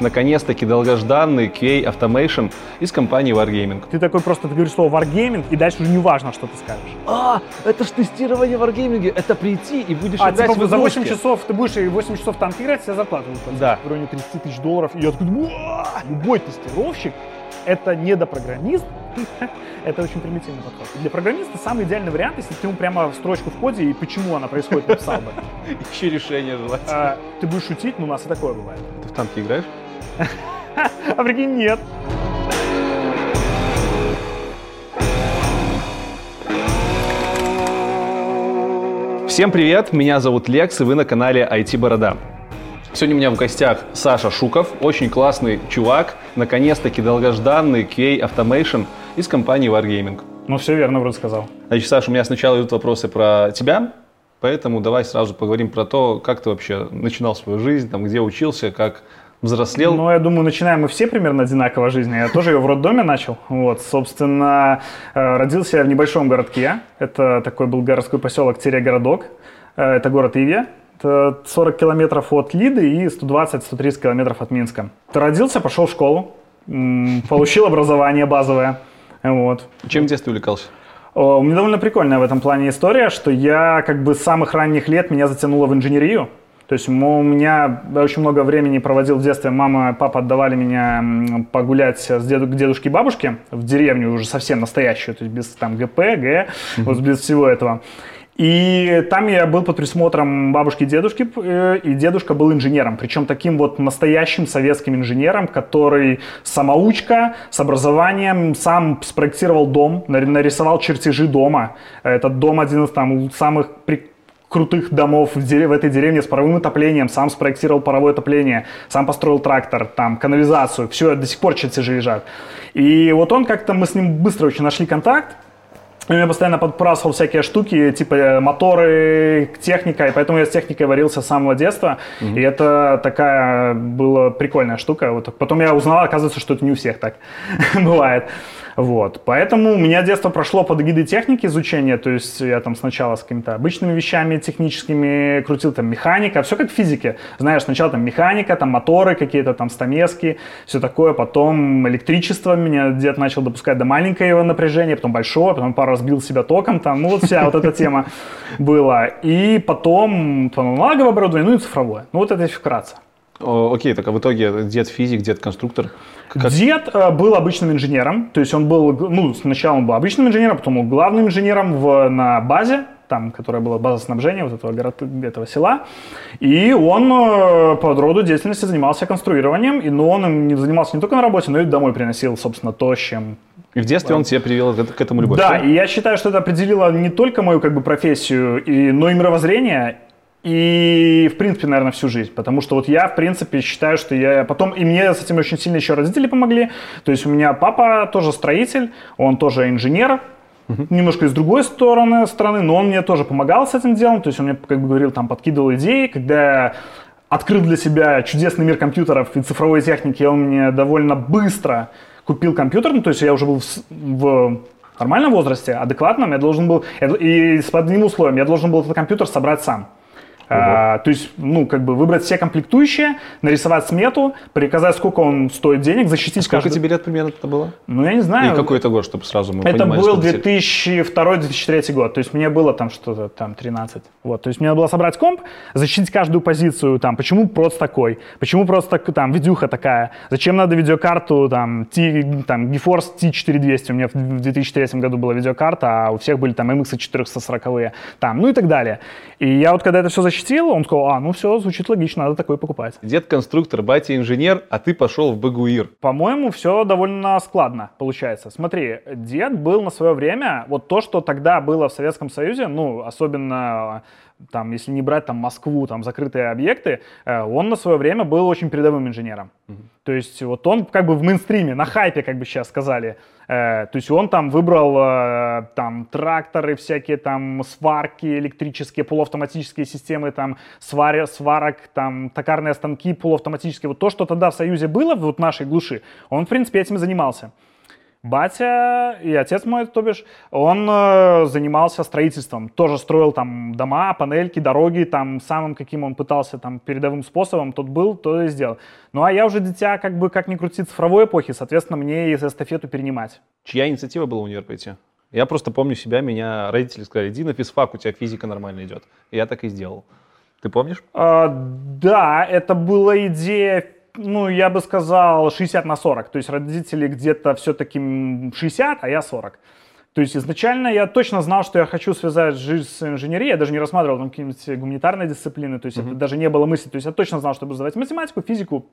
наконец-таки долгожданный QA Automation из компании Wargaming. Ты такой просто ты говоришь слово Wargaming, и дальше уже не важно, что ты скажешь. А, это ж тестирование в Wargaming, это прийти и будешь А, играть типа в за 8 игрушки. часов ты будешь и 8 часов там играть, тебе зарплату выплатят. Да. В районе 30 тысяч долларов. И я такой, любой тестировщик это недопрограммист, это очень примитивный подход. Для программиста самый идеальный вариант, если ты ему прямо в строчку в коде и почему она происходит написал бы. Еще решение желательно. А, ты будешь шутить, но у нас и такое бывает. Ты в танки играешь? А прикинь, нет. Всем привет, меня зовут Лекс, и вы на канале IT Борода. Сегодня у меня в гостях Саша Шуков, очень классный чувак, наконец-таки долгожданный QA Automation из компании Wargaming. Ну, все верно вроде сказал. Значит, Саша, у меня сначала идут вопросы про тебя, поэтому давай сразу поговорим про то, как ты вообще начинал свою жизнь, там, где учился, как взрослел. Ну, я думаю, начинаем мы все примерно одинаково жизни. Я тоже ее в роддоме начал. Вот, собственно, э, родился я в небольшом городке. Это такой был городской поселок Терегородок. Э, Это город Ивья. Это 40 километров от Лиды и 120-130 километров от Минска. Родился, пошел в школу, получил образование базовое. Вот. Чем в детстве увлекался? У меня довольно прикольная в этом плане история, что я как бы с самых ранних лет меня затянуло в инженерию. То есть у меня очень много времени проводил в детстве. Мама и папа отдавали меня погулять с деду, к дедушке и бабушке в деревню уже совсем настоящую, то есть без там ГП, Г, вот без всего этого. И там я был под присмотром бабушки и дедушки, э, и дедушка был инженером, причем таким вот настоящим советским инженером, который самоучка, с образованием, сам спроектировал дом, нари- нарисовал чертежи дома. Этот дом один из там самых при- крутых домов в, дере- в этой деревне с паровым отоплением, сам спроектировал паровое отопление, сам построил трактор, там, канализацию, все, до сих пор чертежи лежат. И вот он как-то, мы с ним быстро очень нашли контакт, он мне постоянно подбрасывал всякие штуки, типа э, моторы, техника, и поэтому я с техникой варился с самого детства. И это такая была прикольная штука. Вот. Потом я узнал, оказывается, что это не у всех так бывает. Вот. Поэтому у меня детство прошло под эгидой техники изучения, то есть я там сначала с какими-то обычными вещами техническими крутил, там механика, все как в физике. Знаешь, сначала там механика, там моторы какие-то, там стамески, все такое, потом электричество, меня дед начал допускать до маленького напряжения, потом большого, потом пару раз бил себя током, там, ну вот вся вот эта тема была. И потом, потом аналоговое оборудование, ну и цифровое. Ну вот это если вкратце. Окей, так а в итоге дед физик, дед конструктор. Как- Дед э, был обычным инженером, то есть он был, ну, сначала он был обычным инженером, потом он был главным инженером в, на базе, там, которая была база снабжения вот этого, город, этого села. И он э, по роду деятельности занимался конструированием, и, но он им не занимался не только на работе, но и домой приносил, собственно, то, с чем И в детстве он тебя привел к, к этому любовь. да, и я считаю, что это определило не только мою как бы профессию, и, но и мировоззрение, и, в принципе, наверное, всю жизнь. Потому что вот я, в принципе, считаю, что я потом... И мне с этим очень сильно еще родители помогли. То есть у меня папа тоже строитель, он тоже инженер, немножко из другой стороны страны, но он мне тоже помогал с этим делом. То есть он мне, как бы говорил, там, подкидывал идеи. Когда я открыл для себя чудесный мир компьютеров и цифровой техники, он мне довольно быстро купил компьютер. Ну, то есть я уже был в, в нормальном возрасте, адекватном. Я должен был... И с одним условием. Я должен был этот компьютер собрать сам. А, то есть, ну, как бы выбрать все комплектующие, нарисовать смету, приказать, сколько он стоит денег, защитить Сколько каждый- тебе лет примерно это было? Ну, я не знаю. И какой это год, чтобы сразу мы Это понимали, был сколько тебе- 2002-2003 год, то есть мне было там что-то там 13. Вот, то есть мне надо было собрать комп, защитить каждую позицию, там, почему проц такой, почему просто там видюха такая, зачем надо видеокарту, там, T, там GeForce T4200, у меня в в 2003 году была видеокарта, а у всех были там MX 440 там, ну и так далее. И я вот когда это все защитил, он сказал, а, ну все, звучит логично, надо такое покупать. Дед конструктор, батя инженер, а ты пошел в БГУИР. По-моему, все довольно складно получается. Смотри, дед был на свое время, вот то, что тогда было в Советском Союзе, ну, особенно там, если не брать там Москву, там закрытые объекты, э, он на свое время был очень передовым инженером. То есть вот он как бы в мейнстриме, на хайпе, как бы сейчас сказали. Э, То есть он там выбрал э, там тракторы, всякие там сварки электрические, полуавтоматические системы, там свари- сварок, там токарные станки полуавтоматические. Вот то, что тогда в Союзе было, вот в нашей глуши, он, в принципе, этим занимался. Батя и отец мой, то бишь, он э, занимался строительством, тоже строил там дома, панельки, дороги, там самым каким он пытался там передовым способом, тот был, то и сделал. Ну а я уже дитя, как бы, как ни крути, цифровой эпохи, соответственно, мне и эстафету перенимать. Чья инициатива была универ пойти? Я просто помню себя, меня родители сказали, иди на физфак, у тебя физика нормально идет. И я так и сделал. Ты помнишь? А, да, это была идея ну, я бы сказал 60 на 40. То есть родители где-то все-таки 60, а я 40. То есть изначально я точно знал, что я хочу связать жизнь с инженерией. Я даже не рассматривал там какие-нибудь гуманитарные дисциплины. То есть mm-hmm. это даже не было мысли. То есть я точно знал, что буду сдавать математику, физику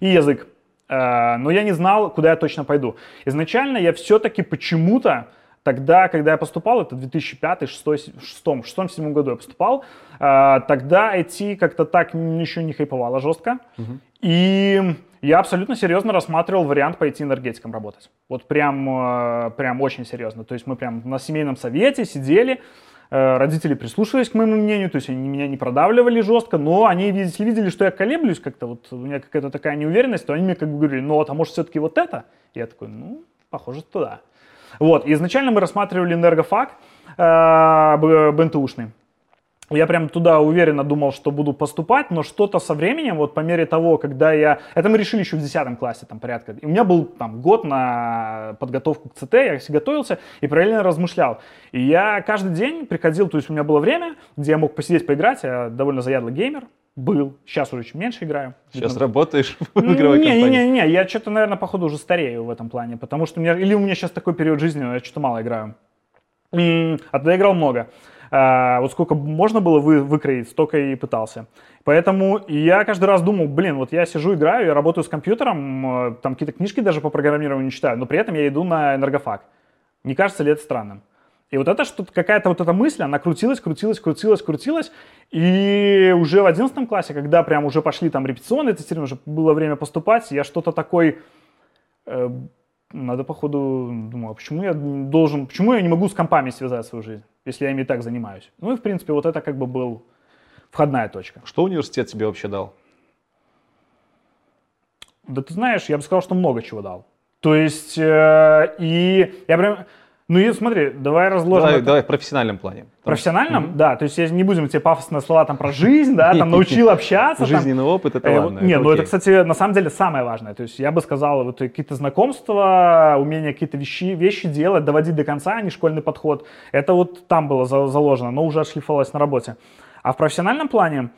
и язык. Э, но я не знал, куда я точно пойду. Изначально я все-таки почему-то Тогда, когда я поступал, это 2005, 2006, 2006, 2007 году я поступал, э, тогда IT как-то так еще не хайповало жестко. Угу. И я абсолютно серьезно рассматривал вариант пойти энергетиком работать. Вот прям, э, прям очень серьезно. То есть мы прям на семейном совете сидели, э, родители прислушивались к моему мнению, то есть они меня не продавливали жестко, но они, если видели, что я колеблюсь как-то, вот у меня какая-то такая неуверенность, то они мне как бы говорили, ну а может все-таки вот это? Я такой, ну, похоже, туда. Вот, изначально мы рассматривали энергофак э, БНТУшный. Я прям туда уверенно думал, что буду поступать, но что-то со временем, вот по мере того, когда я... Это мы решили еще в 10 классе, там порядка. И у меня был там год на подготовку к ЦТ, я готовился и параллельно размышлял. И я каждый день приходил, то есть у меня было время, где я мог посидеть, поиграть, я довольно заядлый геймер, был. Сейчас уже чуть меньше играю. Сейчас Видно... работаешь в игровой не, компании? Не-не-не, я что-то, наверное, походу уже старею в этом плане, потому что у меня... Или у меня сейчас такой период жизни, я что-то мало играю. А тогда играл много. А, вот сколько можно было вы, выкроить, столько и пытался. Поэтому я каждый раз думал, блин, вот я сижу, играю, я работаю с компьютером, э, там какие-то книжки даже по программированию читаю, но при этом я иду на энергофак. Не кажется ли это странным? И вот это что-то, какая-то вот эта мысль, она крутилась, крутилась, крутилась, крутилась. И уже в 11 классе, когда прям уже пошли там репетиционные тестирования, уже было время поступать, я что-то такой... Э, надо, походу, думаю, а почему я должен, почему я не могу с компами связать свою жизнь, если я ими так занимаюсь? Ну и, в принципе, вот это как бы был входная точка. Что университет тебе вообще дал? Да ты знаешь, я бы сказал, что много чего дал. То есть, э, и я прям, ну и смотри, давай разложим. Давай, давай в профессиональном плане. В профессиональном, mm-hmm. да. То есть не будем тебе пафосные слова там про жизнь, да, там научил общаться. Жизненный опыт это э, ладно. Нет, ну это, кстати, на самом деле самое важное. То есть я бы сказал, вот какие-то знакомства, умение какие-то вещи, вещи делать, доводить до конца, а не школьный подход. Это вот там было заложено, но уже отшлифовалось на работе. А в профессиональном плане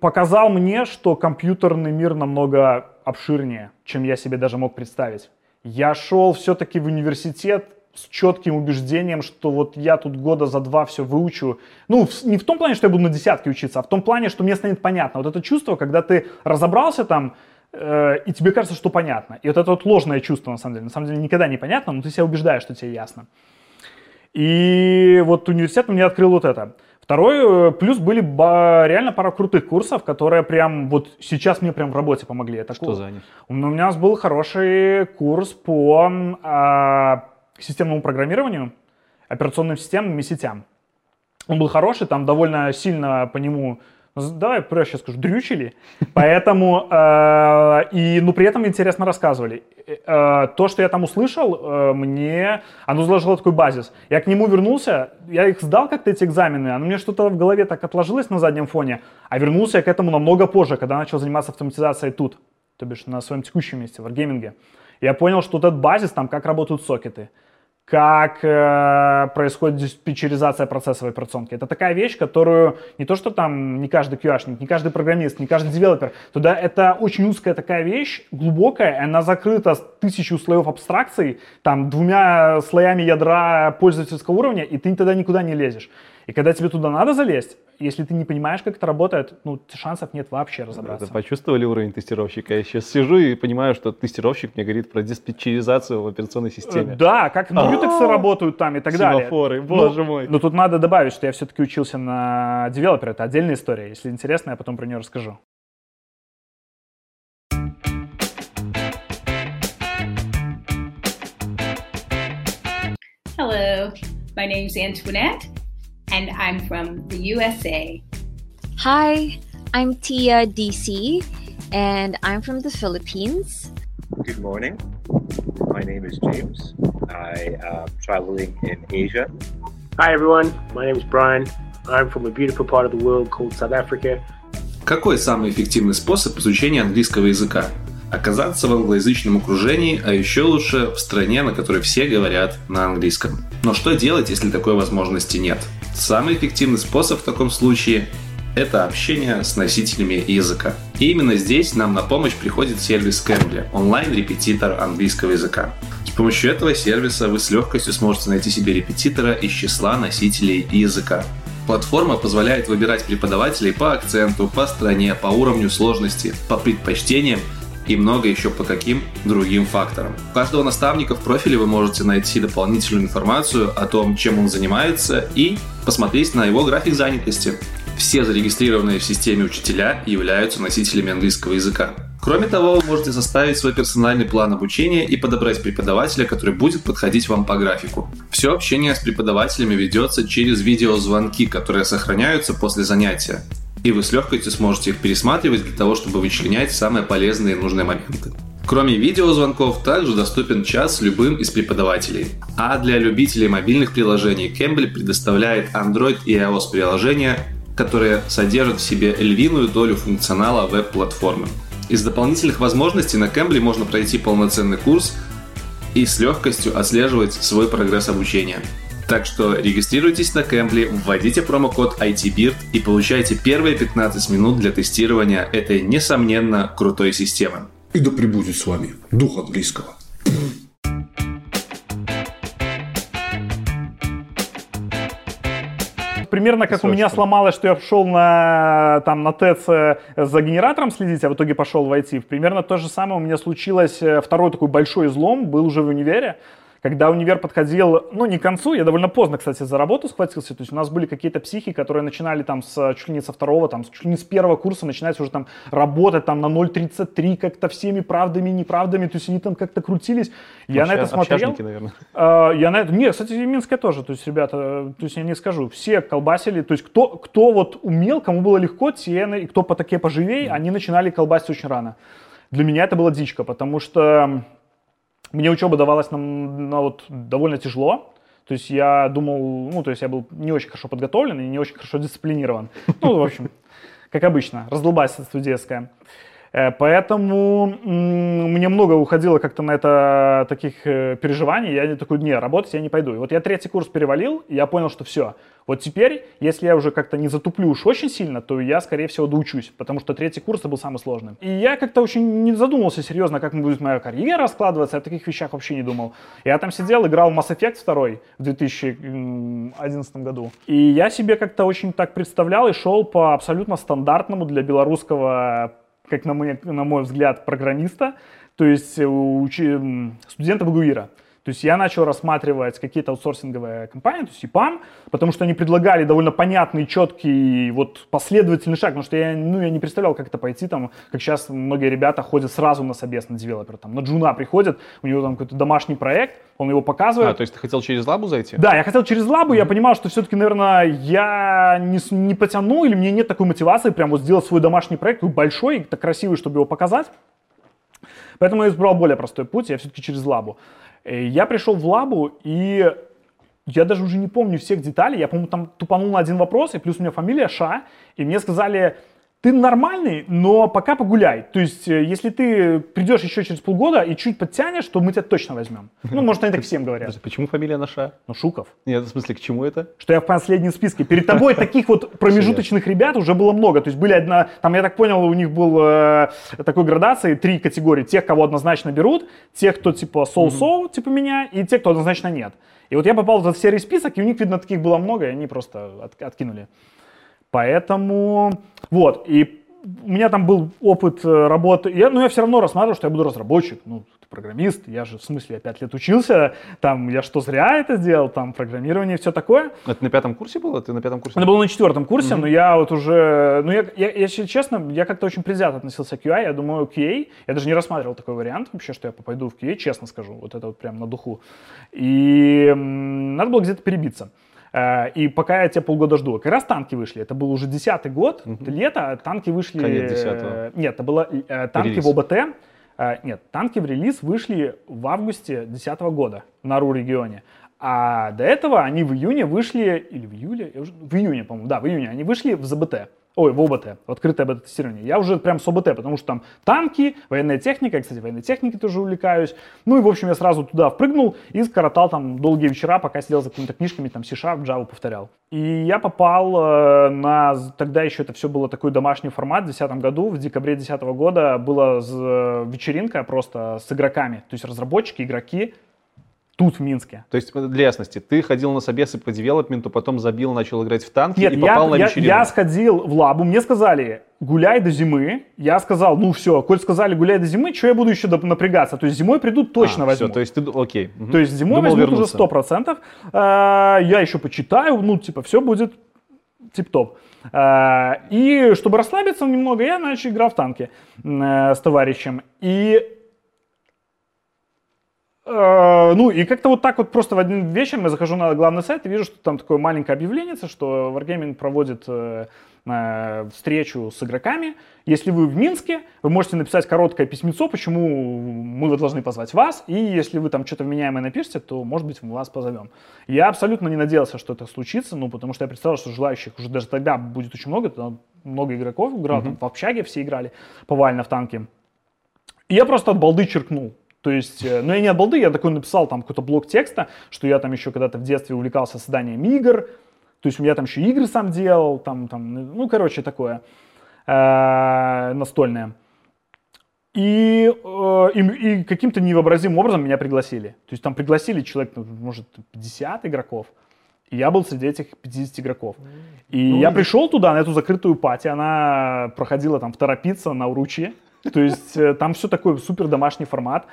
показал мне, что компьютерный мир намного обширнее, чем я себе даже мог представить. Я шел все-таки в университет с четким убеждением, что вот я тут года за два все выучу. Ну, не в том плане, что я буду на десятке учиться, а в том плане, что мне станет понятно. Вот это чувство, когда ты разобрался там, э, и тебе кажется, что понятно. И вот это вот ложное чувство, на самом деле. На самом деле никогда не понятно, но ты себя убеждаешь, что тебе ясно. И вот университет мне открыл вот это. Второй э, плюс были реально пара крутых курсов, которые прям вот сейчас мне прям в работе помогли. Это Что за них? У меня был хороший курс по а, системному программированию, операционным системам и сетям. Он был хороший, там довольно сильно по нему давай проще скажу, дрючили, поэтому, э, и, ну, при этом интересно рассказывали. Э, то, что я там услышал, э, мне, оно заложило такой базис. Я к нему вернулся, я их сдал как-то эти экзамены, оно мне что-то в голове так отложилось на заднем фоне, а вернулся я к этому намного позже, когда начал заниматься автоматизацией тут, то бишь на своем текущем месте, в Wargaming. Я понял, что вот этот базис, там, как работают сокеты, как э, происходит диспетчеризация процессовой операционки. Это такая вещь, которую не то, что там не каждый QA-шник, не каждый программист, не каждый девелопер, туда это очень узкая такая вещь, глубокая, она закрыта тысячу слоев абстракций, там двумя слоями ядра пользовательского уровня, и ты тогда никуда не лезешь. И когда тебе туда надо залезть, если ты не понимаешь, как это работает, ну, шансов нет вообще разобраться. Это почувствовали уровень тестировщика? Я сейчас сижу и понимаю, что тестировщик мне говорит про диспетчеризацию в операционной системе. Э, да, как мьютексы работают там и так далее. Семафоры, боже мой. Но тут надо добавить, что я все-таки учился на девелопера, это отдельная история. Если интересно, я потом про нее расскажу. Hello, my name is Antoinette. And I'm from the USA. Hi, I'm Tia DC, and I'm from the Philippines. Good morning. My name is James. I am traveling in Asia. Hi everyone, my name is Brian. I'm from a beautiful part of the world called South Africa. Какой самый эффективный способ изучения английского языка? Оказаться в англоязычном окружении, а еще лучше в стране, на которой все говорят на английском. Но что делать, если такой возможности нет? Самый эффективный способ в таком случае это общение с носителями языка. И именно здесь нам на помощь приходит сервис Cambly, онлайн-репетитор английского языка. С помощью этого сервиса вы с легкостью сможете найти себе репетитора из числа носителей языка. Платформа позволяет выбирать преподавателей по акценту, по стране, по уровню сложности, по предпочтениям и много еще по каким другим факторам. У каждого наставника в профиле вы можете найти дополнительную информацию о том, чем он занимается и посмотреть на его график занятости. Все зарегистрированные в системе учителя являются носителями английского языка. Кроме того, вы можете составить свой персональный план обучения и подобрать преподавателя, который будет подходить вам по графику. Все общение с преподавателями ведется через видеозвонки, которые сохраняются после занятия. И вы с легкостью сможете их пересматривать для того, чтобы вычленять самые полезные и нужные моменты. Кроме видеозвонков, также доступен час с любым из преподавателей. А для любителей мобильных приложений Cambly предоставляет Android и iOS приложения, которые содержат в себе львиную долю функционала веб-платформы. Из дополнительных возможностей на Cambly можно пройти полноценный курс и с легкостью отслеживать свой прогресс обучения. Так что регистрируйтесь на Cambly, вводите промокод ITBIRD и получайте первые 15 минут для тестирования этой, несомненно, крутой системы. И да пребудет с вами дух английского. примерно как у меня сломалось, что я пошел на, там, на ТЭЦ за генератором следить, а в итоге пошел в IT. Примерно то же самое у меня случилось. Э, второй такой большой излом был уже в универе. Когда универ подходил, ну, не к концу, я довольно поздно, кстати, за работу схватился, то есть у нас были какие-то психи, которые начинали там с, чуть ли не со второго, там, чуть ли не с первого курса начинать уже там работать там на 0.33 как-то всеми правдами и неправдами, то есть они там как-то крутились. Я Обща- на это смотрел. наверное. А, я на это... Нет, кстати, Минская тоже. То есть, ребята, то есть я не скажу, все колбасили. То есть кто, кто вот умел, кому было легко, те, и кто по такие поживее, они начинали колбасить очень рано. Для меня это была дичка, потому что мне учеба давалась на, на вот довольно тяжело. То есть я думал, ну, то есть я был не очень хорошо подготовлен и не очень хорошо дисциплинирован. Ну, в общем, как обычно, раздолбайство детское. Э, Поэтому мне много уходило как-то на это таких э, переживаний. Я такой, не, работать я не пойду. И вот я третий курс перевалил, и я понял, что все. Вот теперь, если я уже как-то не затуплю уж очень сильно, то я, скорее всего, доучусь, потому что третий курс это был самый сложный. И я как-то очень не задумывался серьезно, как будет моя карьера складываться, я о таких вещах вообще не думал. Я там сидел, играл Mass Effect 2 в 2011 году. И я себе как-то очень так представлял и шел по абсолютно стандартному для белорусского как на мой, на мой взгляд, программиста, то есть э, м, студента БГУИРа. То есть я начал рассматривать какие-то аутсорсинговые компании, то есть ИПАМ, потому что они предлагали довольно понятный, четкий, вот последовательный шаг, потому что я, ну, я не представлял, как это пойти, там, как сейчас многие ребята ходят сразу на собес, на девелопера, там, на джуна приходят, у него там какой-то домашний проект, он его показывает, А, то есть ты хотел через лабу зайти? да, я хотел через лабу, я понимал, что все-таки, наверное, я не, не потяну, или мне нет такой мотивации прям вот сделать свой домашний проект, большой, так красивый, чтобы его показать. Поэтому я избрал более простой путь, я все-таки через лабу. Э, Я пришел в лабу, и я даже уже не помню всех деталей, я, по-моему, там тупанул на один вопрос, и плюс у меня фамилия Ша, и мне сказали, ты нормальный, но пока погуляй. То есть, э, если ты придешь еще через полгода и чуть подтянешь, то мы тебя точно возьмем. Ну, может, они так всем говорят. Почему фамилия наша? Ну, Шуков Нет, в смысле, к чему это? что я в последнем списке. Перед тобой таких вот промежуточных ребят уже было много. То есть были одна, там, я так понял, у них был э, такой градации, три категории. Тех, кого однозначно берут, тех, кто типа соу-соу, типа меня, и тех, кто однозначно нет. И вот я попал в этот серый список, и у них, видно, таких было много, и они просто от- откинули. Поэтому, вот, и у меня там был опыт э, работы, я, но я все равно рассматривал, что я буду разработчик, ну, ты программист, я же, в смысле, я пять лет учился, там, я что, зря это сделал, там, программирование, все такое. Это на пятом курсе было? Ты на пятом курсе? Это было на четвертом курсе, но я вот уже, ну я, я, если честно, я как-то очень предвзято относился к QA, я думаю, QA, я даже не рассматривал такой вариант вообще, что я попаду в QA, честно скажу, вот это вот прям на духу. И м, надо было где-то перебиться. Э, И пока я тебя полгода жду, как раз танки вышли. Это был уже десятый год, лето, а танки вышли... Конец э, 10-го. Нет, это было э, танки Релиз. в ОБТ, Э, нет, танки в релиз вышли в августе 2010 года на РУ регионе. А до этого они в июне вышли, или в июле, уже- в июне, по-моему, да, в июне, они вышли в ЗБТ. Ой, в ОБТ, в открытое бета-тестирование. Я уже прям с ОБТ, потому что там танки, военная техника, я, кстати, военной техникой тоже увлекаюсь. Ну и, в общем, я сразу туда впрыгнул и скоротал там долгие вечера, пока сидел за какими-то книжками, там, C-Sharp, Java повторял. И я попал э, на, тогда еще это все было такой домашний формат, в 2010 году, в декабре 2010 года была з- вечеринка просто с игроками, то есть разработчики, игроки, тут, в Минске. То есть, э, для ясности, ты ходил на собесы по девелопменту, потом забил, начал играть в танки Нет, и я, попал на я, вечеринку. я сходил в лабу, мне сказали, гуляй до зимы. Я сказал, ну все, коль сказали гуляй до зимы, что я буду еще напрягаться? То есть зимой придут, точно А, возьму. всё, то есть ты, окей. мгм. То есть зимой Думал возьмут вернуться. уже 100%. А, я еще почитаю, ну, типа, все будет тип-топ. А, и чтобы расслабиться немного, я, значит, играл в танки э, с товарищем. И э, ну, и как-то вот так вот просто в один вечер я захожу на главный сайт и вижу, что там такое маленькое объявление, что Wargaming проводит э, э, встречу с игроками. Если вы в Минске, вы можете написать короткое письмецо, почему мы должны позвать вас. И если вы там что-то вменяемое напишете, то, может быть, мы вас позовем. Я абсолютно не надеялся, что это случится, ну, потому что я представлял, что желающих уже даже тогда будет очень много, там много игроков играл, там в общаге все играли повально в танки. И я просто от балды черкнул. То есть, э, ну я не от балды, я такой написал там какой-то блок текста, что я там еще когда-то в детстве увлекался созданием игр. То есть, я там еще игры сам делал, там, там, ну, короче, такое э, настольное. И, э, и, и каким-то невообразимым образом меня пригласили. То есть там пригласили человек, ну, может, 50 игроков. И я был среди этих 50 игроков. И я пришел туда, на эту закрытую пати, она проходила там в торопиться на уручье. То есть там все такой супер домашний формат.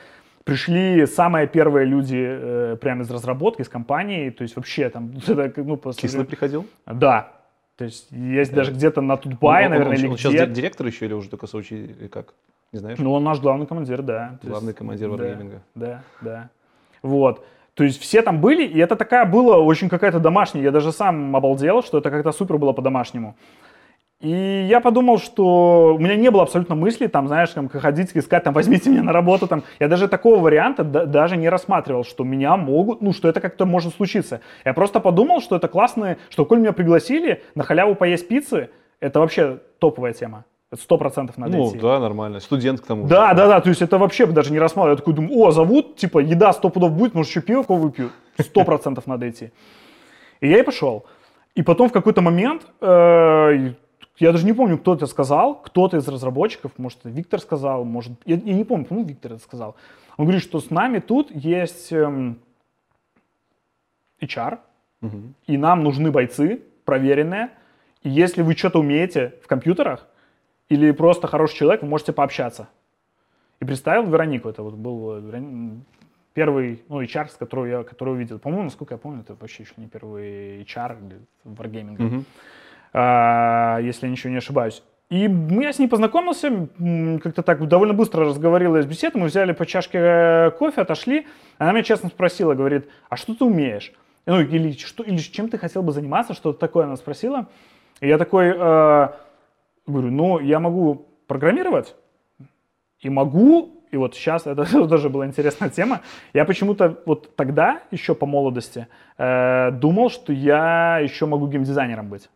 Пришли самые первые люди э, прямо из разработки, из компании. То есть вообще там, это, ну, после- Кислый приходил? Да. То есть есть даже где-то на Тутбае, Он- наверное, он, или он сейчас где. ди- директор еще или уже только соучи, или как? Не знаешь? Ну, он наш главный командир, да. Главный командир да, Wargaming. Да, да. Вот. То есть все там были, и это такая была очень какая-то домашняя. Я даже сам обалдел, что это как-то супер было по-домашнему. И я подумал, что у меня не было абсолютно мысли, там, знаешь, там, ходить, искать, там, возьмите меня на работу, там. Я даже такого варианта да- даже не рассматривал, что меня могут, ну, что это как-то может случиться. Я просто подумал, что это классно, что коль меня пригласили на халяву поесть пиццы, это вообще топовая тема. Сто процентов надо Ну, идти. да, нормально. Студент к тому же. Да, да, да, то есть это вообще даже не рассматриваю. Я такой думаю, о, зовут, типа, еда сто пудов будет, может, еще пиво выпью. Сто процентов надо идти. И я и пошел. И потом в какой-то момент, э, я даже не помню, кто это сказал, кто-то из разработчиков, может, Виктор сказал, может, я, я не помню, по-моему, Виктор это сказал. Он говорит, что с нами тут есть эм, HR, и нам нужны бойцы, проверенные, и если вы что-то умеете в компьютерах, или просто хороший человек, вы можете пообщаться. И представил Веронику, это вот был э, первый, ну, HR, с которого я, который увидел. По-моему, насколько я помню, это вообще еще не первый HR для Wargaming, а, если я ничего не ошибаюсь. И я с ней познакомился, как-то так довольно быстро разговорилась беседа, мы взяли по чашке э, кофе, отошли. Она меня честно спросила, говорит, а что ты умеешь? Ну, или, что, или чем ты хотел бы заниматься, что-то такое она спросила. И я такой, э, говорю, ну, я могу программировать, и могу, и вот сейчас, это тоже была интересная тема, я почему-то вот тогда, еще по молодости, э, думал, что я еще могу геймдизайнером быть.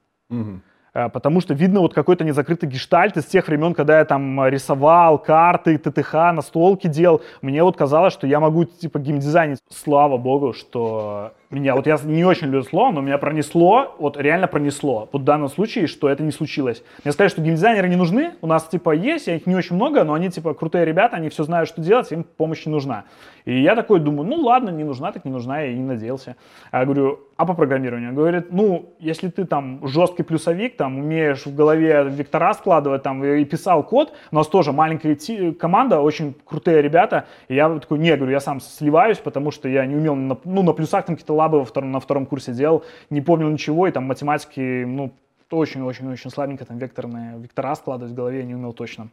Э, Потому что видно вот какой-то незакрытый гештальт из тех времен, когда я там э, рисовал карты, ТТХ, настолки делал. Мне вот казалось, что я могу типа геймдизайнить. Слава богу, что меня, вот я не очень люблю слово, но меня пронесло, вот реально пронесло. Вот в данном случае, что это не случилось. Мне сказали, что геймдизайнеры не нужны, у нас типа есть, их не очень много, но они типа крутые ребята, они все знают, что делать, им помощь не нужна. И я такой думаю, ну ладно, не нужна, так не нужна, я и не надеялся. А я говорю, а по программированию? Говорит, ну, если ты там жесткий плюсовик, там умеешь в голове вектора складывать, там и писал код, у нас тоже маленькая команда, очень крутые ребята, и я такой, не, говорю, я сам сливаюсь, потому что я не умел, на, ну, на плюсах там какие-то лабы во втором, на втором курсе делал, не помнил ничего, и там математики, ну, очень-очень-очень слабенько там векторные, вектора складывать в голове я не умел точно.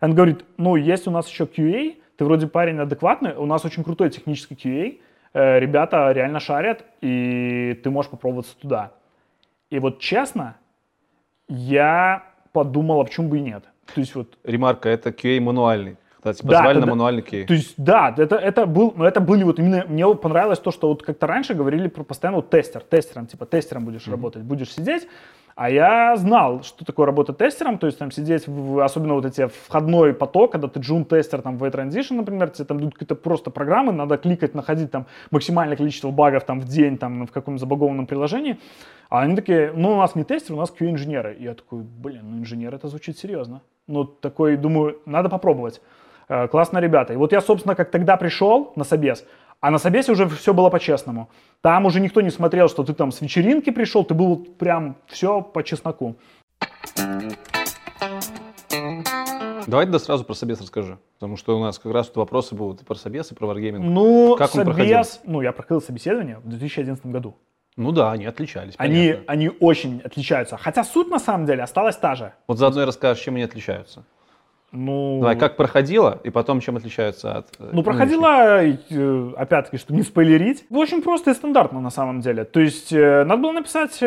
Он говорит, ну, есть у нас еще QA, ты вроде парень адекватный, у нас очень крутой технический QA, э, ребята реально шарят, и ты можешь попробоваться туда. И вот честно, я подумал, а почему бы и нет. То есть вот, Ремарка, это QA мануальный. Когда тебя Да, позвали на кей. То есть, да, это, это, был, но это были вот именно, мне понравилось то, что вот как-то раньше говорили про постоянно вот тестер, тестером, типа тестером будешь работать, будешь сидеть, а я знал, что такое работа тестером, то есть там сидеть, в, особенно вот эти входной поток, когда ты джун-тестер там в transition, например, тебе там идут какие-то просто программы, надо кликать, находить там максимальное количество багов там в день там в каком-то забагованном приложении, а они такие, ну у нас не тестеры, у нас QA-инженеры. И я такой, блин, ну инженер это звучит серьезно. Ну такой, думаю, надо попробовать. Э, Классно, ребята. И вот я, собственно, как тогда пришел на собес, а на собесе уже все было по-честному. Там уже никто не смотрел, что ты там с вечеринки пришел, ты был прям все по чесноку. Давай тогда сразу про собес расскажи. Потому что у нас как раз тут вопросы будут и про собес, и про варгейминг. Ну, Как он собес, проходил? ну, я проходил собеседование в 2011 году. Ну да, они отличались. Они, понятно. они очень отличаются. Хотя суть на самом деле осталась та же. Вот заодно и расскажешь, чем они отличаются. Ну, Давай, как проходило, и потом чем отличаются от... э, Ну, проходила, э, опять-таки, чтобы не спойлерить, очень просто и стандартно на самом деле. То есть, э, надо было написать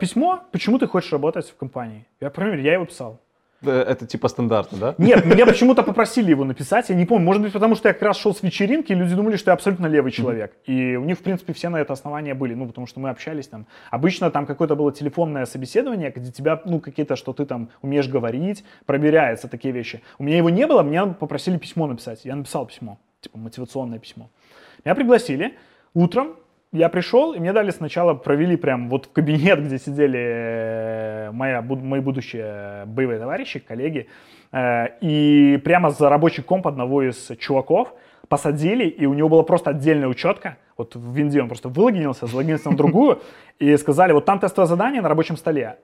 письмо, почему ты хочешь работать в компании. Я, мере, я его писал. Э, Это типа стандартно, да? Нет, меня почему-то попросили его написать, я не помню. Может быть, потому что я как раз шел с вечеринки, и люди думали, что я абсолютно левый человек. И у них, в принципе, все на это основания были, ну, потому что мы общались там. Обычно там какое-то было телефонное собеседование, где тебя, ну, какие-то, что ты там умеешь говорить, проверяются такие вещи. У меня его не было, меня попросили письмо написать. Я написал письмо, типа мотивационное письмо. Меня пригласили утром, я пришел, и мне дали сначала, провели прям вот в кабинет, где сидели э, моя, мои будущие боевые товарищи, коллеги, э, и прямо за рабочий комп одного из чуваков посадили, и у него была просто отдельная учетка, вот в винде он просто вылогинился, залогинился на другую, и сказали, вот там тестовое задание на рабочем столе,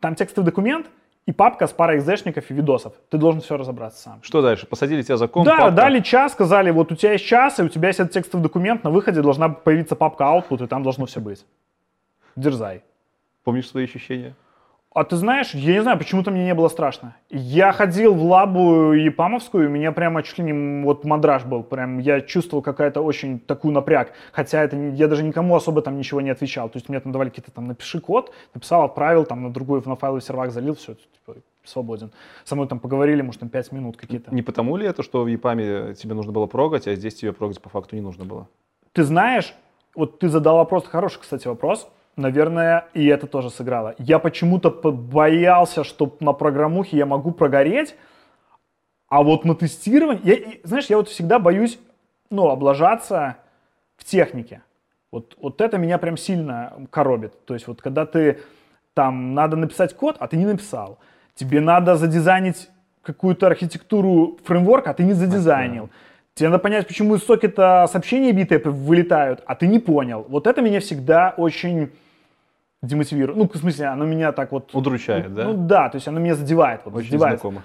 там текстовый документ и папка с парой экзешников и видосов. Ты должен все разобраться сам. Что дальше? Посадили тебя за комп? Да, папка? дали час, сказали, вот у тебя есть час, и у тебя есть этот текстовый документ, на выходе должна появиться папка output, и там должно все быть. Дерзай. Помнишь свои ощущения? А ты знаешь, я не знаю, почему-то мне не было страшно. Я ходил в лабу Епамовскую, и у меня прямо чуть ли не вот мандраж был. Прям я чувствовал какая-то очень такую напряг. Хотя это я даже никому особо там ничего не отвечал. То есть мне там давали какие-то там напиши код, написал, отправил, там на другой на файловый сервак залил, все, типа, свободен. Со мной там поговорили, может, там 5 минут какие-то. Не потому ли это, что в ЕПАМе тебе нужно было прогать, а здесь тебе прогать по факту не нужно было? Ты знаешь, вот ты задал вопрос, хороший, кстати, вопрос. Наверное, и это тоже сыграло. Я почему-то боялся, что на программухе я могу прогореть, а вот на тестировании... Я, знаешь, я вот всегда боюсь, ну, облажаться в технике. Вот, вот это меня прям сильно коробит. То есть вот когда ты там надо написать код, а ты не написал. Тебе надо задизайнить какую-то архитектуру фреймворка, а ты не задизайнил. Тебе надо понять, почему из сокета сообщения битые вылетают, а ты не понял. Вот это меня всегда очень демотивирует. Ну, в смысле, оно меня так вот... Удручает, да? Ну да, то есть оно меня задевает. Вот, Очень задевает. знакомо.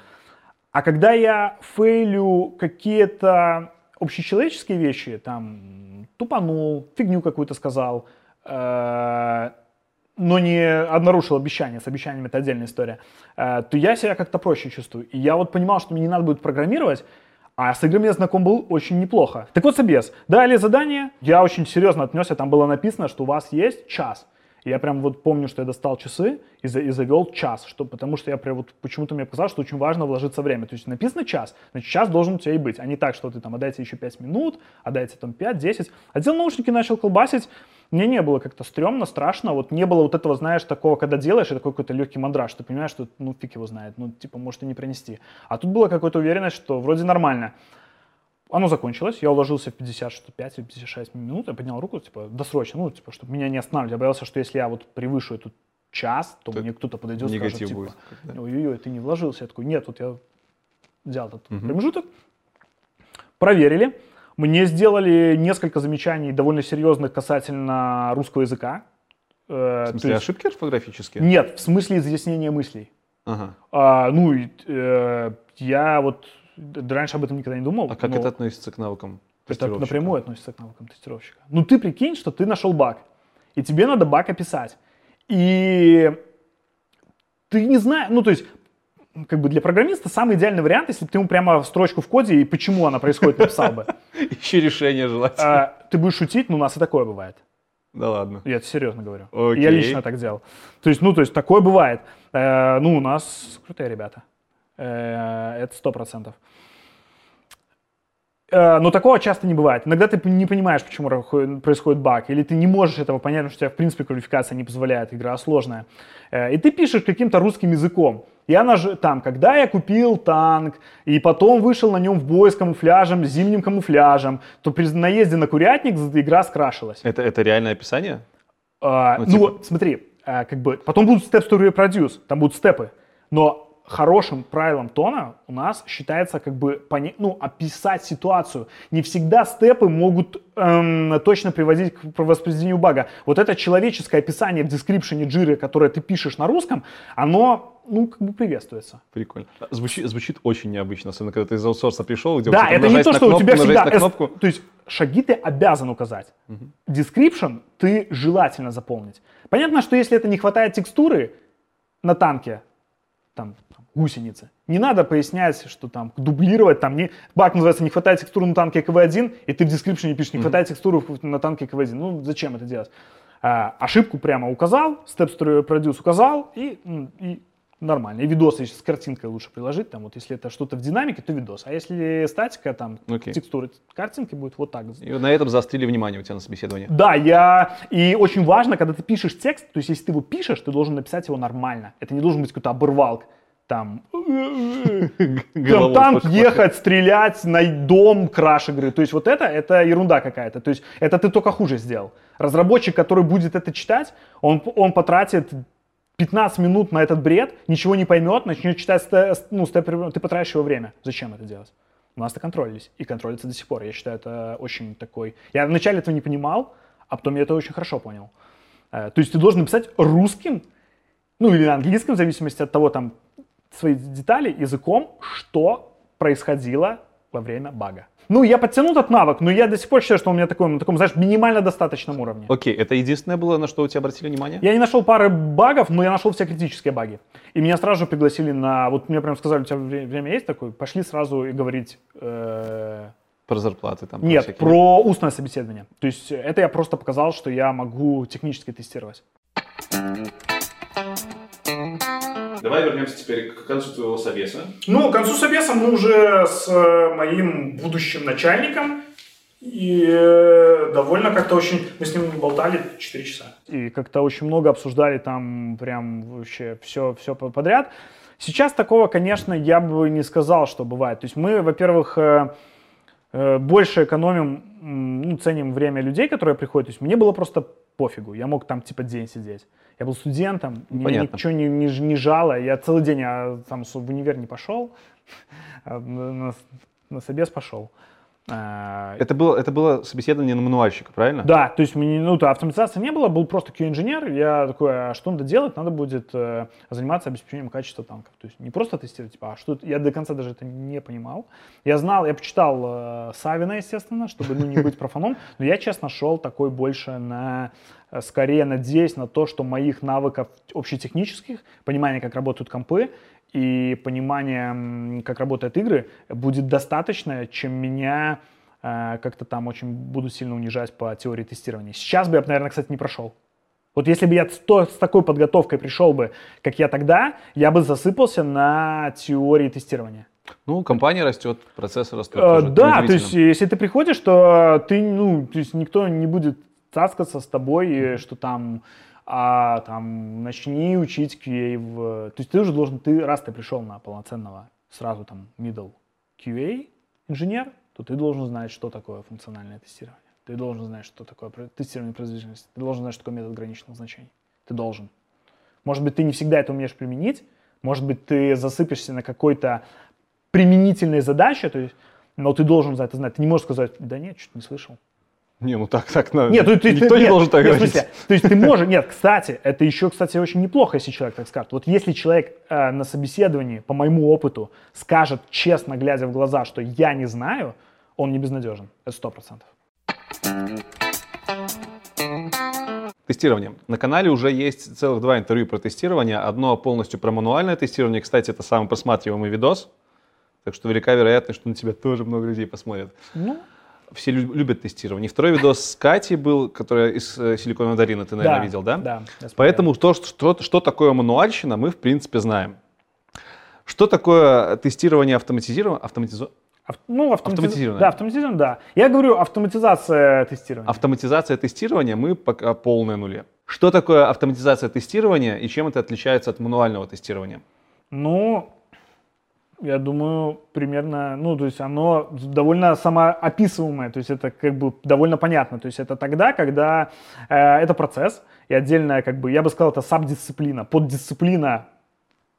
А когда я фейлю какие-то общечеловеческие вещи, там, тупанул, фигню какую-то сказал, э, но не нарушил обещание, с обещаниями это отдельная история, э, то я себя как-то проще чувствую. И я вот понимал, что мне не надо будет программировать, а с играми я знаком был очень неплохо. Так вот, собес. Дали задание, я очень серьезно отнесся, там было написано, что у вас есть час. Я прям вот помню, что я достал часы и, за- и завел час, что, потому что я прям вот почему-то мне показалось, что очень важно вложиться время. То есть написано час, значит час должен у тебя и быть, а не так, что ты там отдайте еще 5 минут, отдайте там 5-10. Одел наушники, начал колбасить, мне не было как-то стрёмно, страшно, вот не было вот этого, знаешь, такого, когда делаешь, и такой какой-то легкий мандраж, ты понимаешь, что ну фиг его знает, ну типа может и не принести. А тут была какая-то уверенность, что вроде нормально. Оно закончилось, я уложился в 55 или 56 минут, я поднял руку, типа, досрочно, ну, типа, чтобы меня не останавливали. Я боялся, что если я вот превышу этот час, то То мне кто-то подойдет и скажет, типа, ой-ой-ой, ты не вложился. Я такой, нет, вот я взял этот промежуток, проверили. Мне сделали несколько замечаний довольно серьезных касательно русского языка. Э, В смысле, есть- ошибки орфографические? Нет, в смысле изъяснения мыслей. Ага. А, ну, э, я вот раньше об этом никогда не думал. А как но это относится к навыкам это напрямую относится к навыкам тестировщика. Ну, ты прикинь, что ты нашел баг, и тебе надо баг описать. И ты не знаешь, ну, то есть, как бы для программиста самый идеальный вариант, если бы ты ему прямо строчку в коде и почему она происходит написал бы. Ищи решение желательно. А, Ты будешь шутить, ну, у нас и такое бывает. Да ладно. Я это серьезно говорю. Окей. Я лично так делал. То есть, ну, то есть, такое бывает. Э, ну, у нас крутые ребята. Э, это сто процентов. Э, Но такого часто не бывает. Иногда ты не понимаешь, почему происходит баг, или ты не можешь этого понять, потому что у тебя, в принципе, квалификация не позволяет, игра сложная. Э, И ты пишешь каким-то русским языком. И она же там, когда я купил танк, и потом вышел на нем в бой с камуфляжем, с зимним камуфляжем, то при наезде на курятник игра скрашилась. Это, это реальное описание? А, Ну, ну, типа- вот, смотри, а, как бы, потом будут step to reproduce, там будут степы, но хорошим правилом тона у нас считается как бы пони- ну, описать ситуацию. Не всегда степы могут эм, точно приводить к воспроизведению бага. Вот это человеческое описание в дескрипшене джиры, которое ты пишешь на русском, оно, ну, как бы приветствуется. Прикольно. Звучит, звучит очень необычно, особенно когда ты из аутсорса пришел, где Да, это не то, что у кнопку, тебя нажать всегда... на кнопку. То есть шаги ты обязан указать. Description ты желательно заполнить. Понятно, что если это не хватает текстуры на танке, там, там, гусеницы, не надо пояснять, что там дублировать, там не... Баг называется «Не хватает текстуры на танке КВ-1», и ты в description пишешь «Не хватает текстуры на танке КВ-1». Ну, зачем это делать? А, ошибку прямо указал, to Reproduce указал, и, и нормально. И видосы с картинкой лучше приложить, там вот если это что-то в динамике, то видос. А если статика, там, Окей. текстуры картинки будет вот так. И на этом заострили внимание у тебя на собеседовании. Да, я... И очень важно, когда ты пишешь текст, то есть если ты его пишешь, ты должен написать его нормально. Это не должен быть какой-то оборвалк. Там, там танк ехать, стрелять, на дом, краш игры. То есть вот это, это ерунда какая-то. То есть это ты только хуже сделал. Разработчик, который будет это читать, он, он потратит 15 минут на этот бред, ничего не поймет, начнет читать, ну, степ- ты потратишь его время. Зачем это делать? У нас это контролились, и контролится до сих пор. Я считаю, это очень такой... Я вначале этого не понимал, а потом я это очень хорошо понял. Э, То есть ты должен написать русским, ну или на английском, в зависимости от того, там, свои детали, языком, что происходило во время бага. Ну, я подтянул этот навык, но я до сих пор считаю, что он у меня такой, на таком, знаешь, минимально достаточном уровне. Окей, это единственное было, на что у тебя обратили внимание? Я не нашел пары багов, но я нашел все критические баги. И меня сразу же пригласили на... Вот мне прям сказали, у тебя вре- время есть такое? Пошли сразу и говорить... э, Про зарплаты там? Нет, всякие? про устное собеседование. То есть это я просто показал, что я могу технически тестировать. Давай вернемся теперь к концу твоего собеса. Ну, к концу собеса мы уже с э, моим будущим начальником и э, довольно как-то очень... Мы с ним болтали 4 часа. И как-то очень много обсуждали там прям вообще все, все подряд. Сейчас такого, конечно, я бы не сказал, что бывает. То есть мы, во-первых, э, больше экономим, ну, ценим время людей, которые приходят. То есть мне было просто пофигу. Я мог там типа день сидеть. Я был студентом, Ну, понятно. ничего не, не, не жало. Я целый день а, там в универ не пошел, а на, на, собес пошел. А, Это было, это было собеседование на мануальщика, правильно? да, то есть мне, ну, то автоматизации не было, был просто Q-инженер. Я такой, а что надо делать? Надо будет э, заниматься обеспечением качества танков. То есть не просто тестировать, типа, а что я до конца даже это не понимал. Я знал, я почитал э, Савина, естественно, чтобы ну, не быть профаном, но я, честно, шел такой больше на, скорее надеясь на то, что моих навыков общетехнических, понимания, как работают компы, и понимание, как работают игры, будет достаточно, чем меня э, как-то там очень буду сильно унижать по теории тестирования. Сейчас бы я, наверное, кстати, не прошел. Вот если бы я с, то- с такой подготовкой пришел бы, как я тогда, я бы засыпался на теории тестирования. Ну, компания растет, процессы растут. Э, да, то есть если ты приходишь, то ты, ну, то есть никто не будет цаскаться с тобой, что там, а, там, начни учить QA. В... То есть ты уже должен, ты, раз ты пришел на полноценного сразу там middle QA инженер, то ты должен знать, что такое функциональное тестирование. Ты должен знать, что такое тестирование производительности. Ты должен знать, что такое метод ограниченных значений. Ты должен. Может быть, ты не всегда это умеешь применить, может быть, ты засыпешься на какой-то применительной задаче, то есть, но ты должен за это знать. Ты не можешь сказать, да нет, что-то не слышал. Не, ну так, так, на- Нет, ты, ты- никто ты- не нет, должен так нет, говорить. смысле, то есть ты можешь, нет, кстати, это еще, кстати, очень неплохо, если человек так скажет. Вот если человек э, на собеседовании, по моему опыту, скажет честно, глядя в глаза, что я не знаю, он не безнадежен. Это сто процентов. Тестирование. На канале уже есть целых два интервью про тестирование. Одно полностью про мануальное тестирование. Кстати, это самый просматриваемый видос. Так что велика вероятность, что на тебя тоже много людей посмотрят. Ну, Все лю- любят тестирование. И второй видос с Катей был, которая из э, Силиконовой долины, ты, наверное, да, видел, да? Да. Поэтому то, что, что, такое мануальщина, мы, в принципе, знаем. Что такое тестирование автоматизированное? Автоматизо... Ав- ну, автоматиз- Автоматизированное. Да, автоматизированное, да. Я говорю автоматизация тестирования. Автоматизация тестирования мы пока полное нуле. Что такое автоматизация тестирования и чем это отличается от мануального тестирования? Ну, я думаю, примерно, ну, то есть оно довольно самоописываемое, то есть это как бы довольно понятно. То есть это тогда, когда э, это процесс, и отдельная, как бы, я бы сказал, это сабдисциплина, поддисциплина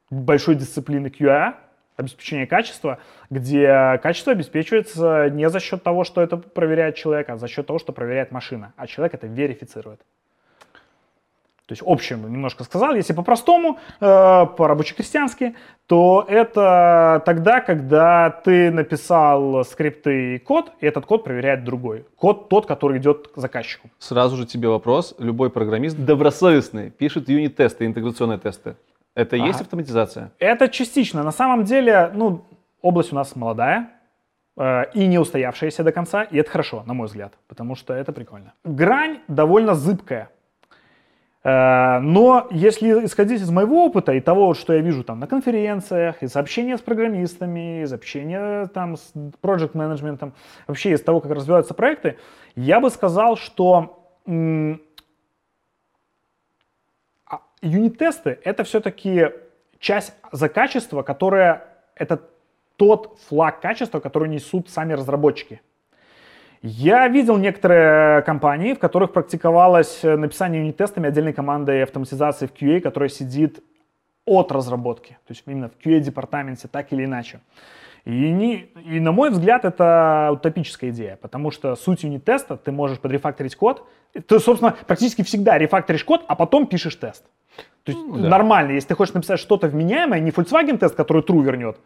большой дисциплины QA, обеспечение качества, где качество обеспечивается не за счет того, что это проверяет человек, а за счет того, что проверяет машина, а человек это верифицирует. То есть общем немножко сказал, если по-простому, э, по-рабоче-крестьянски, то это тогда, когда ты написал скрипты и код, и этот код проверяет другой. Код тот, который идет к заказчику. Сразу же тебе вопрос. Любой программист добросовестный пишет юнит-тесты, интеграционные тесты. Это и Ага. есть автоматизация? Это частично. На самом деле, ну, область у нас молодая э, и не устоявшаяся до конца, и это хорошо, на мой взгляд, потому что это прикольно. Грань довольно зыбкая. Э, но если исходить из моего опыта и того, что я вижу там на конференциях, из общения с программистами, из общения там с project менеджментом, вообще из того, как развиваются проекты, я бы сказал, что а юнит-тесты — это все-таки часть за качество, которая это тот флаг качества, который несут сами разработчики. Я видел некоторые компании, в которых практиковалось э, написание юнит-тестами отдельной командой автоматизации в QA, которая сидит от разработки, то есть именно в QA-департаменте, так или иначе. И, не, и на мой взгляд, это утопическая идея, потому что суть юнит-теста, ты можешь подрефакторить код, ты, собственно, практически всегда рефакторишь код, а потом пишешь тест. То есть да. нормально, если ты хочешь написать что-то вменяемое, не Volkswagen тест, который true вернет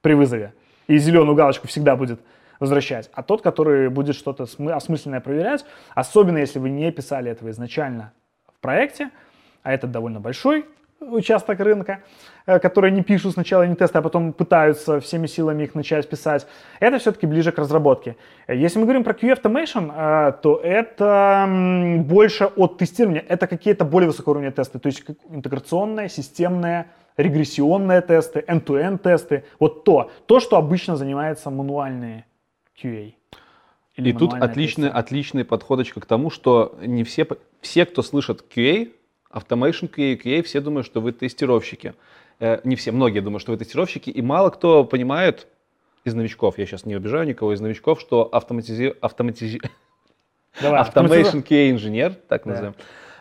при вызове, и зеленую галочку всегда будет возвращать, а тот, который будет что-то смы- осмысленное проверять, особенно если вы не писали этого изначально в проекте, а это довольно большой участок рынка, э, которые не пишут сначала не тесты, а потом пытаются всеми силами их начать писать, это все-таки ближе к разработке. Если мы говорим про QA Automation, э, то это больше от тестирования, это какие-то более высокоуровневые тесты, то есть интеграционные, системные, регрессионные тесты, end-to-end тесты, вот то, то, что обычно занимается мануальные QA. Или И тут тесты. отличный подходочка к тому, что не все, все, кто слышит QA, Automation QA, QA, все думают, что вы тестировщики. Э, не все, многие думают, что вы тестировщики, и мало кто понимает из новичков, я сейчас не обижаю никого из новичков, что автоматизи... автоматизи... Давай, Automation QA инженер, так Да. назовем,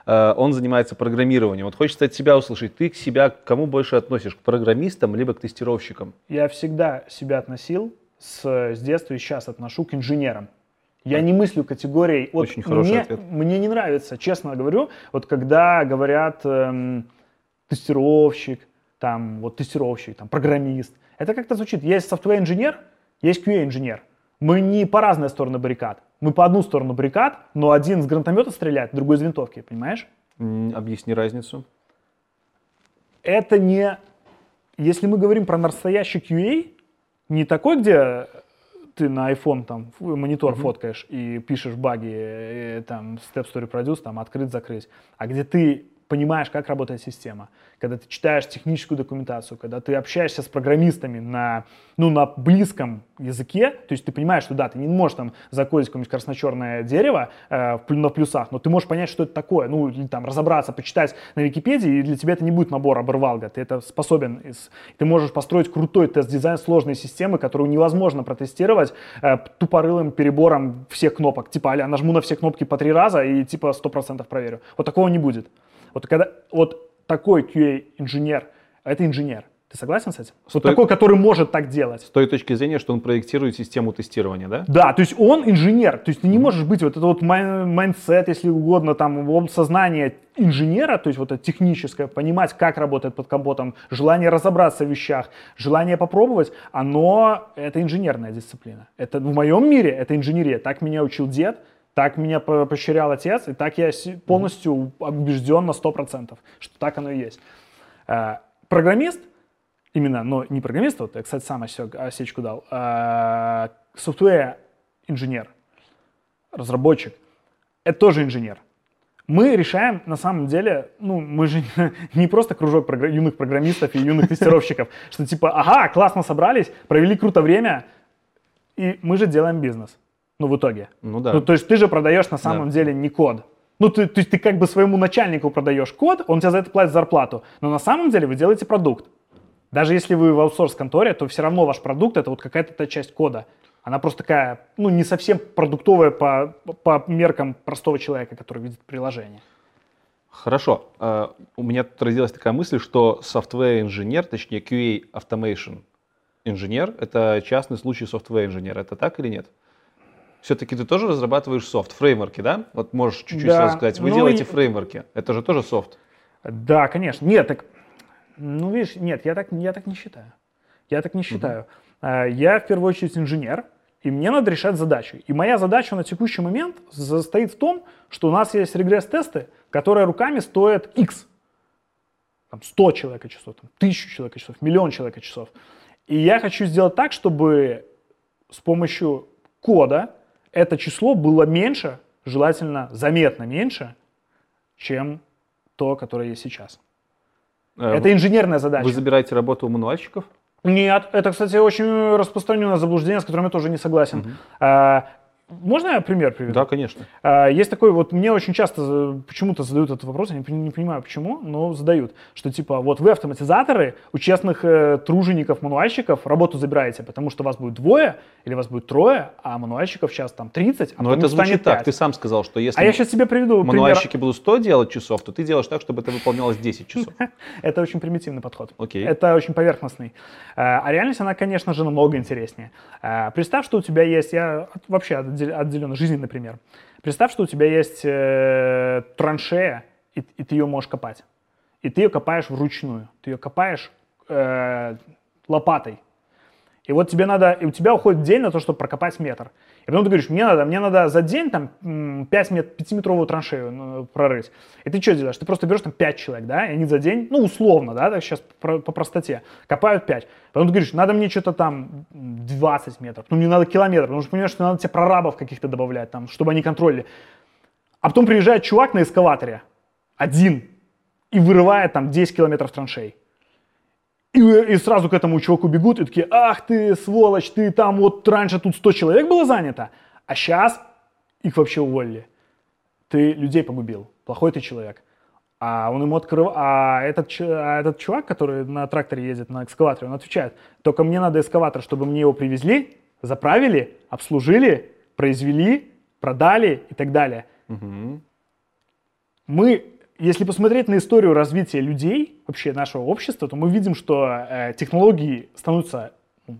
э, он занимается программированием. Вот хочется от тебя услышать, ты к себя к кому больше относишь, к программистам либо к тестировщикам? Я всегда себя относил с, с детства и сейчас отношу к инженерам. Я не мыслю категорией. Вот Очень хороший мне, ответ. мне не нравится, честно говорю, вот когда говорят эм, тестировщик, там вот тестировщик, там программист. Это как-то звучит. Есть software инженер, есть QA инженер. Мы не по разные стороны баррикад. Мы по одну сторону баррикад, но один с гранатомета стреляет, другой из винтовки, понимаешь? Объясни разницу. это не... Если мы говорим про настоящий QA, не такой, где ты на iPhone там монитор фоткаешь и пишешь баги, э, там Step Story Produce, там открыть-закрыть, а где ты понимаешь, как работает система, когда ты читаешь техническую документацию, когда ты общаешься с программистами на, ну, на близком языке, то есть ты понимаешь, что да, ты не можешь там закодить какое-нибудь красно-черное дерево э, на плюсах, но ты можешь понять, что это такое, ну, или там разобраться, почитать на Википедии, и для тебя это не будет набор оборвалга, ты это способен, из- ты можешь построить крутой тест-дизайн сложной системы, которую невозможно протестировать э, тупорылым перебором всех кнопок, типа, а нажму на все кнопки по три раза и типа 100% проверю. Вот такого не будет. Вот когда вот такой QA-инженер, это инженер. Ты согласен с этим? Вот Стой- такой, который может так делать. С той точки зрения, что он проектирует систему тестирования, да? Да, то есть он инженер, то есть ты не можешь быть вот это вот mind- mindset, если угодно, там сознание инженера, то есть вот это техническое, понимать, как работает под капотом, желание разобраться в вещах, желание попробовать, оно, это инженерная дисциплина. Это в моем мире, это инженерия. Так меня учил дед, так меня по- поощрял отец, и так я полностью убежден на 100%, что так оно и есть. Э, Программист, именно, но не программист, вот я, кстати, сам осек- осечку дал, а софтвер-инженер, разработчик, это тоже инженер. Мы решаем, на самом деле, ну, мы же не просто кружок програ- юных программистов и юных тестировщиков, что типа, ага, классно собрались, провели круто время, И мы же делаем бизнес. Ну, в итоге. Ну да. Ну, то есть ты же продаешь на самом Да. деле не код. Ну, ты, то есть ты как бы своему начальнику продаешь код, он тебе за это платит зарплату. Но на самом деле вы делаете продукт. Даже если вы в аутсорс-конторе, то все равно ваш продукт это вот какая-то та часть кода. Она просто такая, ну, не совсем продуктовая по, по меркам простого человека, который видит приложение. Хорошо. Э, У меня тут родилась такая мысль, что software-инженер, точнее QA Automation инженер, это частный случай software-инженера. Это так или нет? Все-таки ты тоже разрабатываешь софт, фреймворки, да? Вот можешь чуть-чуть Да. сразу сказать. Вы Ну делаете и- фреймворки. Это же тоже софт. Да, конечно. Нет, так, ну, видишь, нет, я так, я так не считаю. Я так не считаю. А, Я в первую очередь инженер, и мне надо решать задачи. И моя задача на текущий момент состоит в том, что у нас есть регресс-тесты, которые руками стоят X. Там 100 человека часов, там, 1000 человека часов, миллион человека часов. И я хочу сделать так, чтобы с помощью кода это число было меньше, желательно заметно меньше, чем то, которое есть сейчас. Э, Это инженерная задача. Вы забираете работу у мануальщиков? Нет, это, кстати, очень распространенное заблуждение, с которым я тоже не согласен. А, можно я пример приведу? Да, конечно. А, Есть такой, вот мне очень часто почему-то задают этот вопрос, я не, пон- не понимаю почему, но задают, что типа вот вы автоматизаторы у честных э, тружеников, мануальщиков работу забираете, потому что вас будет двое или вас будет трое, а мануальщиков сейчас там 30, а Но это звучит так. 5. Ты сам сказал, что если А я сейчас тебе приведу пример. мануальщики будут 100 делать часов, то ты делаешь так, чтобы это выполнялось 10 часов. Это очень примитивный подход. Окей. Это очень поверхностный. Э, А реальность, она, конечно же, намного интереснее. Э, Представь, что у тебя есть, я вообще отдел- отделен жизненный пример. Представь, что у тебя есть э, траншея, и, и ты ее можешь копать. И ты ее копаешь вручную. Ты ее копаешь э, лопатой. И вот тебе надо, и у тебя уходит день на то, чтобы прокопать метр. И потом ты говоришь, мне надо, мне надо за день там 5 мет, 5-метровую траншею ну, прорыть. И ты что делаешь? Ты просто берешь там 5 человек, да, и они за день, ну, условно, да, так сейчас по, по простоте, копают 5. Потом ты говоришь, надо мне что-то там 20 метров, ну, мне надо километр, потому что понимаешь, что надо тебе прорабов каких-то добавлять, там, чтобы они контролили. А потом приезжает чувак на эскалаторе, один, и вырывает там 10 километров траншей. И, и сразу к этому чуваку бегут и такие, ах ты, сволочь, ты там вот раньше тут 100 человек было занято, а сейчас их вообще уволили. Ты людей погубил, плохой ты человек. А он ему открыл, а этот, а этот чувак, который на тракторе ездит, на экскаваторе, он отвечает, только мне надо эскаватор, чтобы мне его привезли, заправили, обслужили, произвели, продали и так далее. Мы, если посмотреть на историю развития людей, вообще нашего общества, то мы видим, что э, технологии становятся ну,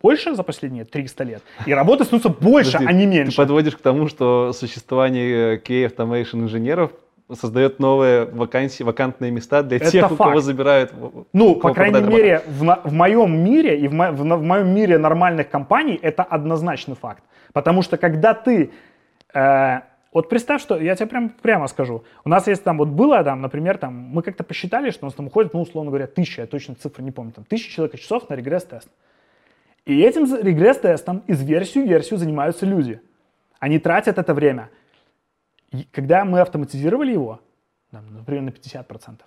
больше за последние 300 лет, и работы становятся больше, Подожди, а не Ты меньше. подводишь к тому, что существование э, QA Automation инженеров создает новые вакансии, вакантные места для Это тех, у кого факт. забирают. Ну, у по кого крайней мере, в, на- в моем мире и в, мо- в в моем мире нормальных компаний это однозначный факт. Потому что когда ты... э, вот представь, что я тебе прям прямо скажу. У нас есть там, вот было там, например, там, мы как-то посчитали, что у нас там уходит, ну, условно говоря, тысяча, я точно цифры не помню, там, тысяча человек часов на регресс-тест. И этим регресс-тестом из версии в версию занимаются люди. Они тратят это время. И когда мы автоматизировали его, например, на 50%,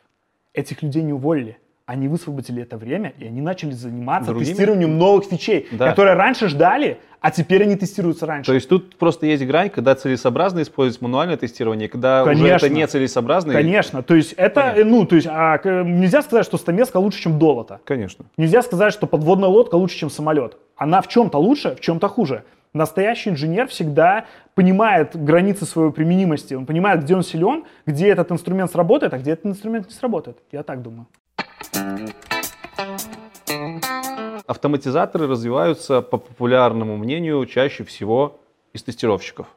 этих людей не уволили. Они высвободили это время, и они начали заниматься Другими? тестированием новых фичей, Да. которые раньше ждали, а теперь они тестируются раньше. То есть тут просто есть грань, когда целесообразно использовать мануальное тестирование, когда уже Конечно. это не целесообразно. Конечно, то есть это, Понятно. ну, то есть а, нельзя сказать, что стамеска лучше, чем долото. Конечно. Нельзя сказать, что подводная лодка лучше, чем самолет. Она в чем-то лучше, в чем-то хуже. Настоящий инженер всегда понимает границы своей применимости. Он понимает, где он силен, где этот инструмент сработает, а где этот инструмент не сработает. Я так думаю. Автоматизаторы развиваются, по популярному мнению, чаще всего из тестировщиков.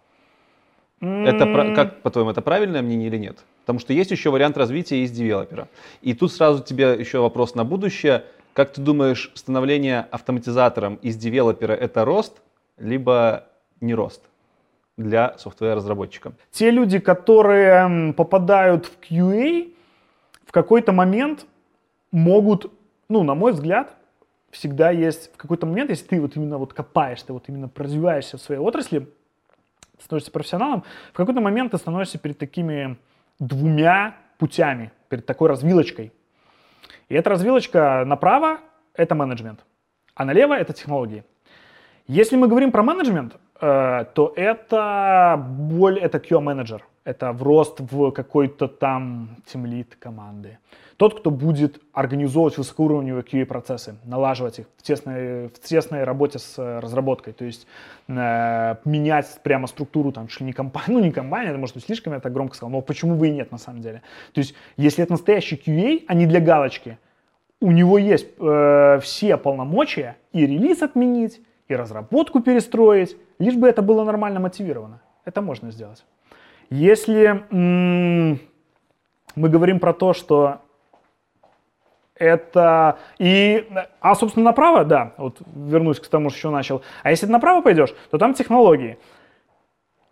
Это, как, по-твоему, это правильное мнение или нет? Потому что есть еще вариант развития из девелопера. И тут сразу тебе еще вопрос на будущее. Как ты думаешь, становление автоматизатором из девелопера это рост, либо не рост для софтвер-разработчика? те люди, которые попадают в QA, в какой-то момент могут, ну, на мой взгляд, всегда есть, в какой-то момент, если ты вот именно вот копаешь, ты вот именно развиваешься в своей отрасли, становишься профессионалом, в какой-то момент ты становишься перед такими двумя путями, перед такой развилочкой. И эта развилочка направо — это менеджмент, а налево — это технологии. Если мы говорим про менеджмент, э, то это боль, это QA-менеджер. Это в рост в какой-то там тимлит команды. Тот, кто будет организовывать высокоуровневые QA-процессы, налаживать их в тесной, в тесной работе с э, разработкой. То есть э, менять прямо структуру, там, чуть не компания, ну не компания, это может быть слишком я так громко сказал, но почему бы и нет на самом деле. То есть если это настоящий QA, а не для галочки, у него есть э, все полномочия и релиз отменить, и разработку перестроить, лишь бы это было нормально мотивировано. Это можно сделать. Если мы говорим про то, что это и, а собственно направо, да, вот вернусь к тому, что еще начал. А если ты направо пойдешь, то там технологии.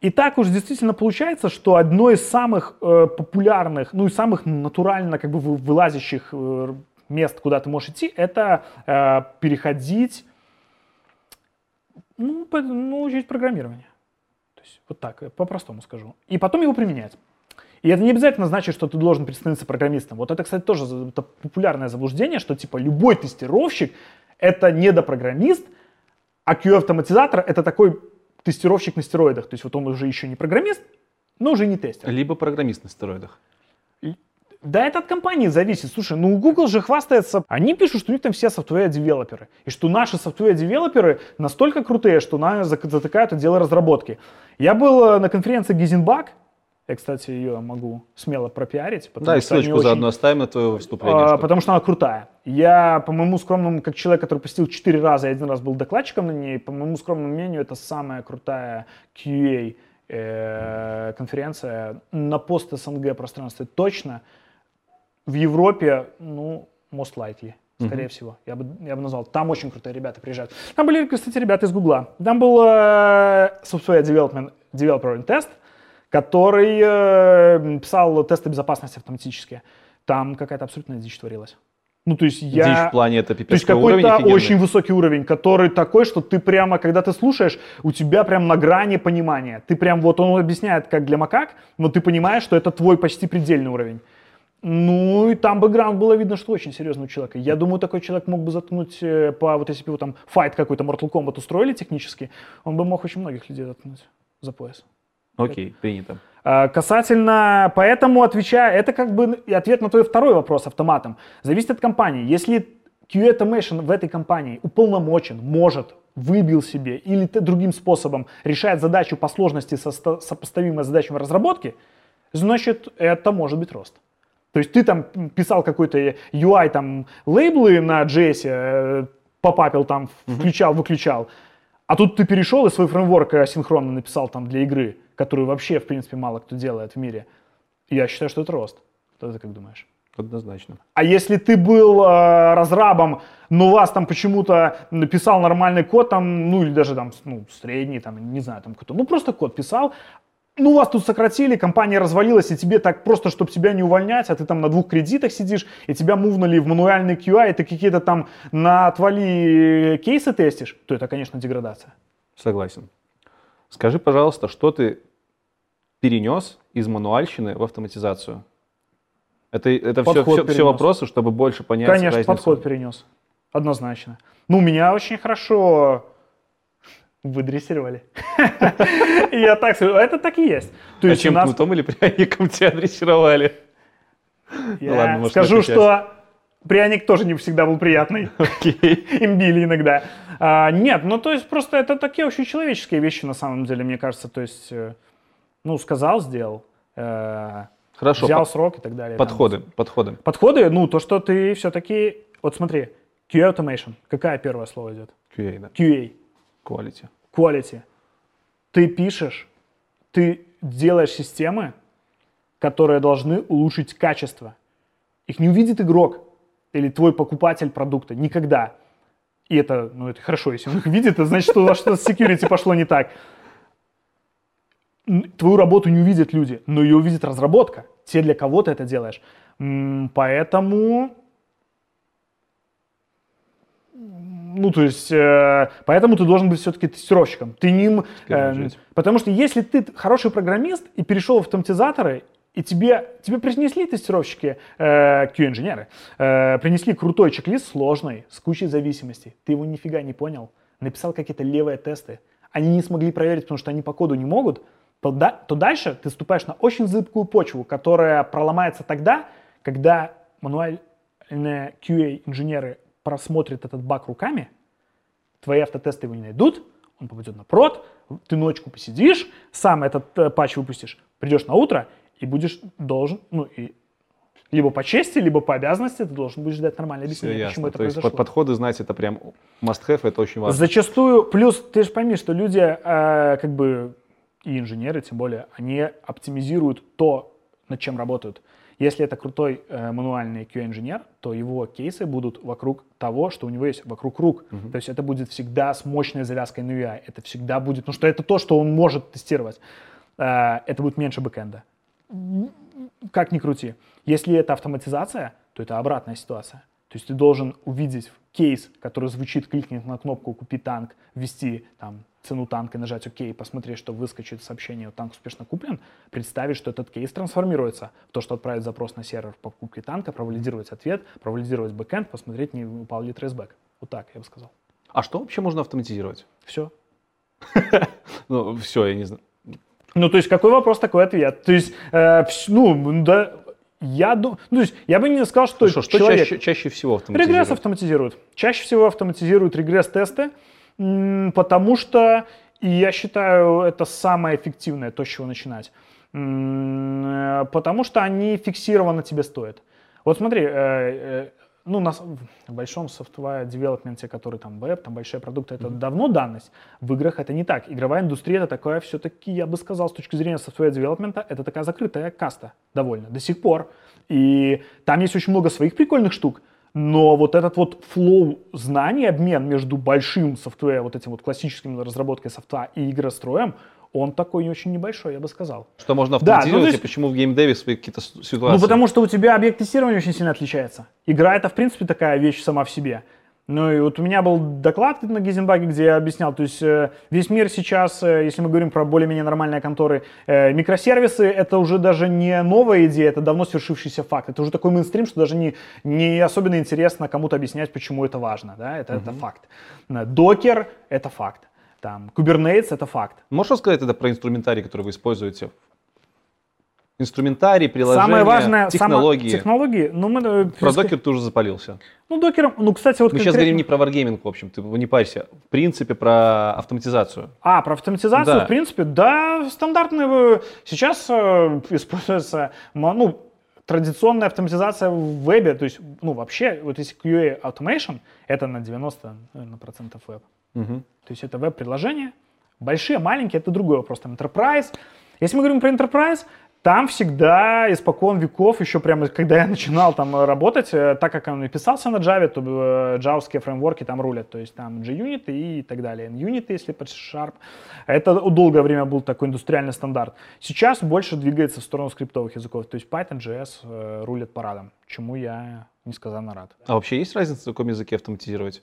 И так уж действительно получается, что одно из самых э, популярных, ну и самых натурально как бы вылазящих э, мест, куда ты можешь идти, это э, переходить, ну, по, ну, программирование. То есть вот так, по-простому скажу. И потом его применять. И это не обязательно значит, что ты должен становиться программистом. Вот это, кстати, тоже это популярное заблуждение, что типа любой тестировщик это недопрограммист, а QA-автоматизатор это такой тестировщик на стероидах. То есть вот он уже еще не программист, но уже не тестер. Либо программист на стероидах. Да это от компании зависит. Слушай, ну Google же хвастается. Они пишут, что у них там все software -девелоперы. И что наши software -девелоперы настолько крутые, что нами затыкают отделы разработки. Я был э, на конференции Гизенбак, я, кстати, ее могу смело пропиарить. Да, и ссылочку очень... заодно оставим на твое выступление. А, потому что она крутая. Я, по моему скромному, как человек, который посетил 4 раза, я один раз был докладчиком на ней, по моему скромному мнению, это самая крутая QA э, конференция на пост СНГ пространстве точно. В Европе, ну, most likely скорее mm-hmm. всего. Я бы, я бы назвал. Там очень крутые ребята приезжают. Там были, кстати, ребята из Гугла. Там был э, Software Development, Developer Test который э, писал тесты безопасности автоматически. Там какая-то абсолютная дичь творилась. Ну, то есть я... Дичь в плане это пипец То есть какой-то очень высокий уровень, который такой, что ты прямо, когда ты слушаешь, у тебя прям на грани понимания. Ты прям, вот он объясняет, как для макак, но ты понимаешь, что это твой почти предельный уровень. Ну, и там бэкграунд было видно, что очень серьезный у человека. Я думаю, такой человек мог бы заткнуть э, по, вот если бы его там файт какой-то Mortal Kombat устроили технически, он бы мог очень многих людей заткнуть за пояс. Окей, принято. А, касательно, поэтому отвечая, это как бы ответ на твой второй вопрос автоматом. Зависит от компании. Если QA Automation в этой компании уполномочен, может, выбил себе или другим способом решает задачу по сложности со сопоставимой с задачами разработки, значит, это может быть рост. То есть ты там писал какой-то UI, там, лейблы на JS, э, попапил там, включал, выключал, а тут ты перешел и свой фреймворк асинхронно написал там для игры которую вообще, в принципе, мало кто делает в мире. Я считаю, что это рост. Что ты как думаешь? Однозначно. А если ты был э, разрабом, но вас там почему-то написал нормальный код, там, ну или даже там, ну, средний, там, не знаю, там какой-то, ну просто код писал, ну, вас тут сократили, компания развалилась, и тебе так просто, чтобы тебя не увольнять, а ты там на двух кредитах сидишь, и тебя мувнули в мануальный QA, и ты какие-то там на отвали кейсы тестишь, то это, конечно, деградация. Согласен. Скажи, пожалуйста, что ты перенес из мануальщины в автоматизацию? Это, это все, все, все вопросы, чтобы больше понять Конечно, разницу. подход перенес. Однозначно. Ну, меня очень хорошо выдрессировали. Я так скажу, это так и есть. То а чем кнутом или пряником тебя дрессировали? Я скажу, что пряник тоже не всегда был приятный. Им били иногда. А, нет, ну то есть просто это такие очень человеческие вещи на самом деле, мне кажется. То есть, э, ну, сказал, сделал. Э, Хорошо. Взял срок и так далее. Подходы, подходы. Подходы, ну, то, что ты все-таки... Вот смотри, QA Automation. Какое первое слово идет? QA, да. QA. Quality. Quality. Ты пишешь, ты делаешь системы, которые должны улучшить качество. Их не увидит игрок или твой покупатель продукта никогда. И это, ну, это хорошо, если он их видит, это значит, что что-то с security пошло не так. Твою работу не увидят люди, но ее увидит разработка. Те, для кого ты это делаешь. Поэтому ну, то есть, э, поэтому ты должен быть все-таки тестировщиком. Ты ним, э, потому что если ты хороший программист и перешел в автоматизаторы, и тебе, тебе принесли тестировщики, э, Q-инженеры, э, принесли крутой чек-лист сложный, с кучей зависимостей. Ты его нифига не понял. написал какие-то левые тесты, они не смогли проверить, потому что они по коду не могут, то, да, то дальше ты ступаешь на очень зыбкую почву, которая проломается тогда, когда мануальные QA-инженеры просмотрят этот баг руками, твои автотесты его не найдут, он попадет на прод, ты ночку посидишь, сам этот э, патч выпустишь, придешь на утро и будешь должен, ну и либо по чести, либо по обязанности ты должен будешь дать нормальное Все объяснение, ясно. почему это То есть произошло. под- подходы знать это прям must-have, это очень важно. Зачастую, плюс ты же пойми, что люди, э, как бы, и инженеры тем более, они оптимизируют то, над чем работают. Если это крутой э, мануальный QA-инженер, то его кейсы будут вокруг того, что у него есть вокруг рук. То есть это будет всегда с мощной завязкой на UI. Это всегда будет, ну что это то, что он может тестировать. Э, это будет меньше бэкэнда. Как ни крути. Если это автоматизация, то это обратная ситуация. То есть ты должен увидеть кейс, который звучит, кликнуть на кнопку «Купи танк», ввести там цену танка, нажать ОК, посмотреть, что выскочит сообщение «Танк успешно куплен», представить, что этот кейс трансформируется в то, что отправить запрос на сервер по покупке танка, провалидировать ответ, провалидировать бэкэнд, посмотреть, не упал ли traceback. Вот так я бы сказал. А что вообще можно автоматизировать? Все. Ну, все, я не знаю. Ну, то есть, какой вопрос, такой ответ. То есть, э, ну, да, я думаю, ну, то есть, я бы не сказал, что, Хорошо, что человек... чаще, чаще всего Регресс автоматизируют? автоматизируют. Чаще всего автоматизируют регресс-тесты, потому что, и я считаю, это самое эффективное, то, с чего начинать. Э, Потому что они фиксированно тебе стоят. Вот смотри, э, э, ну, на, в большом software девелопменте, который там веб, там большие продукты, это давно данность. В играх это не так. Игровая индустрия это такая все-таки, я бы сказал, с точки зрения software девелопмента, это такая закрытая каста довольно до сих пор. И там есть очень много своих прикольных штук, но вот этот вот flow знаний, обмен между большим software, вот этим вот классическим разработкой софта и игростроем, он такой очень небольшой, я бы сказал. Что можно Да, ну, автоматизировать есть- и почему в геймдеве свои какие-то ситуации? Ну, потому что у тебя объект тестирования очень сильно отличается. Игра это, в принципе, такая вещь сама в себе. Ну и вот у меня был доклад на Гизенбаге, где я объяснял, то есть э, весь мир сейчас, э, если мы говорим про более-менее нормальные конторы, э, микросервисы это уже даже не новая идея, это давно свершившийся факт. Это уже такой мейнстрим, что даже не, не особенно интересно кому-то объяснять, почему это важно. Да? Это, это факт. Э, Докер это факт. Там, Kubernetes это факт. Можешь рассказать это про инструментарий, который вы используете? Инструментарий, приложения, Самое важное, технологии. само- технологии. Ну, мы, э, Про докер ты уже запалился. Ну, докером, ну, кстати, вот Мы сейчас конкретно- говорим не про Wargaming, в общем, ты не парься. В принципе, про автоматизацию. А, про автоматизацию, Да. в принципе, да, стандартная. э, Сейчас э, используется, ну, традиционная автоматизация в вебе, то есть, ну, вообще, вот если QA Automation, это на 90, наверное, процентов веб. Мгм. То есть это веб-приложения. Большие, маленькие, это другой вопрос. Там Enterprise. Если мы говорим про Enterprise, там всегда испокон веков, еще прямо когда я начинал там работать, э, так как он и писался на Java, то э, джавские фреймворки там рулят. То есть там JUnit и так далее. NUnit, если под Sharp. Это долгое время был такой индустриальный стандарт. Сейчас больше двигается в сторону скриптовых языков. То есть Python, JS э, рулят парадом, чему я несказанно рад. А вообще есть разница, на каком языке автоматизировать?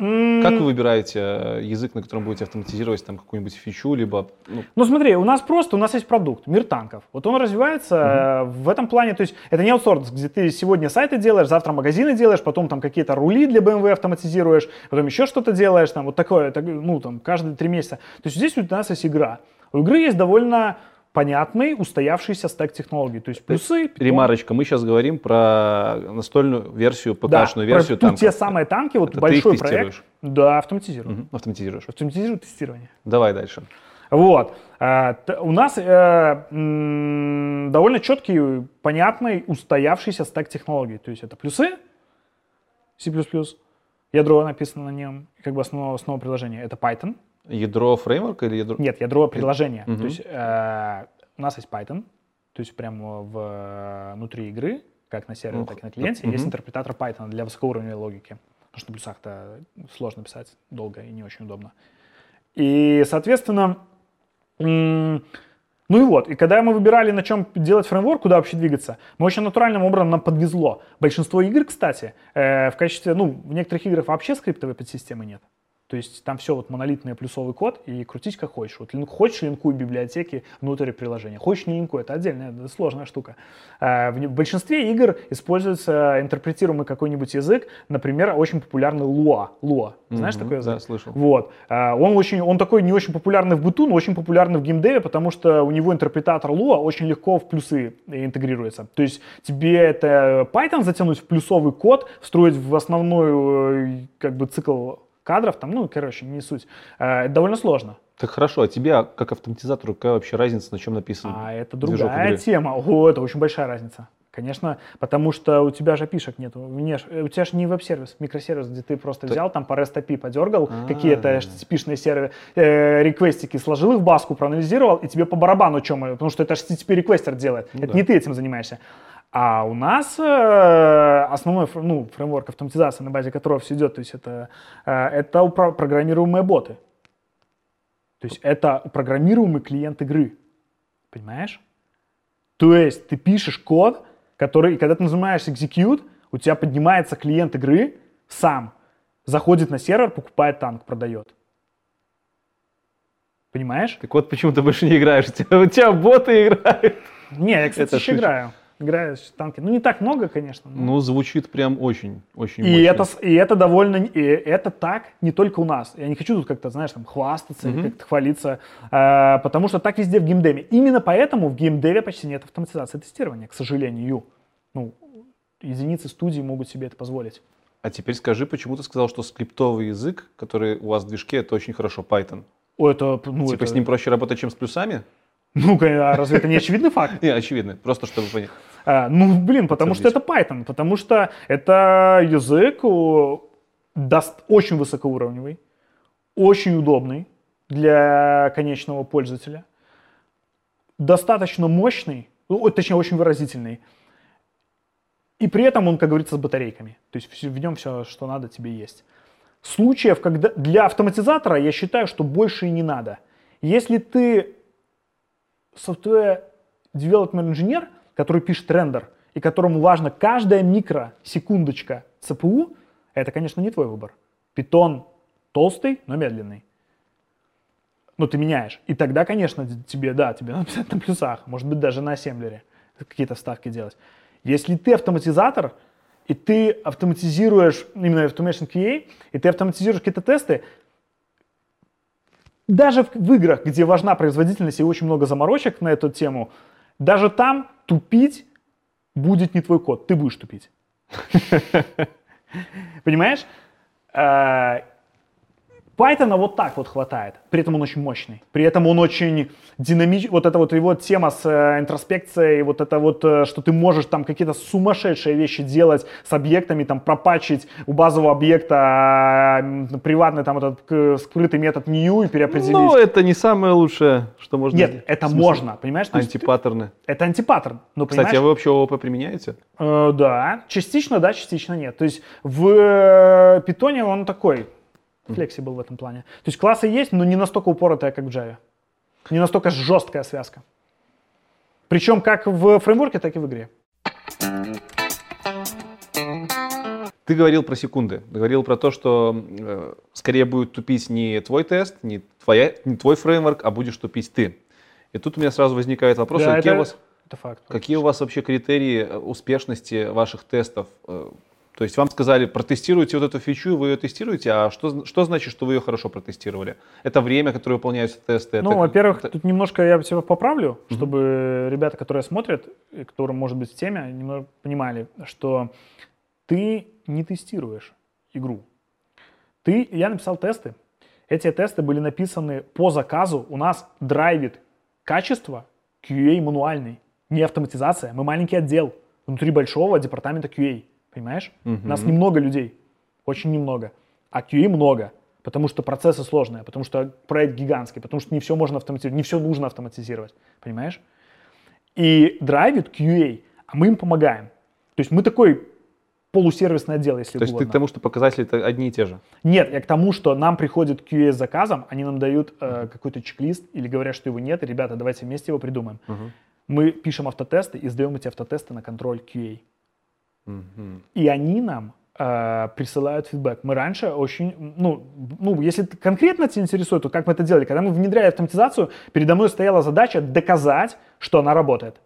Как вы выбираете э, язык, на котором будете автоматизировать там какую-нибудь фичу, либо ну, Ну смотри, у нас просто, у нас есть продукт, мир танков. Вот он развивается э, в этом плане, то есть это не аутсорс, где ты сегодня сайты делаешь, завтра магазины делаешь, потом там какие-то рули для BMW автоматизируешь, потом еще что-то делаешь, там вот такое, так, ну там каждые три месяца. То есть здесь у нас есть игра. У игры есть довольно понятный, устоявшийся стек технологий, то есть плюсы, Python. ремарочка. Мы сейчас говорим про настольную версию, да, ПК-шную про версию ту- танков. те самые танки, вот Это ты большой их проект. Да, автоматизирую. Мгм, Автоматизируешь. Автоматизирую тестирование. Давай дальше. Вот. А, У нас э, довольно четкий, понятный, устоявшийся стек технологий. То есть это плюсы, C++, ядро написано на нем, как бы основа, основа приложения. Это Python. Ядро фреймворка или ядро... Нет, ядро приложения. Мгм. То есть э, у нас есть Python, то есть прямо в, внутри игры, как на сервере, Ну, так и на клиенте, мгм. есть интерпретатор Python для высокоуровневой логики. Потому что на плюсах-то сложно писать долго и не очень удобно. И, соответственно, ну и вот, и когда мы выбирали, на чем делать фреймворк, куда вообще двигаться, мы очень натуральным образом нам подвезло. Большинство игр, кстати, э, в качестве, ну, в некоторых играх вообще скриптовой подсистемы нет. То есть там все вот монолитный плюсовый код и крутить как хочешь. Вот лин- хочешь линкуй библиотеки внутрь приложения, хочешь не линкуй, это отдельная это сложная штука. А, В большинстве игр используется интерпретируемый какой-нибудь язык, например, очень популярный Lua. Lua. Знаешь Мгм, такой язык? да, слышал. Вот. А, Он, очень, он такой не очень популярный в быту, но очень популярный в геймдеве, потому что у него интерпретатор Lua очень легко в плюсы интегрируется. То есть тебе это Python затянуть в плюсовый код, встроить в основной э, как бы цикл кадров, там, ну, короче, не суть. А, Это довольно сложно. Так хорошо, а тебе, как автоматизатору, какая вообще разница, на чем написан А это другая тема. О, это очень большая разница. Конечно, потому что у тебя же опишек нету. Мне ж- э, у тебя же не веб-сервис, микросервис, где ты просто Так- взял там по REST API подергал, А. какие-то HTTP-шные серверы, э, реквестики, сложил их в баску, проанализировал, и тебе по барабану чем, потому что это HTTP реквестер делает. Ну это да. не ты этим занимаешься. А у нас э, основной ну, фреймворк автоматизации, на базе которого все идет, то есть это, э, это программируемые боты. То есть это программируемый клиент игры. Понимаешь? То есть ты пишешь код, который, когда ты нажимаешь execute, у тебя поднимается клиент игры сам, заходит на сервер, покупает танк, продает. Понимаешь? Так вот, почему ты больше не играешь? У тебя, у тебя боты играют. Не, я, кстати, Это еще шучу. играю. Играю в танки. Ну, не так много, конечно. но- Ну, звучит прям очень, очень И мощно. это, и это довольно, и это так не только у нас. Я не хочу тут как-то, знаешь, там хвастаться или как-то хвалиться, а, потому что так везде в геймдеве. Именно поэтому в геймдеве почти нет автоматизации тестирования, к сожалению. Ну, единицы студий могут себе это позволить. А теперь скажи, почему ты сказал, что скриптовый язык, который у вас в движке, это очень хорошо Python? О, это, ну, типа это- с ним проще работать, чем с плюсами? ну, а разве это не очевидный факт? Не, очевидно, просто чтобы понять. А, ну, блин, потому что это Python, потому что это язык о, даст очень высокоуровневый, очень удобный для конечного пользователя, достаточно мощный, ну, точнее, очень выразительный, и при этом он, как говорится, с батарейками. То есть в нем все, что надо, тебе есть. Случаев, когда для автоматизатора я считаю, что больше и не надо. Если ты software development инженер, который пишет рендер, и которому важна каждая микросекундочка ЦПУ, это, конечно, не твой выбор. Питон толстый, но медленный. Но ты меняешь. И тогда, конечно, тебе, да, тебе надо писать на плюсах, может быть, даже на ассемблере какие-то ставки делать. Если ты автоматизатор, и ты автоматизируешь, именно Automation QA, и ты автоматизируешь какие-то тесты, даже в, в играх, где важна производительность и очень много заморочек на эту тему, даже там тупить будет не твой код, ты будешь тупить. Понимаешь? Э, Python вот так вот хватает. При этом он очень мощный. При этом он очень динамичный. Вот эта вот его тема с э, интроспекцией, вот это вот, э, что ты можешь там какие-то сумасшедшие вещи делать с объектами, там пропачить у базового объекта э, приватный там этот к- скрытый метод new и переопределить. Ну, это не самое лучшее, что можно Нет, сделать. это можно, понимаешь? Антипаттерны. это антипаттерн. Но, Кстати, а понимаешь? вы вообще ООП применяете? Э, да, частично да, частично нет. То есть в э, питоне он такой флексибл в этом плане. То есть классы есть, но не настолько упоротая, как в Java. Не настолько жесткая связка. Причем как в фреймворке, так и в игре. Ты говорил про секунды. Ты говорил про то, что э, скорее будет тупить не твой тест, не, твоя, не твой фреймворк, а будешь тупить ты. И тут у меня сразу возникает вопрос, Да, какие, это, у вас, это факт. какие у вас вообще критерии э, успешности ваших тестов? То есть вам сказали, протестируйте вот эту фичу, вы ее тестируете, а что, что значит, что вы ее хорошо протестировали? Это время, которое выполняются тесты? Ну, это- во-первых, это- тут немножко я себя поправлю, чтобы ребята, которые смотрят, и которым может быть в теме, немного понимали, что ты не тестируешь игру. Ты, я написал тесты. Эти тесты были написаны по заказу. У нас драйвит качество QA мануальный, не автоматизация. Мы маленький отдел внутри большого департамента QA. Понимаешь? У нас немного людей, очень немного. А QA много, потому что процессы сложные, потому что проект гигантский, потому что не все можно автоматизировать, не все нужно автоматизировать. Понимаешь? И драйвит QA, а мы им помогаем. То есть мы такой полусервисный отдел, если То есть ты угодно. к тому, что показатели это одни и те же? Нет, я к тому, что нам приходит QA с заказом, они нам дают э, какой-то чек-лист или говорят, что его нет, ребята, давайте вместе его придумаем. Мы пишем автотесты и сдаем эти автотесты на контроль QA. И они нам э, присылают фидбэк. Мы раньше очень, ну, ну, если конкретно тебя интересует, то как мы это делали? Когда мы внедряли автоматизацию, передо мной стояла задача доказать, что она работает.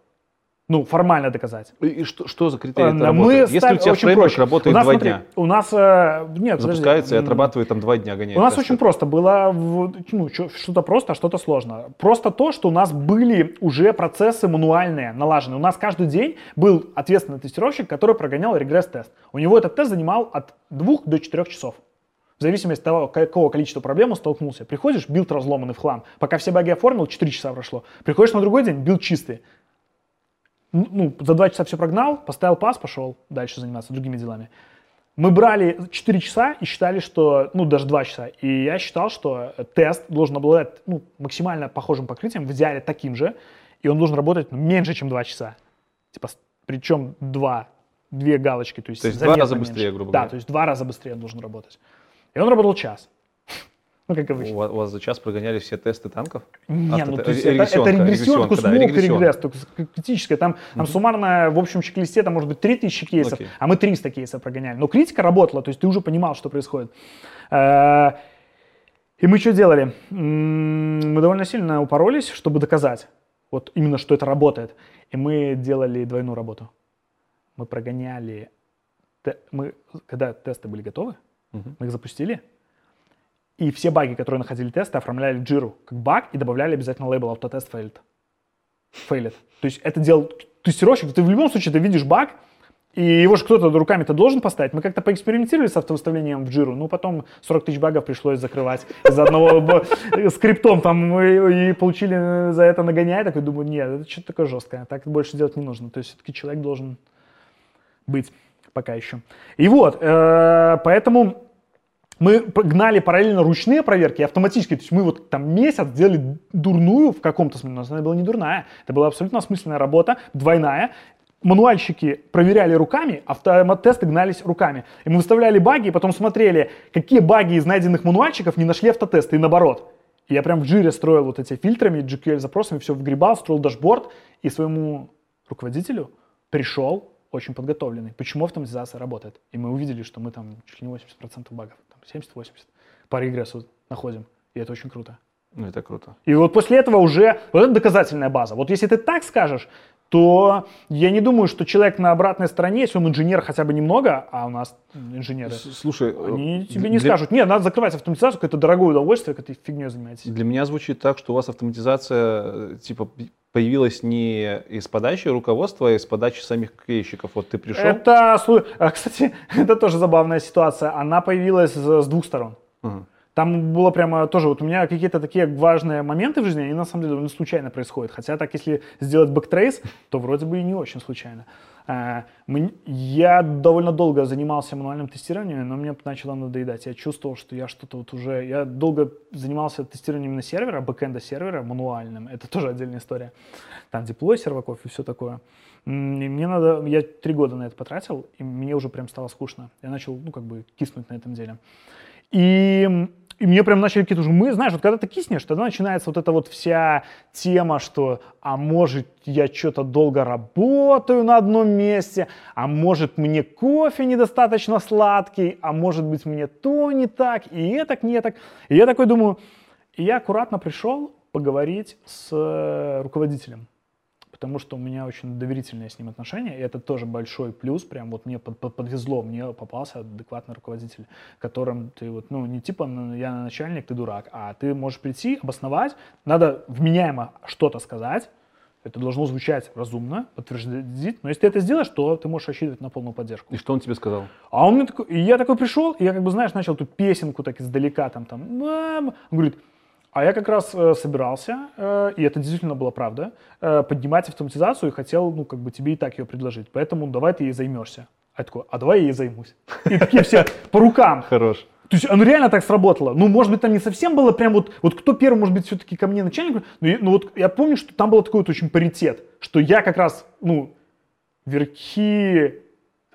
Ну, формально доказать. И, и что, что за критерий это Э, Мы работает? Если ставим- у тебя очень фреймворк проще. работает у нас, два смотри, дня, У нас, э, нет, подожди. запускается и М, отрабатывает там два дня, гоняет У нас тесты. очень просто было, ну, что-то просто, а что-то сложно. Просто то, что у нас были уже процессы мануальные, налажены. У нас каждый день был ответственный тестировщик, который прогонял регресс-тест. У него этот тест занимал от двух до четырех часов. В зависимости от того, какого количества проблем он столкнулся. Приходишь, билд разломанный в хлам. Пока все баги оформил, 4 часа прошло. Приходишь на другой день, билд чистый. Ну, за 2 часа все прогнал, поставил пас, пошел дальше заниматься другими делами. Мы брали 4 часа и считали, что, ну, даже 2 часа. И я считал, что тест должен обладать ну, максимально похожим покрытием, в идеале таким же, и он должен работать ну, меньше, чем 2 часа. Типа, причем 2, две галочки. То есть, То есть два раза меньше. быстрее, грубо Да, говоря. то есть два раза быстрее он должен работать. И он работал час. Ну, как обычно. У вас, у вас за час прогоняли все тесты танков? Не, Авто- ну, э, то есть это, это регрессионка, регрессионка, да, регресс, только критическая. Там, там суммарно в общем чек-листе там может быть 3000 кейсов, Окей. а мы 300 кейсов прогоняли. Но критика работала, то есть ты уже понимал, что происходит. Э, И мы что делали? Мы довольно сильно упоролись, чтобы доказать, вот именно, что это работает. И мы делали двойную работу. Мы прогоняли, мы, когда тесты были готовы, мы их запустили, и все баги, которые находили тесты, оформляли в джиру как баг и добавляли обязательно лейбл автотест failed. Failed. То есть это делал тестировщик, ты в любом случае ты видишь баг, и его же кто-то руками-то должен поставить. Мы как-то поэкспериментировали с автовыставлением в джиру, ну потом 40 тысяч багов пришлось закрывать из-за одного скриптом там и получили за это нагоняй. Такой думаю, нет, это что-то такое жесткое, так больше делать не нужно. То есть все-таки человек должен быть пока еще. И вот, э, поэтому мы гнали параллельно ручные проверки и автоматические. То есть мы вот там месяц делали дурную в каком-то смысле, но она была не дурная. Это была абсолютно осмысленная работа, двойная. Мануальщики проверяли руками, автотесты гнались руками. И мы выставляли баги, и потом смотрели, какие баги из найденных мануальщиков не нашли автотесты, и наоборот. И я прям в жире строил вот эти фильтрами, GQL-запросами, все вгребал, строил дашборд, и своему руководителю пришел очень подготовленный. Почему автоматизация работает? И мы увидели, что мы там чуть ли не 80% багов, 70-80 по регрессу находим. И это очень круто. Ну, это круто. И вот после этого уже, вот это доказательная база. Вот если ты так скажешь, то я не думаю, что человек на обратной стороне, если он инженер хотя бы немного, а у нас инженеры, Слушай, э, они тебе для- не скажут, нет, надо закрывать автоматизацию, какое-то дорогое удовольствие, как ты фигней занимаетесь. Для меня звучит так, что у вас автоматизация э, типа появилась не из подачи руководства, а из подачи самих QA -щиков. Вот ты пришел. Это, а, кстати, это тоже забавная ситуация. Она появилась с двух сторон. Мгм. Там было прямо тоже, вот у меня какие-то такие важные моменты в жизни, они на самом деле довольно случайно происходят. Хотя так, если сделать backtrace, то вроде бы и не очень случайно. А, Я довольно долго занимался мануальным тестированием, но мне начало надоедать. Я чувствовал, что я что-то вот уже... Я долго занимался тестированием именно сервера, бэкэнда сервера мануальным. Это тоже отдельная история. Там диплой серваков и все такое. И мне надо... Я три года на это потратил, и мне уже прям стало скучно. Я начал, ну, как бы, киснуть на этом деле. И, и мне прям начали какие-то уже мы, знаешь, вот когда ты киснешь, тогда начинается вот эта вот вся тема, что, а может, я что-то долго работаю на одном месте, а может, мне кофе недостаточно сладкий, а может быть, мне то не так, и это не так. И я такой думаю, и я аккуратно пришел поговорить с э, руководителем потому что у меня очень доверительные с ним отношения, и это тоже большой плюс, прям вот мне под- под- подвезло, мне попался адекватный руководитель, которым ты вот, ну, не типа ну, я начальник, ты дурак, а ты можешь прийти, обосновать, надо вменяемо что-то сказать, это должно звучать разумно, подтвердить, но если ты это сделаешь, то ты можешь рассчитывать на полную поддержку. И что он тебе сказал? А он мне такой, и я такой пришел, и я как бы, знаешь, начал эту песенку так издалека, там, там, «Мам». он говорит, а я как раз э, собирался, э, и это действительно была правда, э, поднимать автоматизацию и хотел, ну, как бы тебе и так ее предложить, поэтому давай ты ей займешься. А я такой, а давай я ей займусь. И такие все по рукам. Хорош. То есть оно реально так сработало. Ну, может быть, там не совсем было прям вот, вот кто первый, может быть, все-таки ко мне начальник, но, я- ну вот я помню, что там был такой вот очень паритет, что я как раз, ну, верхи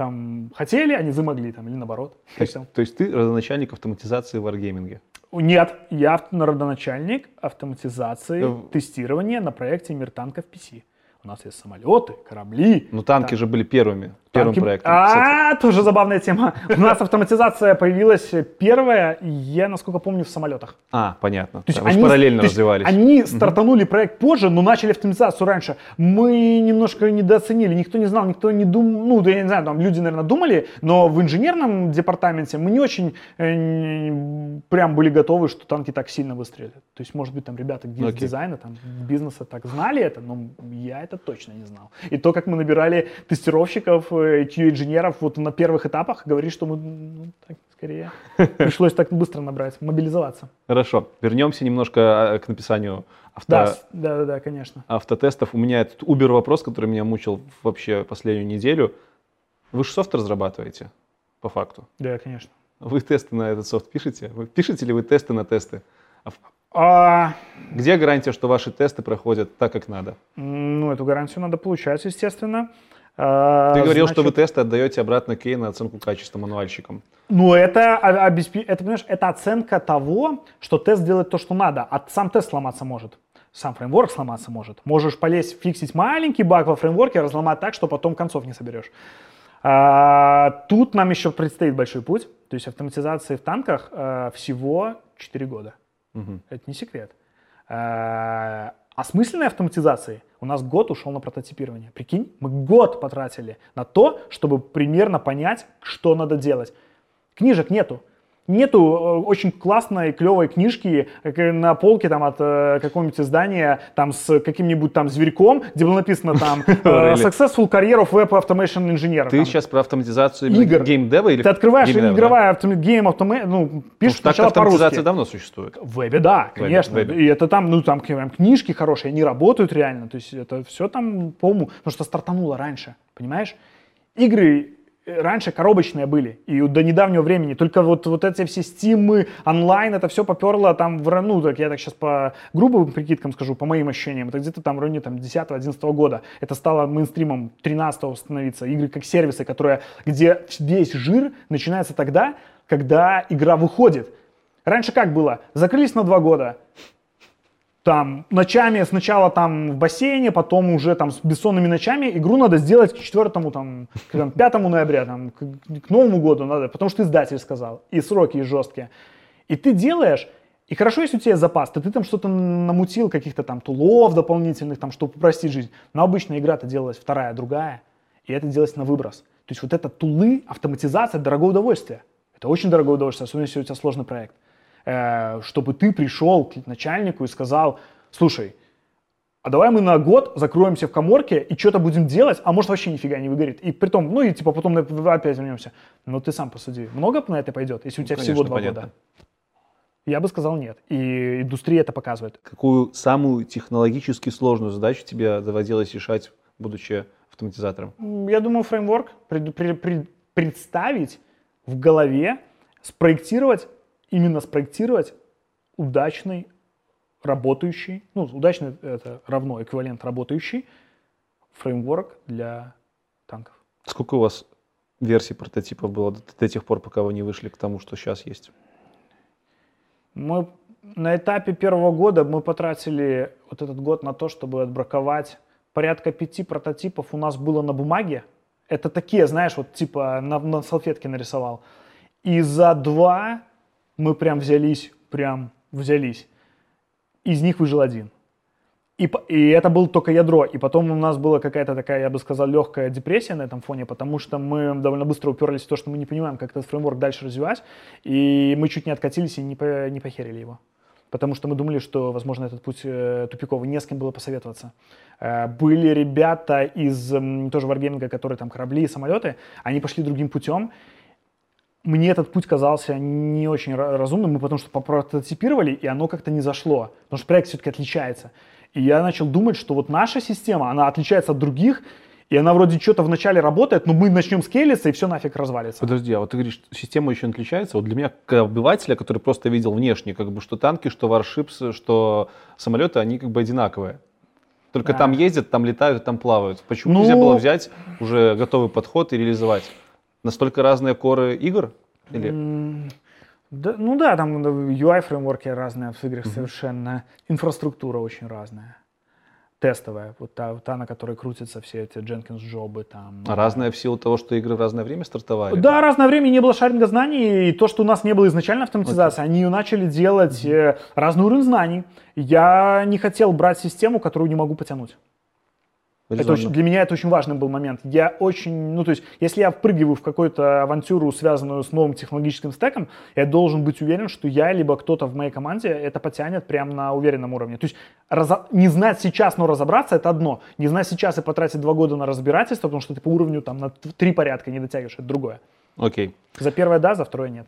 там хотели, они замогли там, или наоборот. То есть, то есть ты родоначальник автоматизации в варгейминге. Нет, я родоначальник автоматизации Э, тестирования на проекте Мир танков PC. У нас есть самолеты, корабли. Но танки Тан- же были первыми. Первым Танки- проектом? А, тоже забавная тема. У нас автоматизация появилась первая, я, насколько помню, в самолетах. А, понятно. То есть они- параллельно развивались. Они стартанули проект позже, но начали автоматизацию раньше. Мы немножко недооценили, никто не знал, никто не думал, ну, я не знаю, там люди, наверное, думали, но в инженерном департаменте мы не очень э, прям были готовы, что танки так сильно выстрелят. То есть, может быть, там ребята из дизайна, там, бизнеса так знали это, но я это точно не знал. И то, как мы набирали тестировщиков, э, QA-инженеров вот на первых этапах, говорит, что мы, ну, так, скорее, пришлось так быстро набрать, мобилизоваться. Хорошо. Вернемся немножко а, к написанию авто... Да, да, да, да, конечно. автотестов. У меня этот Uber вопрос, который меня мучил вообще последнюю неделю. Вы же софт разрабатываете, по факту. Да, конечно. Вы тесты на этот софт пишете? Вы пишете ли вы тесты на тесты? А А, Где гарантия, что ваши тесты проходят так, как надо? ну, эту гарантию надо получать, естественно. А, Ты говорил, что вы значит, тесты отдаете обратно Кей на оценку качества мануальщикам. Ну, это, обеспе- это, понимаешь, это оценка того, что тест делает то, что надо, а сам тест сломаться может. Сам фреймворк сломаться может. Можешь полезть, фиксить маленький баг во фреймворке, разломать так, что потом концов не соберешь. А, тут нам еще предстоит большой путь. То есть автоматизации в танках а, всего 4 года. Мгм. Это не секрет. А, Осмысленной автоматизации у нас год ушел на прототипирование. Прикинь, мы год потратили на то, чтобы примерно понять, что надо делать. Книжек нету. Нету э, очень классной, клевой книжки и на полке там от э, какого-нибудь издания там с каким-нибудь там зверьком, где было написано там э? Successful Career of Web Automation Engineer. Ты там. сейчас про автоматизацию Игр. геймдева или Ты открываешь да? игровая автома- гейм автоме, ну, Потому пишешь так сначала автоматизация давно существует. В вебе, да, вебе, конечно. вебе. И это там, ну, там книжки хорошие, они работают реально. То есть это все там по уму. Потому что стартануло раньше, понимаешь? Игры э, раньше коробочные были, и до недавнего времени. Только вот, вот эти все стимы, онлайн, это все поперло там в ну, так я так сейчас по грубым прикидкам скажу, по моим ощущениям, это где-то там в районе там, 10-11 года. Это стало мейнстримом 13 становиться. Игры как сервисы, которые, где весь жир начинается тогда, когда игра выходит. Раньше как было? Закрылись на два года. Там ночами сначала там в бассейне, потом уже там с бессонными ночами. Игру надо сделать к 4 там, к там, 5 ноября, там, к, к Новому году надо, потому что издатель сказал. И сроки и жесткие. И ты делаешь, и хорошо, если у тебя запас, то ты там что-то намутил, каких-то там тулов дополнительных, там, чтобы упростить жизнь. Но обычно игра-то делалась вторая, другая, и это делалось на выброс. То есть вот это тулы, автоматизация, дорогое удовольствие. Это очень дорогое удовольствие, особенно если у тебя сложный проект. Э, чтобы ты пришел к начальнику и сказал, слушай, а давай мы на год закроемся в коморке и что-то будем делать, а может вообще нифига не выгорит. И при том, ну и типа потом опять вернемся. Но ты сам посуди, много на это пойдет, если у тебя всего Конечно, два понятно. года? Я бы сказал нет. И индустрия это показывает. Какую самую технологически сложную задачу тебе доводилось решать, будучи автоматизатором? Я думаю, фреймворк пред- пре- пре- представить в голове, спроектировать, именно спроектировать удачный, работающий, ну, удачный это равно эквивалент работающий фреймворк для танков. Сколько у вас версий прототипов было до, до тех пор, пока вы не вышли к тому, что сейчас есть? Мы на этапе первого года мы потратили вот этот год на то, чтобы отбраковать порядка пяти прототипов у нас было на бумаге. Это такие, знаешь, вот типа на, на салфетке нарисовал. И за два мы прям взялись, прям взялись. Из них выжил один. И, и это было только ядро. И потом у нас была какая-то такая, я бы сказал, легкая депрессия на этом фоне, потому что мы довольно быстро уперлись в то, что мы не понимаем, как этот фреймворк дальше развивать. И мы чуть не откатились и не, по- не похерили его. Потому что мы думали, что, возможно, этот путь э, тупиковый. Не с кем было посоветоваться. Э, были ребята из м, тоже варгейминга, которые там корабли и самолеты. Они пошли другим путем. Мне этот путь казался не очень ра- разумным, мы потому что попрототипировали, и оно как-то не зашло. Потому что проект все-таки отличается. И я начал думать, что вот наша система, она отличается от других, и она вроде что-то вначале работает, но мы начнем скейлиться, и все нафиг развалится. Подожди, а вот ты говоришь, система еще отличается. Вот для меня, как обывателя, который просто видел внешне, как бы, что танки, что варшипсы, что самолеты, они как бы одинаковые. Только Да. там ездят, там летают, там плавают. Почему Ну- нельзя было взять уже готовый подход и реализовать? Настолько разные коры игр? Или... Да, ну да, там UI фреймворки разные в играх совершенно, инфраструктура очень разная. тестовая, вот та, та, на которой крутятся все эти Jenkins джобы там. Разное в силу того, что игры в разное время стартовали. Да, разное время не было шаринга знаний, и то, что у нас не было изначально автоматизации, они ее начали делать э, разный уровень знаний. Я не хотел брать систему, которую не могу потянуть. Это очень- для меня это очень важный был момент. Я очень, ну то есть, если я впрыгиваю в какую-то авантюру, связанную с новым технологическим стеком, я должен быть уверен, что я либо кто-то в моей команде это потянет прямо на уверенном уровне. То есть разо- не знать сейчас, но разобраться это одно. Не знать сейчас и потратить два года на разбирательство, потому что ты по уровню там на три порядка не дотягиваешь, это другое. Окей. За первое да, за второе нет.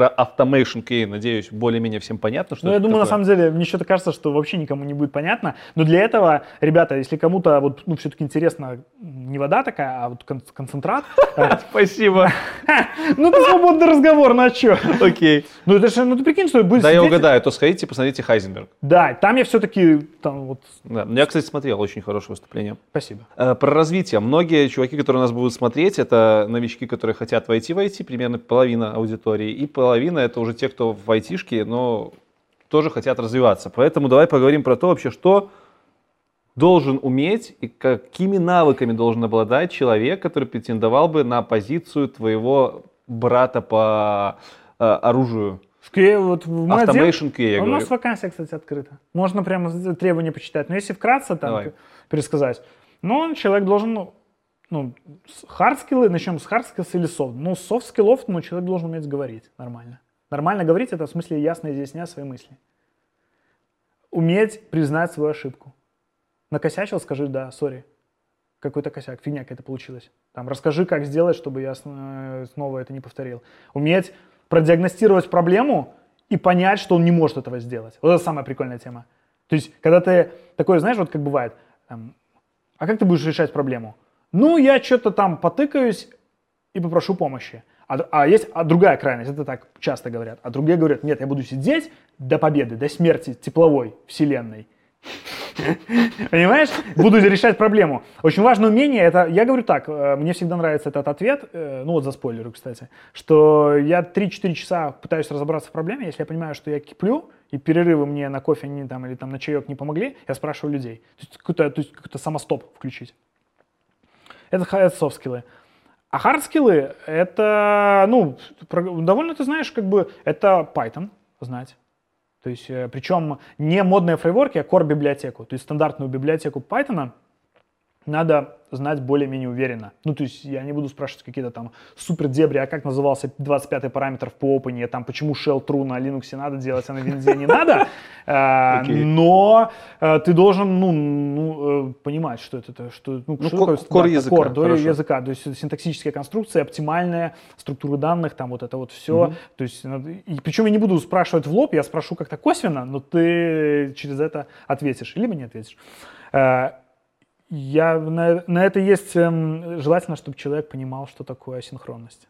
Про Automation Key, надеюсь, более-менее всем понятно, что Ну, я думаю, на такое? самом деле, мне что-то кажется, что вообще никому не будет понятно. Но для этого, ребята, если кому-то вот, ну, все-таки интересно, не вода такая, а вот кон- концентрат. э, Спасибо. Ну, это свободный разговор, ну а что? Окей. Ну, это же, ну, ты прикинь, что будет Да, я угадаю, то сходите, посмотрите Хайзенберг. Да, там я все-таки, там вот, Да. Я, кстати, смотрел, очень хорошее выступление. спасибо. Э, Про развитие. Многие чуваки, которые нас будут смотреть, это новички, которые хотят войти в IT, примерно половина аудитории, и половина это уже те, кто в айтишке, но тоже хотят развиваться. Поэтому давай поговорим про то вообще, что должен уметь и какими навыками должен обладать человек, который претендовал бы на позицию твоего брата по э, оружию. Скорее, вот в мой отдел- Automation QA, я У говорю. нас вакансия, кстати, открыта. Можно прямо требования почитать. Но если вкратце там Давай. пересказать, ну, человек должен, ну, хардскиллы, начнем с хардскиллов или софт. Ну, софт скиллов, ну, человек должен уметь говорить нормально. Нормально говорить, это в смысле ясно изъяснять свои мысли. Уметь признать свою ошибку. Накосячил, скажи, да, sorry. Какой-то косяк, фигня какая-то получилась. Там, расскажи, как сделать, чтобы я э, снова это не повторил. Уметь продиагностировать проблему и понять, что он не может этого сделать. Вот это самая прикольная тема. То есть, когда ты такой, знаешь, вот как бывает, там, а как ты будешь решать проблему? Ну, я что-то там потыкаюсь и попрошу помощи. А, а есть а другая крайность, это так часто говорят. А другие говорят, нет, я буду сидеть до победы, до смерти тепловой вселенной. Понимаешь? Буду решать проблему. Очень важное умение, это, я говорю так, э, мне всегда нравится этот ответ, э, ну вот за спойлеры, кстати, что я 3-4 часа пытаюсь разобраться в проблеме, если я понимаю, что я киплю, и перерывы мне на кофе не, там, или там, на чаек не помогли, я спрашиваю людей. То есть какой-то, то есть какой-то самостоп включить. Это, это софт-скиллы. А хардскиллы — это, ну, довольно, ты знаешь, как бы, это Python знать. То есть, э, причем не модные фреймворки, а core библиотеку. То есть стандартную библиотеку Python надо знать более-менее уверенно. Ну, то есть я не буду спрашивать какие-то там супер дебри, а как назывался 25-й параметр в Open, там почему shell true на Linux надо делать, а на винде не надо. Э, Окей. Но э, ты должен, ну, ну, э, понимать, что это, что, ну, Ну, что ко- такое языка, языка, то есть синтаксические конструкции, оптимальные структуры данных, там вот это вот все. То есть, и причем я не буду спрашивать в лоб, я спрошу как-то косвенно, но ты через это ответишь, либо не ответишь. Э, Я, на, на это есть эм, желательно, чтобы человек понимал, что такое асинхронность.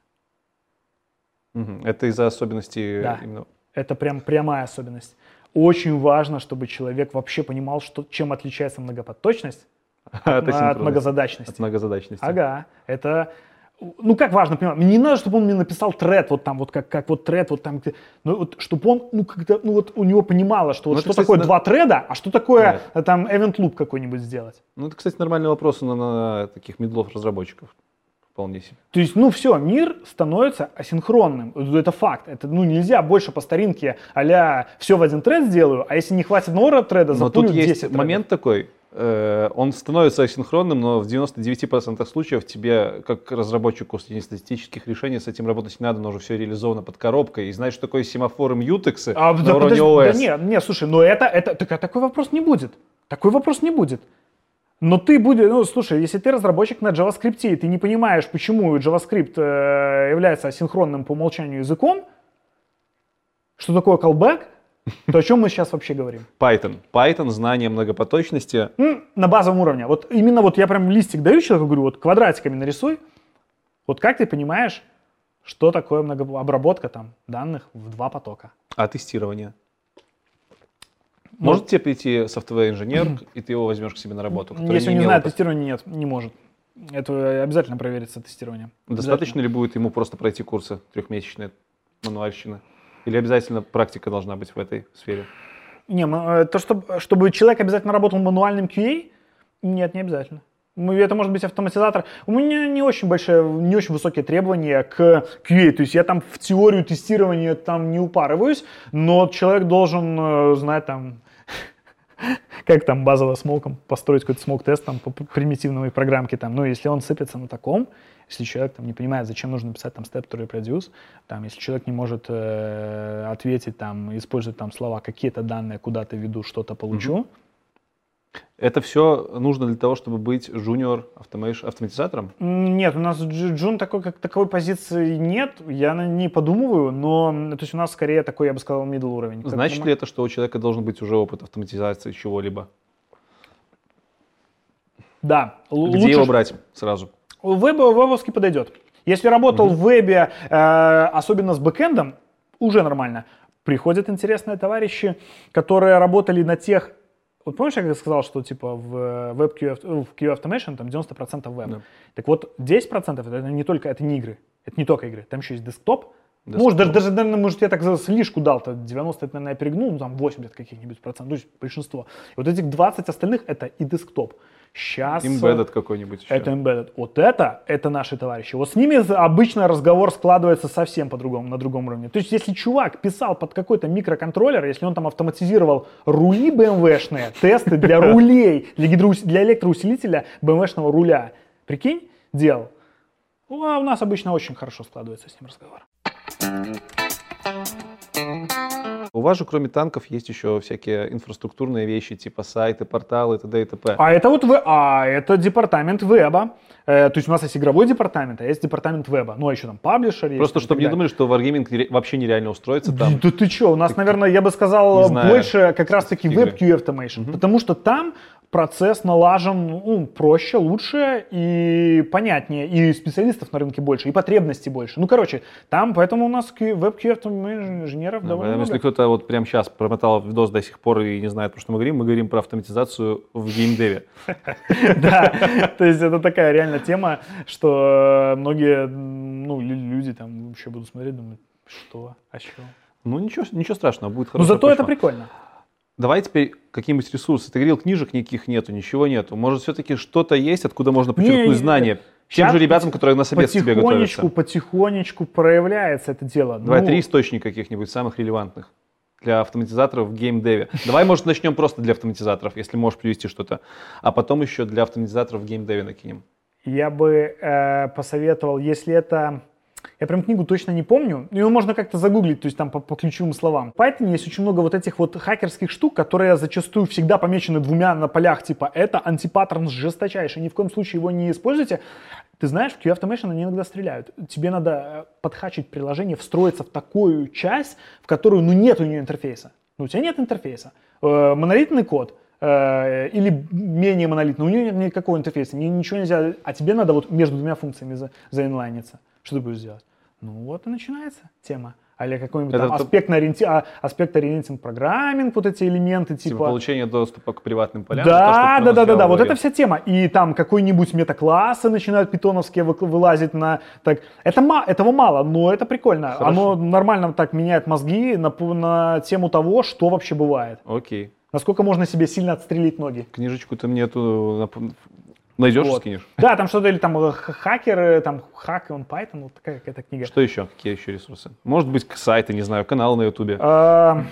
Мгм. Это из-за особенностей Да. именно Это прям прямая особенность. Очень важно, чтобы человек вообще понимал, что, чем отличается многопоточность от, от, асинхронности, многозадачности. от многозадачности. Ага, это... Ну, как важно понимать, мне не надо, чтобы он мне написал тред, вот там, вот как, как вот тред, вот там, ну, вот, чтобы он, ну, когда, ну, вот у него понимало, что вот Ну, что кстати, такое на- два треда, а что такое э, там event loop какой-нибудь сделать. Ну, это, кстати, нормальный вопрос на, на таких медлов разработчиков. Вполне себе. То есть, ну все, мир становится асинхронным. Это факт. Это, ну, нельзя больше по старинке а все в один тред сделаю, а если не хватит одного треда, Но запулю тут 10 есть тредов. момент такой, э, он становится асинхронным, но в 99% случаев тебе, как разработчику статистических решений, с этим работать не надо, но уже все реализовано под коробкой. И знаешь, что такое семафоры мьютексы А, на да, уровне подожди, OS? да нет, нет, слушай, но это, это, так, а такой вопрос не будет. Такой вопрос не будет. Но ты будешь, ну, слушай, если ты разработчик на JavaScript, и ты не понимаешь, почему JavaScript э, является асинхронным по умолчанию языком, что такое callback, то о чем мы сейчас вообще говорим? Python. Python, знание многопоточности. На базовом уровне. Вот именно вот я прям листик даю человеку, говорю, вот квадратиками нарисуй. Вот как ты понимаешь, что такое много- обработка там данных в два потока? А тестирование? Может тебе прийти software инженер и ты его возьмешь к себе на работу? Если он не знает опыта? тестирование, нет, не может. Это обязательно проверится тестирование. Достаточно ли будет ему просто пройти курсы трехмесячные мануальщины? Или обязательно практика должна быть в этой сфере? Не, э, то, чтобы, чтобы человек обязательно работал мануальным QA, нет, не обязательно. Ну, Это может быть автоматизатор. У меня не очень большие, не очень высокие требования к QA. То есть я там в теорию тестирования там не упарываюсь, но человек должен э, знать там, как там базово смоком построить какой-то смок-тест там по примитивной программке там. Ну, если он сыпется на таком, если человек там не понимает, зачем нужно писать там step to reproduce, там, если человек не может э, ответить там, использовать там слова, какие-то данные куда-то веду, что-то получу, Это все нужно для того, чтобы быть junior автоматизатором? Нет, у нас Дж- Джун такой, как таковой позиции нет, я ней подумываю, но то есть у нас скорее такой, я бы сказал, middle уровень. Значит мы- ли это, что у человека должен быть уже опыт автоматизации чего-либо? Да. Где лучше его брать сразу? Веб, вебовский подойдет. Если работал в вебе, э, особенно с бэкэндом, уже нормально. Приходят интересные товарищи, которые работали на тех... Вот помнишь, я когда сказал, что типа в веб QA, в QA Automation там 90% веб. Да. Так вот, 10% это не только, это не игры. Это не только игры. Там еще есть десктоп. Может, даже, даже, наверное, может, я так за слишком дал-то 90, это, наверное, я перегнул, ну, там 80 каких-нибудь процентов, то есть большинство. И вот этих 20 остальных это и десктоп. Сейчас... Embedded какой-нибудь еще. Это embedded. Вот это, это наши товарищи. Вот с ними обычно разговор складывается совсем по-другому, на другом уровне. То есть, если чувак писал под какой-то микроконтроллер, если он там автоматизировал рули BMW-шные, тесты для рулей, для, гидроус- для электроусилителя BMW-шного руля, прикинь, делал. Ну, а у нас обычно очень хорошо складывается с ним разговор. У вас же, кроме танков, есть еще всякие инфраструктурные вещи, типа сайты, порталы, т.д. и т.п. А это вот вы, а это департамент веба. Э, то есть у нас есть игровой департамент, а есть департамент веба. Ну, а еще там паблишер есть. Просто чтобы так не думали, что Wargaming вообще нереально устроиться там. Да, ты что, у нас, наверное, я бы сказал, больше как раз-таки игры. WebQ Automation, потому что там процесс налажен ну, проще, лучше и понятнее, и специалистов на рынке больше, и потребностей больше. Ну, короче, там, поэтому у нас Automation инженеров Да, довольно поэтому Если много. кто-то вот прямо сейчас промотал видос до сих пор и не знает, про что мы говорим, мы говорим про автоматизацию в геймдеве. Да, то есть это такая реально тема, что многие м, ну, лю- люди там вообще будут смотреть, думают, что, а что? Ну ничего, ничего страшного, будет хорошо. зато это прикольно. Давай теперь какие-нибудь ресурсы. Ты говорил, книжек никаких нету, ничего нету. Может, все-таки что-то есть, откуда можно почерпнуть Не, знания? Тем Сейчас же ребятам, которые на собес тебе Потихонечку, готовятся. потихонечку проявляется это дело. Давай Ну, три источника каких-нибудь самых релевантных для автоматизаторов в геймдеве. Давай, может, начнем просто для автоматизаторов, если можешь привести что-то. А потом еще для автоматизаторов в геймдеве накинем. Я бы э, посоветовал, если это... Я прям книгу точно не помню, ее можно как-то загуглить, то есть там по, по ключевым словам. В Python есть очень много вот этих вот хакерских штук, которые зачастую всегда помечены двумя на полях, типа это антипаттерн жесточайший, ни в коем случае его не используйте. Ты знаешь, в QA Automation они иногда стреляют. Тебе надо э, подхачить приложение, встроиться в такую часть, в которую, ну, нет у нее интерфейса. Ну, у тебя нет интерфейса. Э, монолитный код, э, или менее монолитный, у нее нет никакого интерфейса, ни- ничего нельзя, а тебе надо вот между двумя функциями за, заинлайниться. Что ты будешь делать? Ну вот и начинается тема. Или какой-нибудь Это там то- аспектно ориенти... а, аспект-ориентинг программинг, вот эти элементы, Типа, типа... получение доступа к приватным полям. Да, то, да, да, да, да, вот это вся тема. И там какой-нибудь метаклассы начинают питоновские вы- вылазить на... Так, это ма- этого мало, но это прикольно. Хорошо. Оно нормально так меняет мозги на, на тему того, что вообще бывает. Окей. Насколько можно себе сильно отстрелить ноги. Книжечку ты мне эту найдешь и Вот. скинешь? Да, там что-то или там э, х- хакеры, там хак он Python, вот такая какая-то книга. Что еще? Какие еще ресурсы? Может быть, сайты, не знаю, канал на Ютубе. А,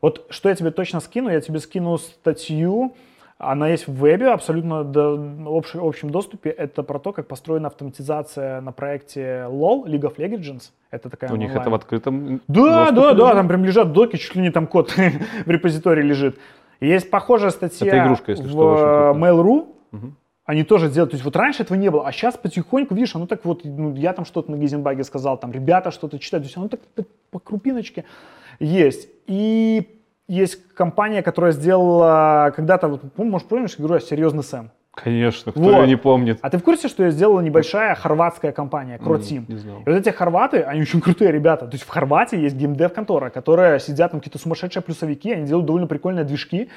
Вот что я тебе точно скину, я тебе скину статью, она есть в вебе, абсолютно общ- общем доступе. Это про то, как построена автоматизация на проекте LoL, League of Legends. Это такая У них онлайн. это в открытом Да, доступе да, да, там прям лежат доки, чуть ли не там код в репозитории лежит. И Есть похожая статья Это игрушка, если в что. Mail.ru. Мгм. Они тоже делают. То есть вот раньше этого не было, а сейчас потихоньку, видишь, оно так вот, ну, я там что-то на Гейзенбаге сказал, там ребята что-то читают, то есть оно так, так по крупиночке есть. И есть компания, которая сделала когда-то, вот, пом- может, помнишь игру «Серьезный Сэм»? Конечно, кто Вот. ее не помнит. А ты в курсе, что ее сделала небольшая хорватская компания, Croteam? Не знал. И вот эти хорваты, они очень крутые ребята. То есть в Хорватии есть геймдев-контора, которые сидят, там какие-то сумасшедшие плюсовики, они делают довольно прикольные движки.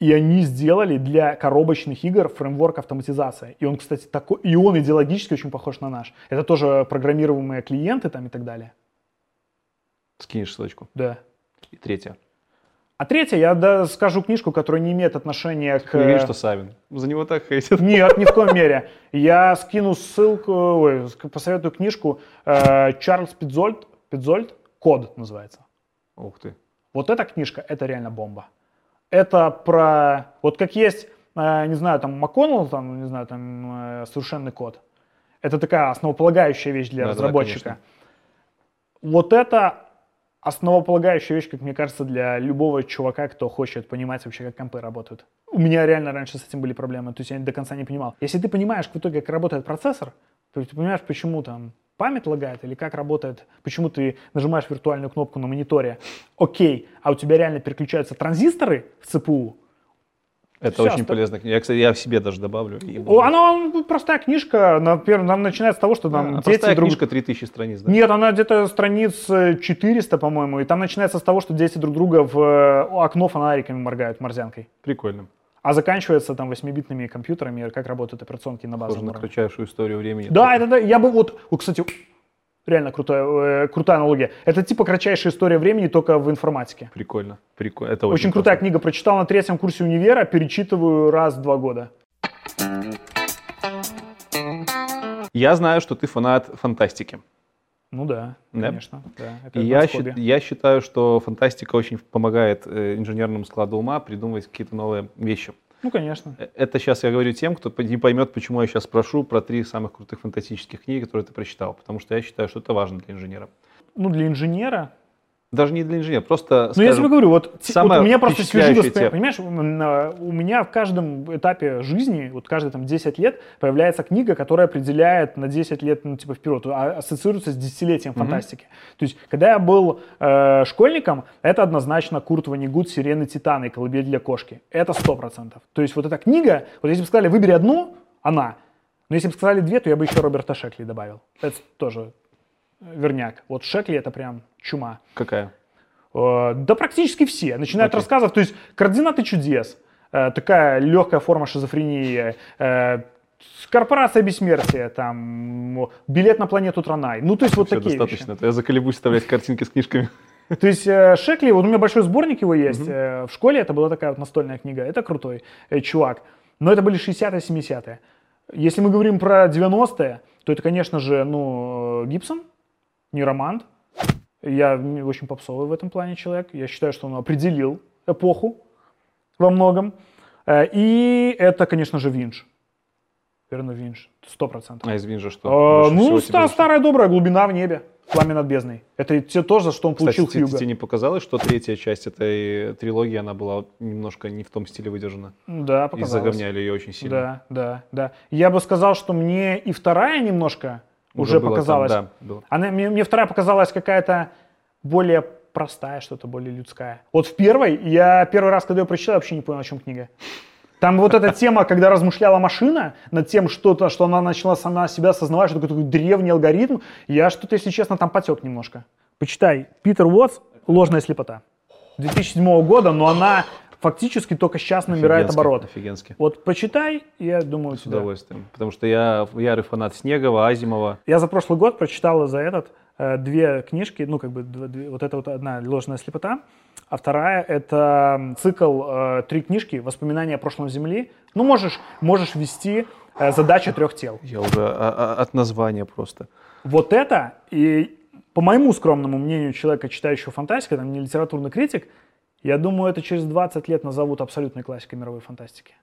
И они сделали для коробочных игр фреймворк автоматизации. И он, кстати, такой, и он идеологически очень похож на наш. Это тоже программируемые клиенты там и так далее. Скинешь ссылочку. Да. И третье. А третья, я да, скажу книжку, которая не имеет отношения к... Не говори, что Савин. За него так хейтят. Нет, ни в коем мере. Я скину ссылку, ой, посоветую книжку э, Чарльз Пидзольд, Пидзольд, «Код» называется. Ух ты. Вот эта книжка, это реально бомба. Это про, вот как есть, э, не знаю, там МакКоннелл, там, не знаю, там э, совершенный код. Это такая основополагающая вещь для Да-да, разработчика. конечно. вот это основополагающая вещь, как мне кажется, для любого чувака, кто хочет понимать вообще, как компы работают. У меня реально раньше с этим были проблемы, то есть я до конца не понимал. Если ты понимаешь в итоге, как работает процессор, то ты понимаешь, почему там память лагает или как работает, почему ты нажимаешь виртуальную кнопку на мониторе, окей, а у тебя реально переключаются транзисторы в ЦПУ, Это Всё, очень полезная книга. Я, кстати, я в себе даже добавлю. И буду. Она простая книжка, например, нам начинается с того, что Да, там а дети простая друг... книжка 3000 страниц. да? Нет, она где-то страниц э, 400, по-моему, и там начинается с того, что дети друг друга в э, окно фонариками моргают морзянкой. Прикольно. А заканчивается там 8-битными компьютерами, как работают операционки на базовом уровне. кратчайшую историю времени. Да, это да, я бы вот, вот, кстати, реально крутая, э, крутая аналогия. Это типа кратчайшая история времени, только в информатике. Прикольно. Прикольно. Это Очень, очень, крутая классно. книга, прочитал на третьем курсе универа, перечитываю раз в два года. Я знаю, что ты фанат фантастики. Ну да, Да? конечно. Да, это И я, счит- я считаю, что фантастика очень помогает э, инженерному складу ума придумывать какие-то новые вещи. Ну, конечно. Э, Это сейчас я говорю тем, кто не поймет, почему я сейчас спрошу про три самых крутых фантастических книги, которые ты прочитал. Потому что я считаю, что это важно для инженера. Ну, для инженера Даже не для инженера, просто, Ну, я тебе говорю, вот, самая вот у меня просто свежие воспоминания. Понимаешь, у меня в каждом этапе жизни, вот каждые там 10 лет, появляется книга, которая определяет на 10 лет, ну, типа, вперед, а- ассоциируется с десятилетием фантастики. То есть, когда я был э, школьником, это однозначно Курт Ванигут «Сирены Титана» и «Колыбель для кошки». Это 100%. То есть, вот эта книга, вот если бы сказали, выбери одну, она. Но если бы сказали две, то я бы еще Роберта Шекли добавил. Это тоже верняк. Вот Шекли это прям чума. какая? Э, Да практически все. Начиная от Окей. рассказов, то есть координаты чудес, э, такая легкая форма шизофрении, э, корпорация бессмертия, там, билет на планету Транай. Ну, то есть вот Все такие достаточно. То я заколебусь вставлять картинки с книжками. вещи. То есть Шекли, вот у меня большой сборник его есть. э, В школе это была такая вот настольная книга. Это крутой чувак. Но это были 60-е, 70-е. Если мы говорим про 90-е, то это, конечно же, ну, Гибсон, Нейромант. Я м, очень попсовый в этом плане человек. Я считаю, что он определил эпоху во многом. Э, И это, конечно же, Винч. Верно, Винч. Сто процентов. А из Винжа что? А, Ну, ста- старая добрая глубина в небе. Пламя над бездной. Это те то, за что он Кстати, получил тебе, Хьюго. тебе не показалось, что третья часть этой трилогии, она была немножко не в том стиле выдержана? Да, И показалось. заговняли ее очень сильно. Да, да, да. Я бы сказал, что мне и вторая немножко уже, там, показалась. да, было. Она, мне, мне вторая показалась какая-то более простая, что-то более людская. Вот в первой, я первый раз, когда ее прочитал, вообще не понял, о чем книга. Там вот эта тема, когда размышляла машина над тем, что-то, что она начала сама себя осознавать, что такой древний алгоритм, я что-то, если честно, там потек немножко. Почитай. Питер Уотс «Ложная слепота». 2007 года, но она фактически только сейчас набирает Офигенски, оборот. Офигенски. Вот почитай, я думаю, С сюда. удовольствием. Потому что я ярый фанат Снегова, Азимова. Я за прошлый год прочитал за этот э, две книжки, ну, как бы, дв- две- вот это вот одна «Ложная слепота», а вторая — это цикл э, «Три книжки. Воспоминания о прошлом Земли». Ну, можешь, можешь ввести э, «Задача трех тел». Я уже а- а- от названия просто. Вот это, и по моему скромному мнению человека, читающего фантастику, там, не литературный критик, я думаю, это через 20 лет назовут абсолютной классикой мировой фантастики.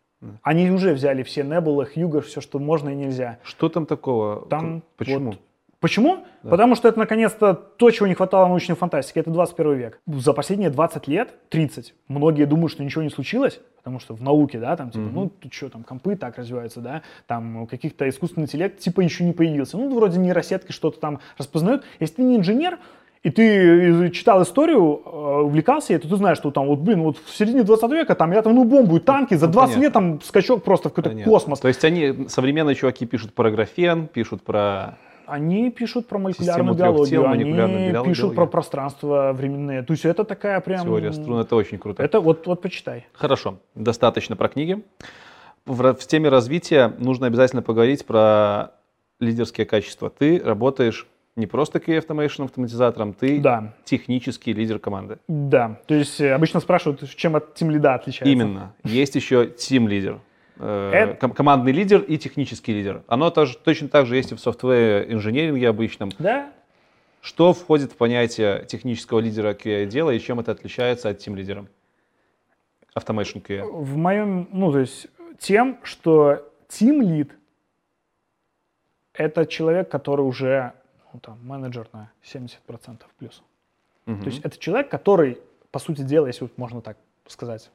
Они уже взяли все Небулы, Хьюго, все, что можно и нельзя. Что там такого? Там Почему? вот- Почему? Потому что это наконец-то то, чего не хватало научной фантастике. Это 21 век. За последние 20 лет, 30, многие думают, что ничего не случилось, потому что в науке, да, там, типа, ну, ты что, там, компы так развиваются, да, там, каких-то искусственный интеллект, типа, еще не появился. Ну, вроде нейросетки что-то там распознают. Если ты не инженер, и ты читал историю, э, увлекался то ты знаешь, что там, вот, блин, вот в середине 20 века там атомную бомбу и танки, за Ну, 20 понятно. лет там скачок просто в какой-то Понятно. космос. То есть они, современные чуваки, пишут про графен, пишут про... Они пишут про молекулярную биологию, тел, они биологию. пишут про пространство временные. То есть это такая прям... Теория струн, это очень круто. Это вот, вот почитай. Хорошо, достаточно про книги. В, в теме развития нужно обязательно поговорить про лидерские качества. Ты работаешь не просто QA Automation автоматизатором, ты Да. технический лидер команды. Да, то есть э, обычно спрашивают, чем от Team лида отличается. Именно. Есть еще team лидер. Э, Это- ком- командный лидер и технический лидер. Оно тоже, точно так же есть и в софтвер инженеринге обычном. Да, Что входит в понятие технического лидера QA дела и чем это отличается от team лидера? Automation QA. в моем, ну, то есть тем, что Team Lead это человек, который уже, ну, там, менеджер на 70% плюс. Мгм. То есть это человек, который, по сути дела, если вот можно так сказать,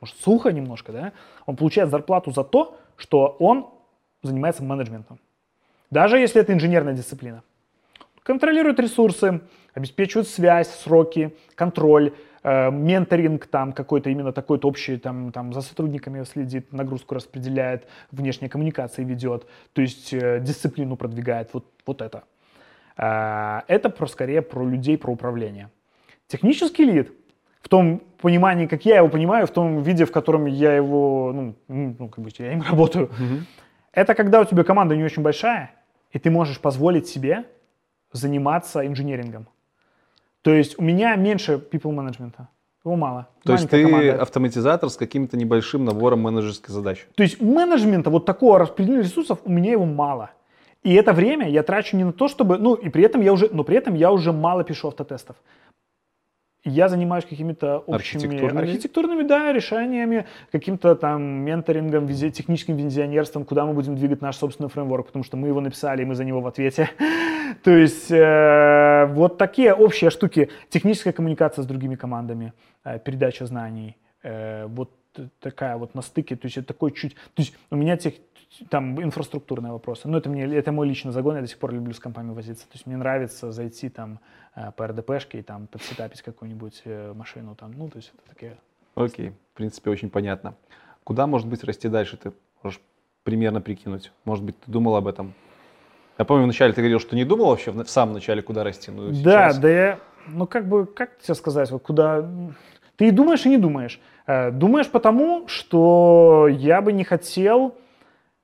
может, сухо немножко, да, он получает зарплату за то, что он занимается менеджментом. Даже если это инженерная дисциплина. Контролирует ресурсы, обеспечивает связь, сроки, контроль, э, менторинг там какой-то именно такой-то общий, там, там за сотрудниками следит, нагрузку распределяет, внешние коммуникации ведет, то есть э, дисциплину продвигает, вот, вот это. А, Это про, скорее про людей, про управление. Технический лид, в том понимании, как я его понимаю, в том виде, в котором я его, ну, ну, как бы я им работаю, это когда у тебя команда не очень большая, и ты можешь позволить себе заниматься инженерингом. То есть у меня меньше people менеджмента. Его мало. То есть ты команда. автоматизатор с каким-то небольшим набором менеджерских задач. То есть менеджмента, вот такого распределения ресурсов, у меня его мало. И это время я трачу не на то, чтобы, ну, и при этом я уже, но при этом я уже мало пишу автотестов. Я занимаюсь какими-то общими Архитектурными? архитектурными, да, решениями, каким-то там менторингом, визи- техническим визионерством, куда мы будем двигать наш собственный фреймворк, потому что мы его написали, и мы за него в ответе. То есть э, вот такие общие штуки. Техническая коммуникация с другими командами, э, передача знаний, э, вот такая вот на стыке, то есть это такой чуть, то есть у меня тех, там инфраструктурные вопросы, но это мне, это мой личный загон, я до сих пор люблю с компами возиться, то есть мне нравится зайти там э, по РДПшке и там подсетапить какую-нибудь э, машину там, ну то есть это такие Окей, в принципе, очень понятно. Куда, может быть, расти дальше, ты можешь примерно прикинуть? Может быть, ты думал об этом? Я помню, вначале ты говорил, что не думал вообще в самом начале, куда расти. Ну, Да, сейчас- да я, ну как бы, как тебе сказать, вот куда... Ты и думаешь, и не думаешь. Э, Думаешь потому, что я бы не хотел,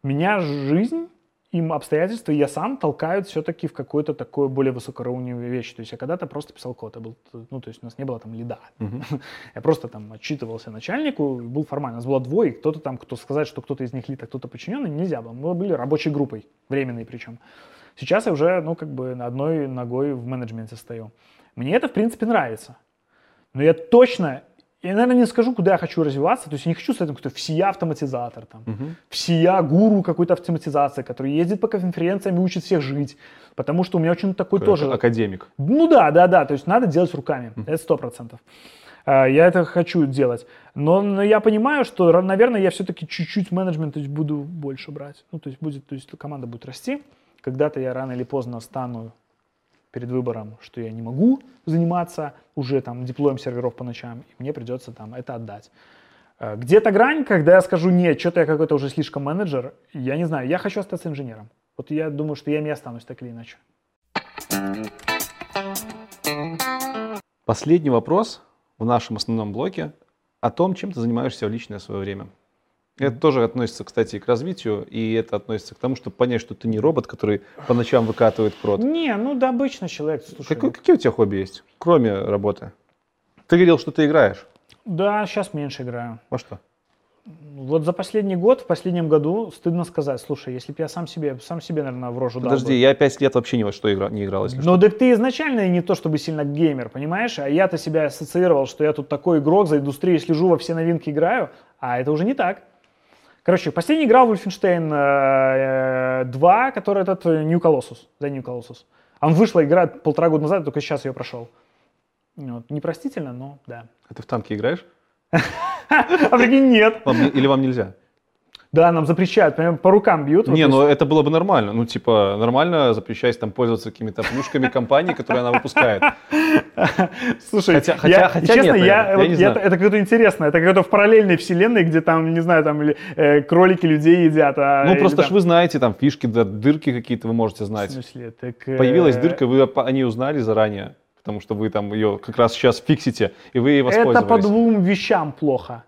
меня жизнь, им обстоятельства, я сам толкают все-таки в какое-то такое более высокоуровневую вещь. То есть я когда-то просто писал код, я был, ну то есть у нас не было там лида. Я просто там отчитывался начальнику, был формально. У нас было двое, кто-то там, кто сказать, что кто-то из них лид, а кто-то подчиненный, нельзя было. Мы были рабочей группой, временной причем. Сейчас я уже, ну, как бы на одной ногой в менеджменте стою. Мне это, в принципе, нравится. Но я точно, я, наверное, не скажу, куда я хочу развиваться. То есть я не хочу стать какой-то всея автоматизатор, там, всея гуру какой-то автоматизации, который ездит по конференциям и учит всех жить. Потому что у меня очень такой Какой-то тоже... академик. Ну да, да, да. То есть надо делать руками. Это сто процентов. А, Я это хочу делать. Но, но я понимаю, что, наверное, я все-таки чуть-чуть менеджмент то есть, буду больше брать. Ну, то есть, будет, то есть команда будет расти. Когда-то я рано или поздно стану перед выбором, что я не могу заниматься уже там диплоем серверов по ночам, и мне придется там это отдать. Э, Где-то грань, когда я скажу, нет, что-то я какой-то уже слишком менеджер, я не знаю, я хочу остаться инженером. Вот я думаю, что я ими останусь так или иначе. Последний вопрос в нашем основном блоке о том, чем ты занимаешься в личное свое время. Это тоже относится, кстати, к развитию, и это относится к тому, чтобы понять, что ты не робот, который по ночам выкатывает прод. Не, ну да, обычный человек. Слушай, Какой- какие у тебя хобби есть, кроме работы? Ты говорил, что ты играешь. Да, сейчас меньше играю. Во что? Вот за последний год, в последнем году, стыдно сказать, слушай, если бы я сам себе, сам себе, наверное, в рожу дал Подожди, бы. я пять лет вообще ни во что игра, не играл, если Ну, так ты изначально не то чтобы сильно геймер, понимаешь? А я-то себя ассоциировал, что я тут такой игрок, за индустрией слежу, во все новинки играю, а это уже не так. Короче, последний играл Wolfenstein э, э, 2, который этот э, New Colossus, The New Colossus. Он вышла игра полтора года назад, только сейчас ее прошел. Вот. Непростительно, но да. А ты в танки играешь? А прикинь, нет. Или вам нельзя? Да, нам запрещают, прям по рукам бьют. Вот Не, то ну это было бы нормально. Ну, типа, нормально запрещать там пользоваться какими-то плюшками компании, которые она выпускает. Слушай, Хотя- хотя- я, хотя честно, нет, я, вот это, это какое-то интересное, это какое-то в параллельной вселенной, где там, не знаю, там или, э, кролики людей едят. А, Ну, просто ж там- вы знаете, там фишки, да, дырки какие-то вы можете В знать. смысле, так, э, Появилась дырка, вы о ней узнали заранее, потому что вы там ее как раз сейчас фиксите, и вы ей Это по воспользовались. двум вещам плохо.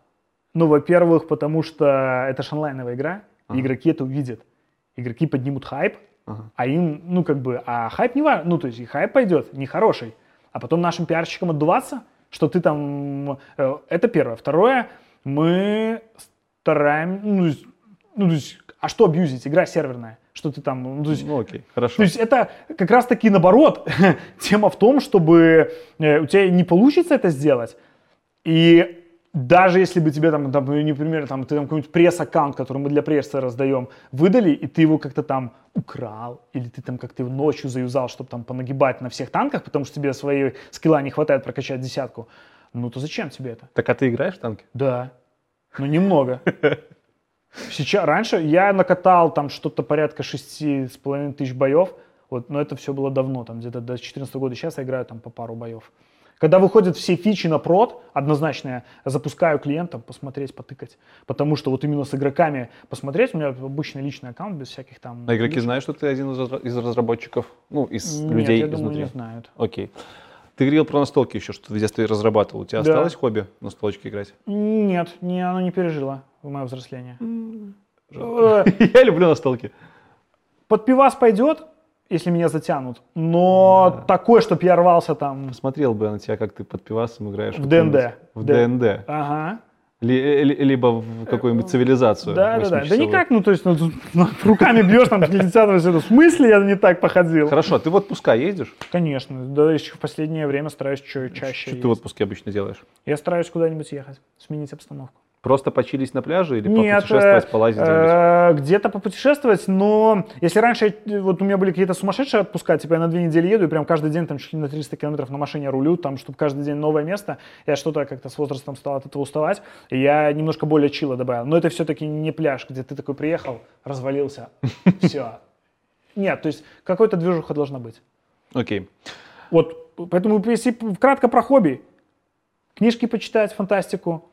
Ну, во-первых, потому что это же онлайновая игра, и игроки это увидят. Игроки поднимут хайп, А им, ну, как бы, а хайп не важен. Ну, то есть, и хайп пойдет нехороший. А потом нашим пиарщикам отдуваться, что ты там... э, Это первое. Второе, мы стараемся... Ну, то есть- ну, то есть, а что абьюзить? Игра серверная. Что ты там... Ну, то есть, Ну окей, хорошо. то есть это как раз таки наоборот. Тема в том, чтобы э, у тебя не получится это сделать. И даже если бы тебе там, там, ну, например, там, ты там какой-нибудь пресс-аккаунт, который мы для прессы раздаем, выдали, и ты его как-то там украл, или ты там как-то его ночью заюзал, чтобы там понагибать на всех танках, потому что тебе своей скилла не хватает прокачать десятку, ну то зачем тебе это? Так а ты играешь в танки? Да. Ну, немного. Сейчас, раньше я накатал там что-то порядка шести с половиной тысяч боев, вот, но это все было давно, там где-то до 2014 года. Сейчас я играю там по пару боев. Когда выходят все фичи на прод, однозначно я запускаю клиентам посмотреть, потыкать. Потому что вот именно с игроками посмотреть, у меня обычный личный аккаунт без всяких там... А игроки знают, что ты один из разра- из разработчиков? Ну, из Нет, людей я думаю, изнутри. не знают. Окей. Ты говорил про настолки еще, что ты в детстве разрабатывал. У тебя Да. осталось хобби настолочки играть? Нет, не, оно не пережило в мое взросление. Я люблю настолки. Под пивас пойдет, если меня затянут, но такое, чтобы я рвался там Посмотрел бы я на тебя, как ты под пивасом играешь. В ДНД. В Да. ДНД. Ага. Ли- ли- Либо в какую-нибудь цивилизацию. Да, да, да. Да никак, ну то есть ну, ну, руками бьешь там 50 все это. В смысле я не так походил? Хорошо, ты в отпуска ездишь? Конечно, да еще в последнее время стараюсь чаще. Что ты в отпуске обычно делаешь? Я стараюсь куда-нибудь ехать, сменить обстановку. Просто почились на пляже или Нет, попутешествовать, э, полазить э, где-то попутешествовать, но если раньше вот у меня были какие-то сумасшедшие отпуска, типа я на две недели еду и прям каждый день там чуть ли на 300 километров на машине рулю, там, чтобы каждый день новое место, я что-то как-то с возрастом стал от этого уставать, и я немножко более чила добавил. Но это все-таки не пляж, где ты такой приехал, развалился, все. Нет, то есть какой-то движуха должна быть. Окей. Вот, поэтому если кратко про хобби, книжки почитать, фантастику,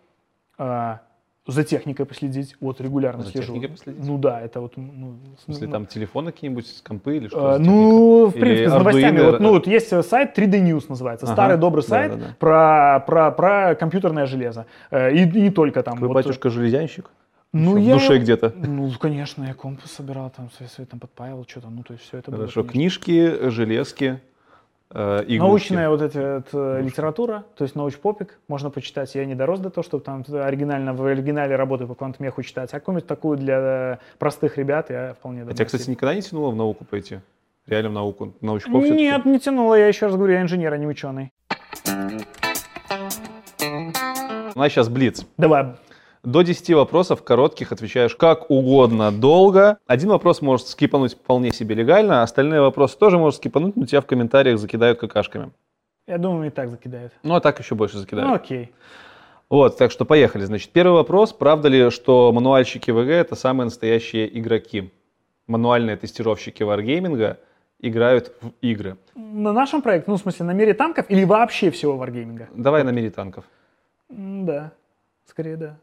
а, за техникой последить, вот регулярно За слежу. последить? Ну да, это вот, ну, В смысле, ну, там телефоны какие-нибудь, компы или что? за ну, в принципе, Или с новостями. Arduino, Вот, ну, вот есть э, сайт 3D News называется, Ага, старый добрый сайт да-да-да. Про, про, про компьютерное железо. Э, И, и не только там. Твой Вот, батюшка железянщик? ну, в я, душе где-то? Ну, конечно, я компас собирал, там, свои, свои там подпаивал, что-то, ну, то есть все это было, Хорошо, книжки, железки, э. Научная вот эта вот, э, литература, то есть научпопик, можно почитать. Я не дорос до того, чтобы там оригинально, в оригинале работаю по квантмеху читать, а какую-нибудь такую для э, простых ребят я вполне А тебя, кстати, никогда не тянуло в науку пойти? Реально в науку? Научпоп? Нет, не тянуло, я еще раз говорю, я инженер, а не ученый. У нас сейчас блиц. Давай, До 10 вопросов коротких отвечаешь как угодно долго. Один вопрос можешь скипануть вполне себе легально, а остальные вопросы тоже можешь скипануть, но тебя в комментариях закидают какашками. я думаю, и так закидают. Ну, а так еще больше закидают. Ну, окей. Вот, так что поехали. Значит, первый вопрос. Правда ли, что мануальщики ВГ это самые настоящие игроки? Мануальные тестировщики варгейминга играют в игры. На нашем проекте, ну, в смысле, на мире танков или вообще всего варгейминга? Давай на мире танков. Да, скорее да.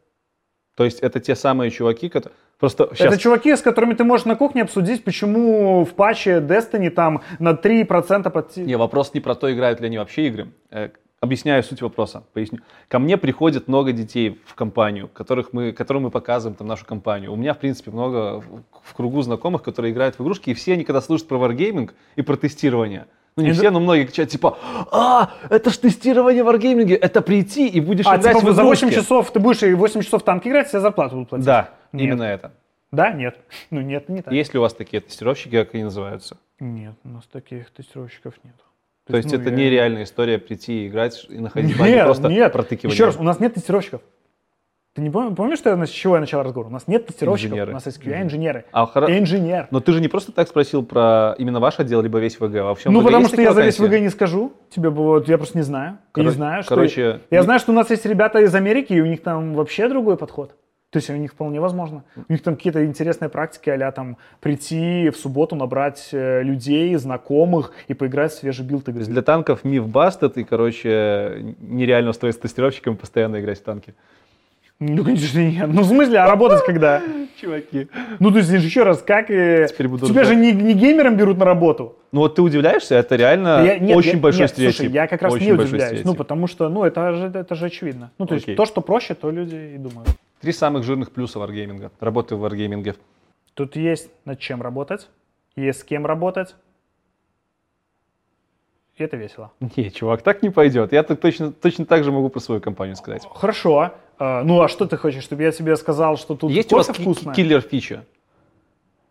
То есть это те самые чуваки, которые... Просто сейчас... Это чуваки, с которыми ты можешь на кухне обсудить, почему в патче Destiny там на 3% под... Не, вопрос не про то, играют ли они вообще игры. Э, Объясняю суть вопроса, поясню. Ко мне приходит много детей в компанию, которых мы, которым мы показываем там нашу компанию. У меня, в принципе, много в, кругу знакомых, которые играют в игрушки, и все они, когда слышат про Wargaming и про тестирование, ну не Это- все, но многие кричат, типа, а, это ж тестирование в Wargaming, это прийти и будешь А, играть типа в за 8 игрушки». часов ты будешь и 8 часов в танк играть, тебе зарплату будут платить? Да, Нет. именно это. Да? Нет. Ну нет, не так. Есть ли у вас такие тестировщики, как они называются? Нет, у нас таких тестировщиков нет. То есть ну, это я- нереальная история прийти и играть и находить Нет, просто нет. протыкивание. Еще раз, у нас нет тестировщиков. Ты не помнишь, помнишь, что я, с чего я начал разговор? У нас нет тестировщиков, Инженеры. у нас есть QA-инженеры. А, хоро- инженер. Но ты же не просто так спросил про именно ваш отдел, либо весь WG. а Во всем Ну, WG потому что я за такие весь? WG не скажу. Тебе вот, я просто не знаю. Я не знаю, что... короче, Я не- знаю, что у нас есть ребята из Америки, и у них там вообще другой подход. То есть у них вполне возможно. У них там какие-то интересные практики, а там прийти в субботу, набрать э, людей, знакомых и поиграть в свежий билд То игры. есть для танков миф busted, и, короче, нереально устроить с тестировщиками постоянно играть в танки. Ну, конечно, нет. Ну, в смысле, а работать когда? Чуваки. Ну, то есть, еще раз, как... э, Теперь буду Тебя же не, не геймером берут на работу. Ну вот ты удивляешься, это реально Я- нет, очень я- большой нет, стереотип. Слушай, я как раз Очень не удивляюсь. Ну, потому что, ну, это же, это же очевидно. Ну, то Окей. есть, то, что проще, то люди и думают. Три самых жирных плюса варгейминга. Работы в варгейминге. Тут есть над чем работать. есть с кем работать. И это весело. Не, чувак, так не пойдет. Я так точно, точно так же могу про свою компанию сказать. Хорошо. А, ну, а что ты хочешь, чтобы я тебе сказал, что тут Есть у вас кофе вкусное? киллер фича?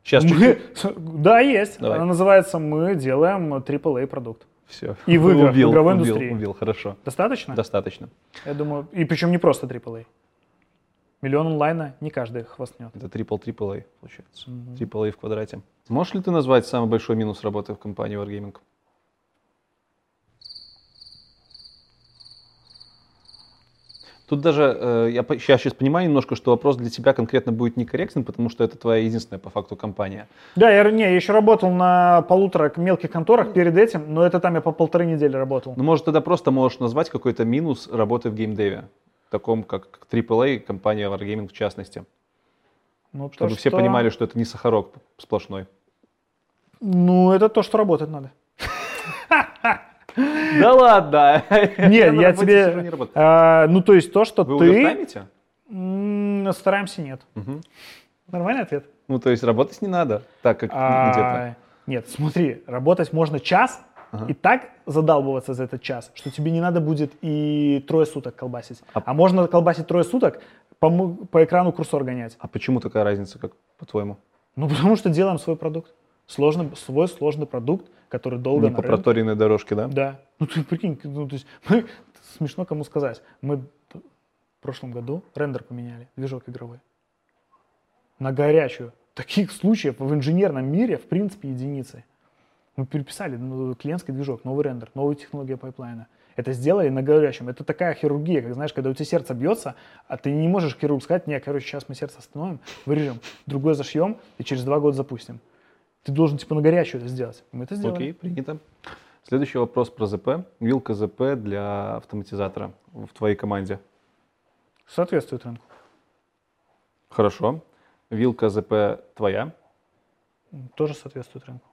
Сейчас Мы- чуть-чуть. Да, есть. Давай. Она называется «Мы делаем AAA продукт». Все. И в играх, в убил, игровой убил, индустрии. Убил, хорошо. Достаточно? Достаточно. Я думаю, и причем не просто AAA. Миллион онлайна не каждый хвастнет. Это трипл трипл A получается. Трипл A в квадрате. Можешь ли ты назвать самый большой минус работы в компании Wargaming? Тут даже, э, я сейчас, сейчас понимаю немножко, что вопрос для тебя конкретно будет некорректен, потому что это твоя единственная по факту компания. Да, я, не, я еще работал на полутора мелких конторах перед этим, но это там я по полторы недели работал. Ну, может, тогда просто можешь назвать какой-то минус работы в геймдеве, таком как AAA, компания Wargaming в частности, Ну, то, чтобы все что- понимали, что это не сахарок сплошной. Ну, это то, что работать надо. Да ладно! Нет, я тебе... а, ну, то есть то, что Вы ты... увертаймите? М, Стараемся нет. Нормальный ответ? Ну, то есть работать не надо, так как А, где-то. Нет, смотри, работать можно час, и так задалбываться за этот час, что тебе не надо будет и трое суток колбасить. А- А, можно колбасить трое суток, по экрану курсор гонять. А почему такая разница, как по-твоему? Ну, потому что делаем свой продукт. Сложный, свой сложный продукт, который долго Не по рынке. проторенной дорожке, да? Да. Ну, ты прикинь, ну, то есть мы, смешно кому сказать, мы в прошлом году рендер поменяли, движок игровой. На горячую. Таких случаев в инженерном мире, в принципе, единицы. Мы переписали ну, клиентский движок, новый рендер, новая технология пайплайна. Это сделали на горячем. Это такая хирургия, как знаешь, когда у тебя сердце бьется, а ты не можешь хирург сказать, не, короче, сейчас мы сердце остановим, вырежем, другое зашьем и через два года запустим. Ты должен типа на горячую это сделать. Мы это сделали. Окей, принято. Следующий вопрос про ЗП. Вилка ЗП для автоматизатора в твоей команде. Соответствует рынку. Хорошо. Вилка ЗП твоя. Тоже соответствует рынку.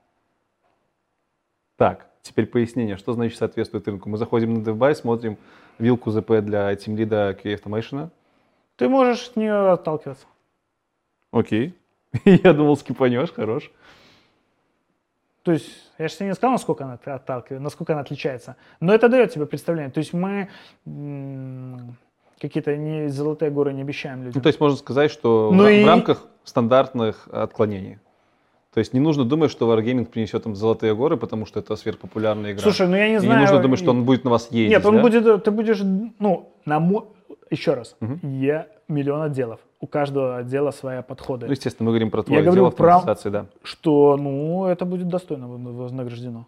Так, теперь пояснение, что значит соответствует рынку. Мы заходим на DevBuy, смотрим вилку ЗП для Team Lead QA Automation. Ты можешь от нее отталкиваться. Окей. Я думал, скипанешь, хорош. То есть, я же не сказал, насколько она отталкивает, насколько она отличается. Но это дает тебе представление. То есть мы какие-то не золотые горы не обещаем людям. Ну, то есть можно сказать, что Ну в, и- в рамках стандартных отклонений. То есть не нужно думать, что Wargaming принесет им золотые горы, потому что это сверхпопулярная игра. Слушай, ну я не И знаю. не нужно думать, что он будет на вас ездить. Нет, он да? будет, ты будешь, ну, на мо... еще раз, Мгм. я миллион отделов. У каждого отдела свои подходы. Ну, естественно, мы говорим про твой говорю отдел про- автоматизации, да. Что, ну, это будет достойно вознаграждено.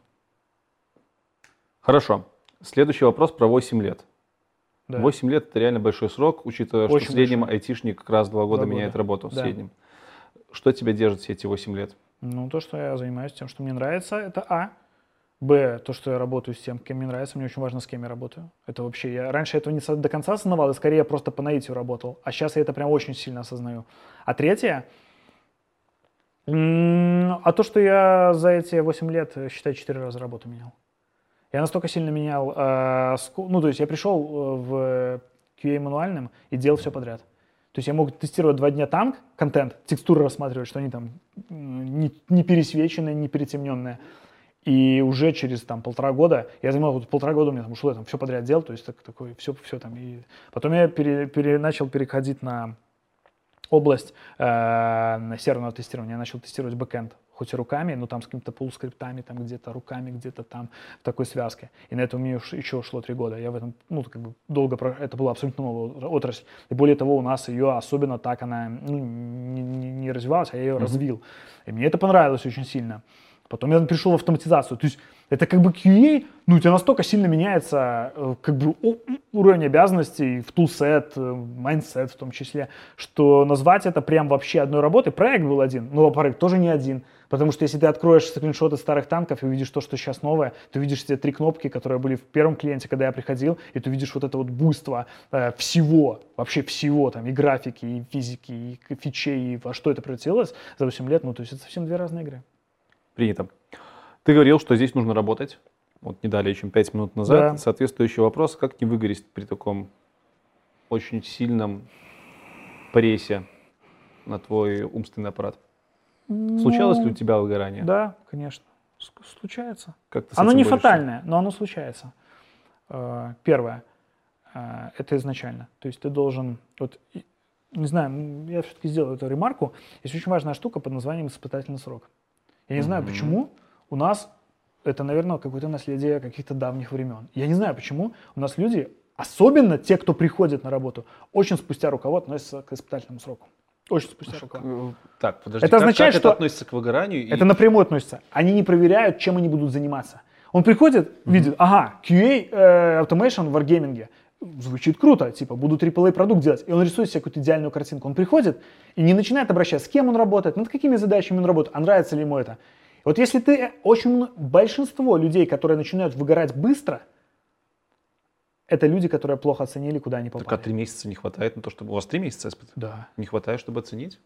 Хорошо. Следующий вопрос про 8 лет. Да. 8 лет это реально большой срок, учитывая, Очень что в среднем большой. айтишник как раз 2 года Два меняет года. работу в Да. среднем. Что тебя держит все эти 8 лет? Ну, то, что я занимаюсь тем, что мне нравится, это А. Б, то, что я работаю с тем, кем мне нравится, мне очень важно, с кем я работаю. Это вообще, я раньше этого не до конца осознавал, и скорее просто по наитию работал. А сейчас я это прям очень сильно осознаю. А третье, а то, что я за эти 8 лет, э, считай, 4 раза работу менял. Я настолько сильно менял, э, ну, то есть я пришел э, в QA мануальным и делал все подряд. То есть я мог тестировать два дня танк, контент, текстуры рассматривать, что они там не, не пересвеченные, не перетемненные. И уже через там полтора года, я занимал вот полтора года у меня там ушло, я там все подряд делал, то есть так, такой, все, все там. И потом я пере- пере- начал переходить на область э, на серверного тестирования. Я начал тестировать бэкэнд, хоть и руками, но там с какими-то полускриптами, там где-то руками, где-то там в такой связке. И на это у меня еще ушло три года. Я в этом, ну, как бы долго, это была абсолютно новая отрасль. И более того, у нас ее особенно так она ну, не, не- не развивалась, а я ее развил. И мне это понравилось очень сильно. Потом я перешел в автоматизацию. То есть это как бы QA, ну, у тебя настолько сильно меняется э, как бы уровень обязанностей в toolset, mindset в том числе, что назвать это прям вообще одной работой. Проект был один, но проект тоже не один. Потому что если ты откроешь скриншоты старых танков и увидишь то, что сейчас новое, ты увидишь те три кнопки, которые были в первом клиенте, когда я приходил, и ты увидишь вот это вот буйство э, всего, вообще всего, там, и графики, и физики, и фичей, и во что это превратилось за 8 лет, ну, то есть это совсем две разные игры. Принято. Ты говорил, что здесь нужно работать. Вот не далее, чем 5 минут назад. Да. Соответствующий вопрос, как не выгореть при таком очень сильном прессе на твой умственный аппарат? Случалось Ну, ли у тебя выгорание? Да, конечно. Случается. Как ты Оно не борешься? фатальное, но оно случается. Э, Первое. э, Это изначально. То есть ты должен... Вот, не знаю, я все-таки сделаю эту ремарку. Есть очень важная штука под названием испытательный срок. Я не знаю, почему у нас это, наверное, какое-то наследие каких-то давних времен. Я не знаю, почему у нас люди, особенно те, кто приходит на работу, очень спустя рукава относятся к испытательному сроку. Очень спустя рукава. Э, Так, подожди. Это как- означает, как что- это относится к выгоранию? и- Это напрямую относится. Они не проверяют, чем они будут заниматься. Он приходит, видит, ага, QA э, Automation в Wargaming. Звучит круто, типа, буду AAA продукт делать. И он рисует себе какую-то идеальную картинку. Он приходит и не начинает обращаться, с кем он работает, над какими задачами он работает, а нравится ли ему это. И вот если ты, э, очень большинство людей, которые начинают выгорать быстро, это люди, которые плохо оценили, куда они попали. Так а три месяца не хватает на то, чтобы... У вас три месяца испыт? Да. Не хватает, чтобы оценить?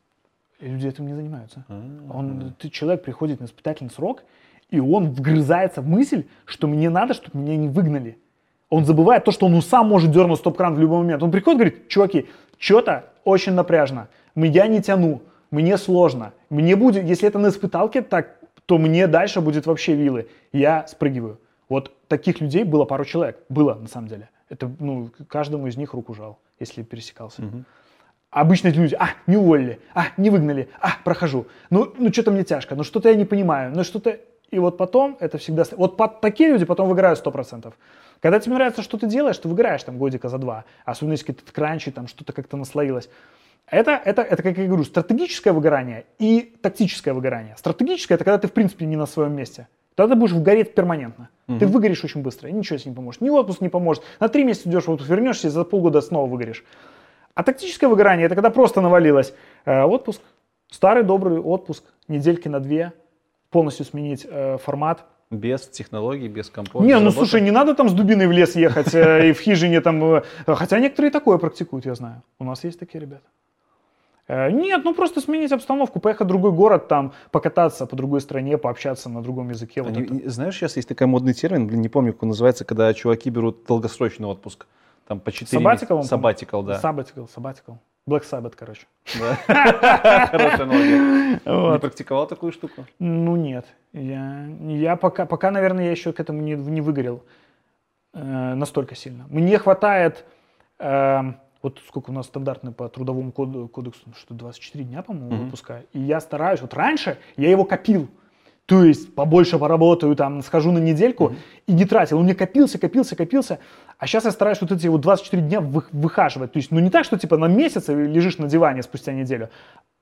И люди этим не занимаются. А. Он, ты, человек приходит на испытательный срок, и он вгрызается в мысль, что мне надо, чтобы меня не выгнали. Он забывает то, что он сам может дернуть стоп-кран в любой момент. Он приходит и говорит, чуваки, что-то очень напряжно, я не тяну, мне сложно, мне будет, если это на испыталке так, то мне дальше будет вообще вилы. Я спрыгиваю. Вот таких людей было пару человек. Было, на самом деле. Это, ну, каждому из них руку жал, если пересекался. Обычно эти люди, а, не уволили, а, не выгнали, а, прохожу. Ну, ну что-то мне тяжко, ну что-то я не понимаю, ну что-то... И вот потом это всегда... Вот по- такие люди потом выиграют 100%. Когда тебе нравится, что ты делаешь, ты выиграешь там годика за два. Особенно если какие-то кранчи, там что-то как-то наслоилось. Это, это, это, как я говорю, стратегическое выгорание и тактическое выгорание. Стратегическое – это когда ты, в принципе, не на своем месте. Тогда ты будешь вгореть перманентно. Ты выгоришь очень быстро, и ничего себе не поможет. Ни отпуск не поможет. На три месяца идешь в отпуск, вернешься, и за полгода снова выгоришь. А тактическое выгорание – это когда просто навалилось. Э, отпуск, старый добрый отпуск, недельки на две, полностью сменить э, формат. Без технологий, без компов. не, ну работы? слушай, не надо там с дубиной в лес ехать э, и в хижине там... э, Хотя некоторые такое практикуют, я знаю. У нас есть такие ребята. Э, Нет, ну просто сменить обстановку, поехать в другой город, там покататься по другой стране, пообщаться на другом языке. вот Они- это. знаешь, сейчас есть такой модный термин, блин, не помню, как он называется, когда чуваки берут долгосрочный отпуск. Там по 4 Sabbatical, он, Сабатикал, да. Sabbatical, sabbatical. Black Sabbath, короче. Хорошая аналогия. Не практиковал такую штуку? Ну нет, я, я пока, пока, наверное, я еще к этому не, не выгорел э, настолько сильно. Мне хватает, э, вот сколько у нас стандартно по трудовому коду- кодексу, что 24 дня, по-моему, Мгм. выпускаю. И я стараюсь, вот раньше я его копил. То есть побольше поработаю, там, схожу на недельку и не тратил. Он мне копился, копился, копился. А сейчас я стараюсь вот эти вот 24 дня вы- выхаживать. То есть, ну не так, что типа на месяц лежишь на диване спустя неделю,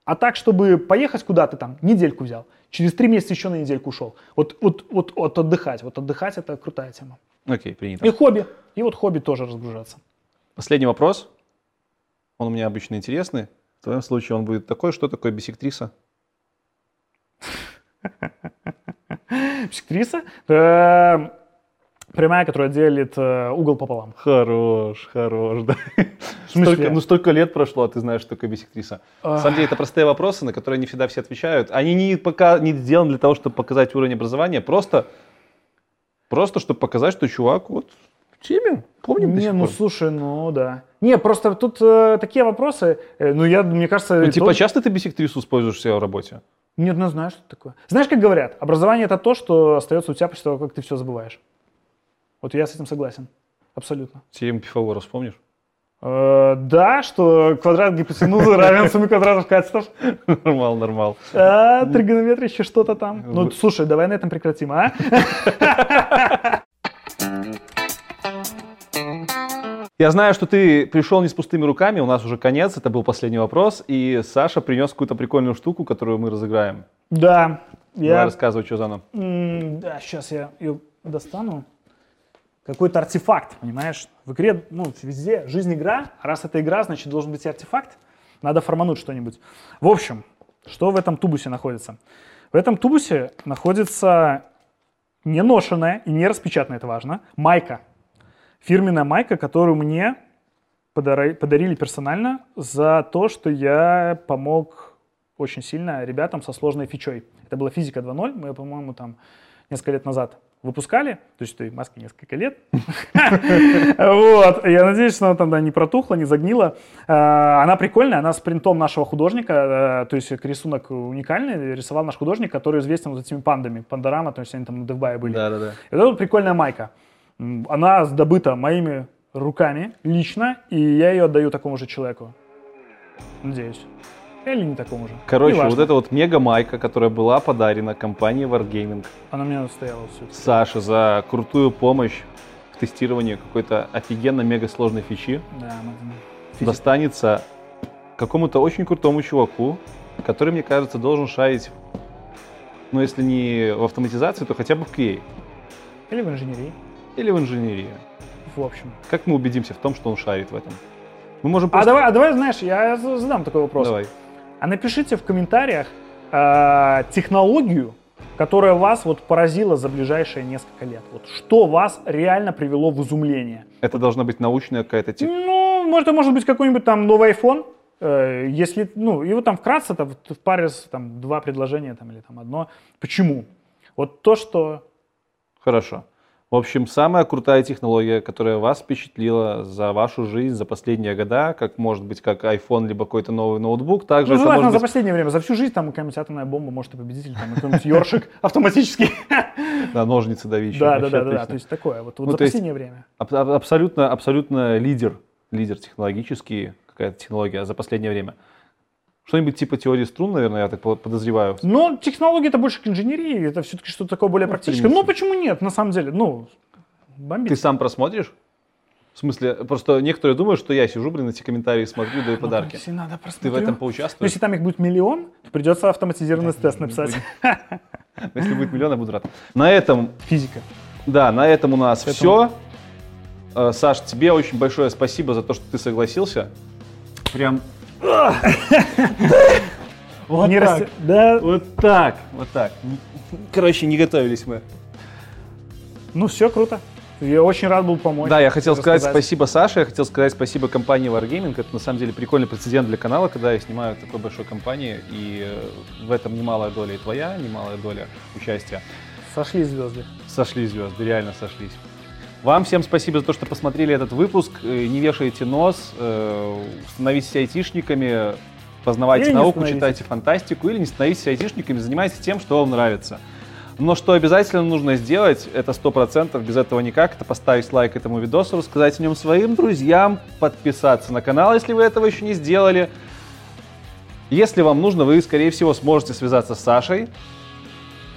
а так, чтобы поехать куда-то там, недельку взял. Через три месяца еще на недельку ушел. Вот, вот, вот, вот отдыхать. Вот отдыхать это крутая тема. Окей, принято. И хобби. И вот хобби тоже разгружаться. Последний вопрос. Он у меня обычно интересный. В твоем случае он будет такой, что такое бисектриса? Психотриса. э, прямая, которая делит э, угол пополам. Хорош, хорош, да. Смысле? Столько, ну, столько лет прошло, а ты знаешь, что такое бисектриса. На самом деле, это простые вопросы, на которые не всегда все отвечают. Они не, пока, не сделаны для того, чтобы показать уровень образования, просто, просто чтобы показать, что чувак вот в теме, помнит до Не, ну слушай, ну да. Не, просто тут э, такие вопросы, э, ну я, мне кажется... Ну, типа, часто ты бисектрису используешь в своей работе? Нет, ну знаешь, что это такое. Знаешь, как говорят, образование это то, что остается у тебя после того, как ты все забываешь. Вот я с этим согласен. Абсолютно. Теорему Пифагора вспомнишь? Э, да, что квадрат гипотенузы равен сумме квадратов катетов. Нормал, нормал. А, тригонометрия, еще что-то там. Ну, слушай, давай на этом прекратим, а? Я знаю, что ты пришел не с пустыми руками, у нас уже конец, это был последний вопрос, и Саша принес какую-то прикольную штуку, которую мы разыграем. Да. Давай Я, рассказывай, что за она. да, сейчас я ее достану. Какой-то артефакт, понимаешь? В игре, ну, везде жизнь игра, а раз это игра, значит должен быть и артефакт. Надо формануть что-нибудь. В общем, что в этом тубусе находится? В этом тубусе находится не ношенная и не распечатанная, это важно, майка. Фирменная майка, которую мне подари- подарили персонально за то, что я помог очень сильно ребятам со сложной фичой. Это была физика 2.0, мы, по-моему, там несколько лет назад выпускали, то есть этой маске несколько лет. Вот, я надеюсь, что она там да, не протухла, не загнила. А, Она прикольная, она с принтом нашего художника, э, то есть рисунок уникальный, рисовал наш художник, который известен вот этими пандами, пандорама, то есть они там на Дубае были. Да-да-да. Это прикольная майка. Она добыта моими руками лично, и я ее отдаю такому же человеку. Надеюсь. Или не такому же. Короче, вот эта вот мега-майка, которая была подарена компании Wargaming Она мне настояла все. Саше за крутую помощь в тестировании какой-то офигенно мега сложной фичи, Да, физик. достанется какому-то очень крутому чуваку, который, мне кажется, должен шарить, ну, если не в автоматизации, то хотя бы в QA Или в инженерии. Или в инженерии. В общем. Как мы убедимся в том, что он шарит в этом? Мы можем А просто... давай, а давай, знаешь, я за- задам такой вопрос. Давай. А напишите в комментариях э, технологию, которая вас вот поразила за ближайшие несколько лет. Вот что вас реально привело в изумление? Это должна быть научная какая-то тех- Ну, может, это может быть какой-нибудь там новый iPhone, э, если, ну, его там вкратце, там, в паре, там, два предложения там, или там одно. Почему? Вот то, что... Хорошо. В общем, самая крутая технология, которая вас впечатлила за вашу жизнь, за последние года, как может быть как iPhone, либо какой-то новый ноутбук, также Ну, это желательно может за быть... последнее время, за всю жизнь там какая-нибудь атомная бомба, может, и победитель, там, какой-нибудь ёршик автоматический. Да, ножницы давичие. Да, да, да, да, то есть такое, вот Ну, за последнее время. Аб- аб- абсолютно, абсолютно лидер, лидер технологический, какая-то технология за последнее время. Что-нибудь типа теории струн, наверное, я так по- подозреваю. Но технологии это больше к инженерии, это все-таки что-то такое более практическое. Ну, почему нет, на самом деле? Ну, бомбит. Ты сам просмотришь? В смысле, просто некоторые думают, что я сижу, блин, эти комментарии смотрю, даю подарки. Если надо, Ты просмотрю. в этом Ну, поучаствуешь? если там их будет миллион, то придется автоматизированный тест написать. Если будет миллион, я буду рад. На этом Физика. Да, на этом у нас все. Саш, тебе очень большое спасибо за то, что ты согласился. Прям вот Не так. расте- Да, Вот так, вот так. Короче, не готовились мы. ну все круто. Я очень рад был помочь. Да, я хотел сказать рассказать. спасибо Саше, я хотел сказать спасибо компании Wargaming. Это на самом деле прикольный прецедент для канала, когда я снимаю такой большой компании, и э, в этом немалая доля и твоя, немалая доля участия. Сошли звезды. Сошлись звезды, реально сошлись. Вам всем спасибо за то, что посмотрели этот выпуск. Э, Не вешайте нос, э, становитесь айтишниками, познавайте Или науку, читайте фантастику, или не становитесь айтишниками, занимайтесь тем, что вам нравится. Но что обязательно нужно сделать, это сто процентов, без этого никак, это поставить лайк этому видосу, рассказать о нем своим друзьям, подписаться на канал, если вы этого еще не сделали. Если вам нужно, вы, скорее всего, сможете связаться с Сашей.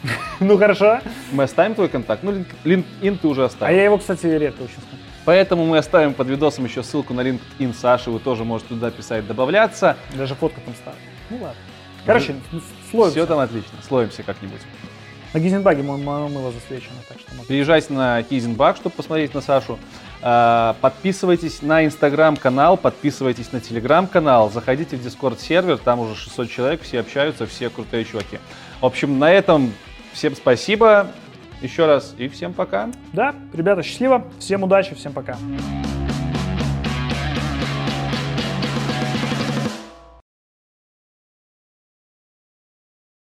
Ну хорошо. Мы оставим твой контакт. Ну, LinkedIn ты уже А оставил. я его, кстати, редко очень смотрю. Поэтому мы оставим под видосом еще ссылку на LinkedIn Саши. Вы тоже можете туда писать, добавляться. Даже фотка там ставлю. Ну ладно. Короче, слово. Все там отлично. Словимся как-нибудь. На Гизенбаге мы, мы, мы его засвечено, так что можно. Приезжайте на Хизенбак, чтобы посмотреть на Сашу. А, Подписывайтесь на инстаграм-канал, подписывайтесь на телеграм-канал, заходите в дискорд сервер, там уже 600 человек, все общаются, все крутые чуваки. В общем, на этом всем спасибо еще раз и всем пока. Да, ребята, счастливо, всем удачи, всем пока.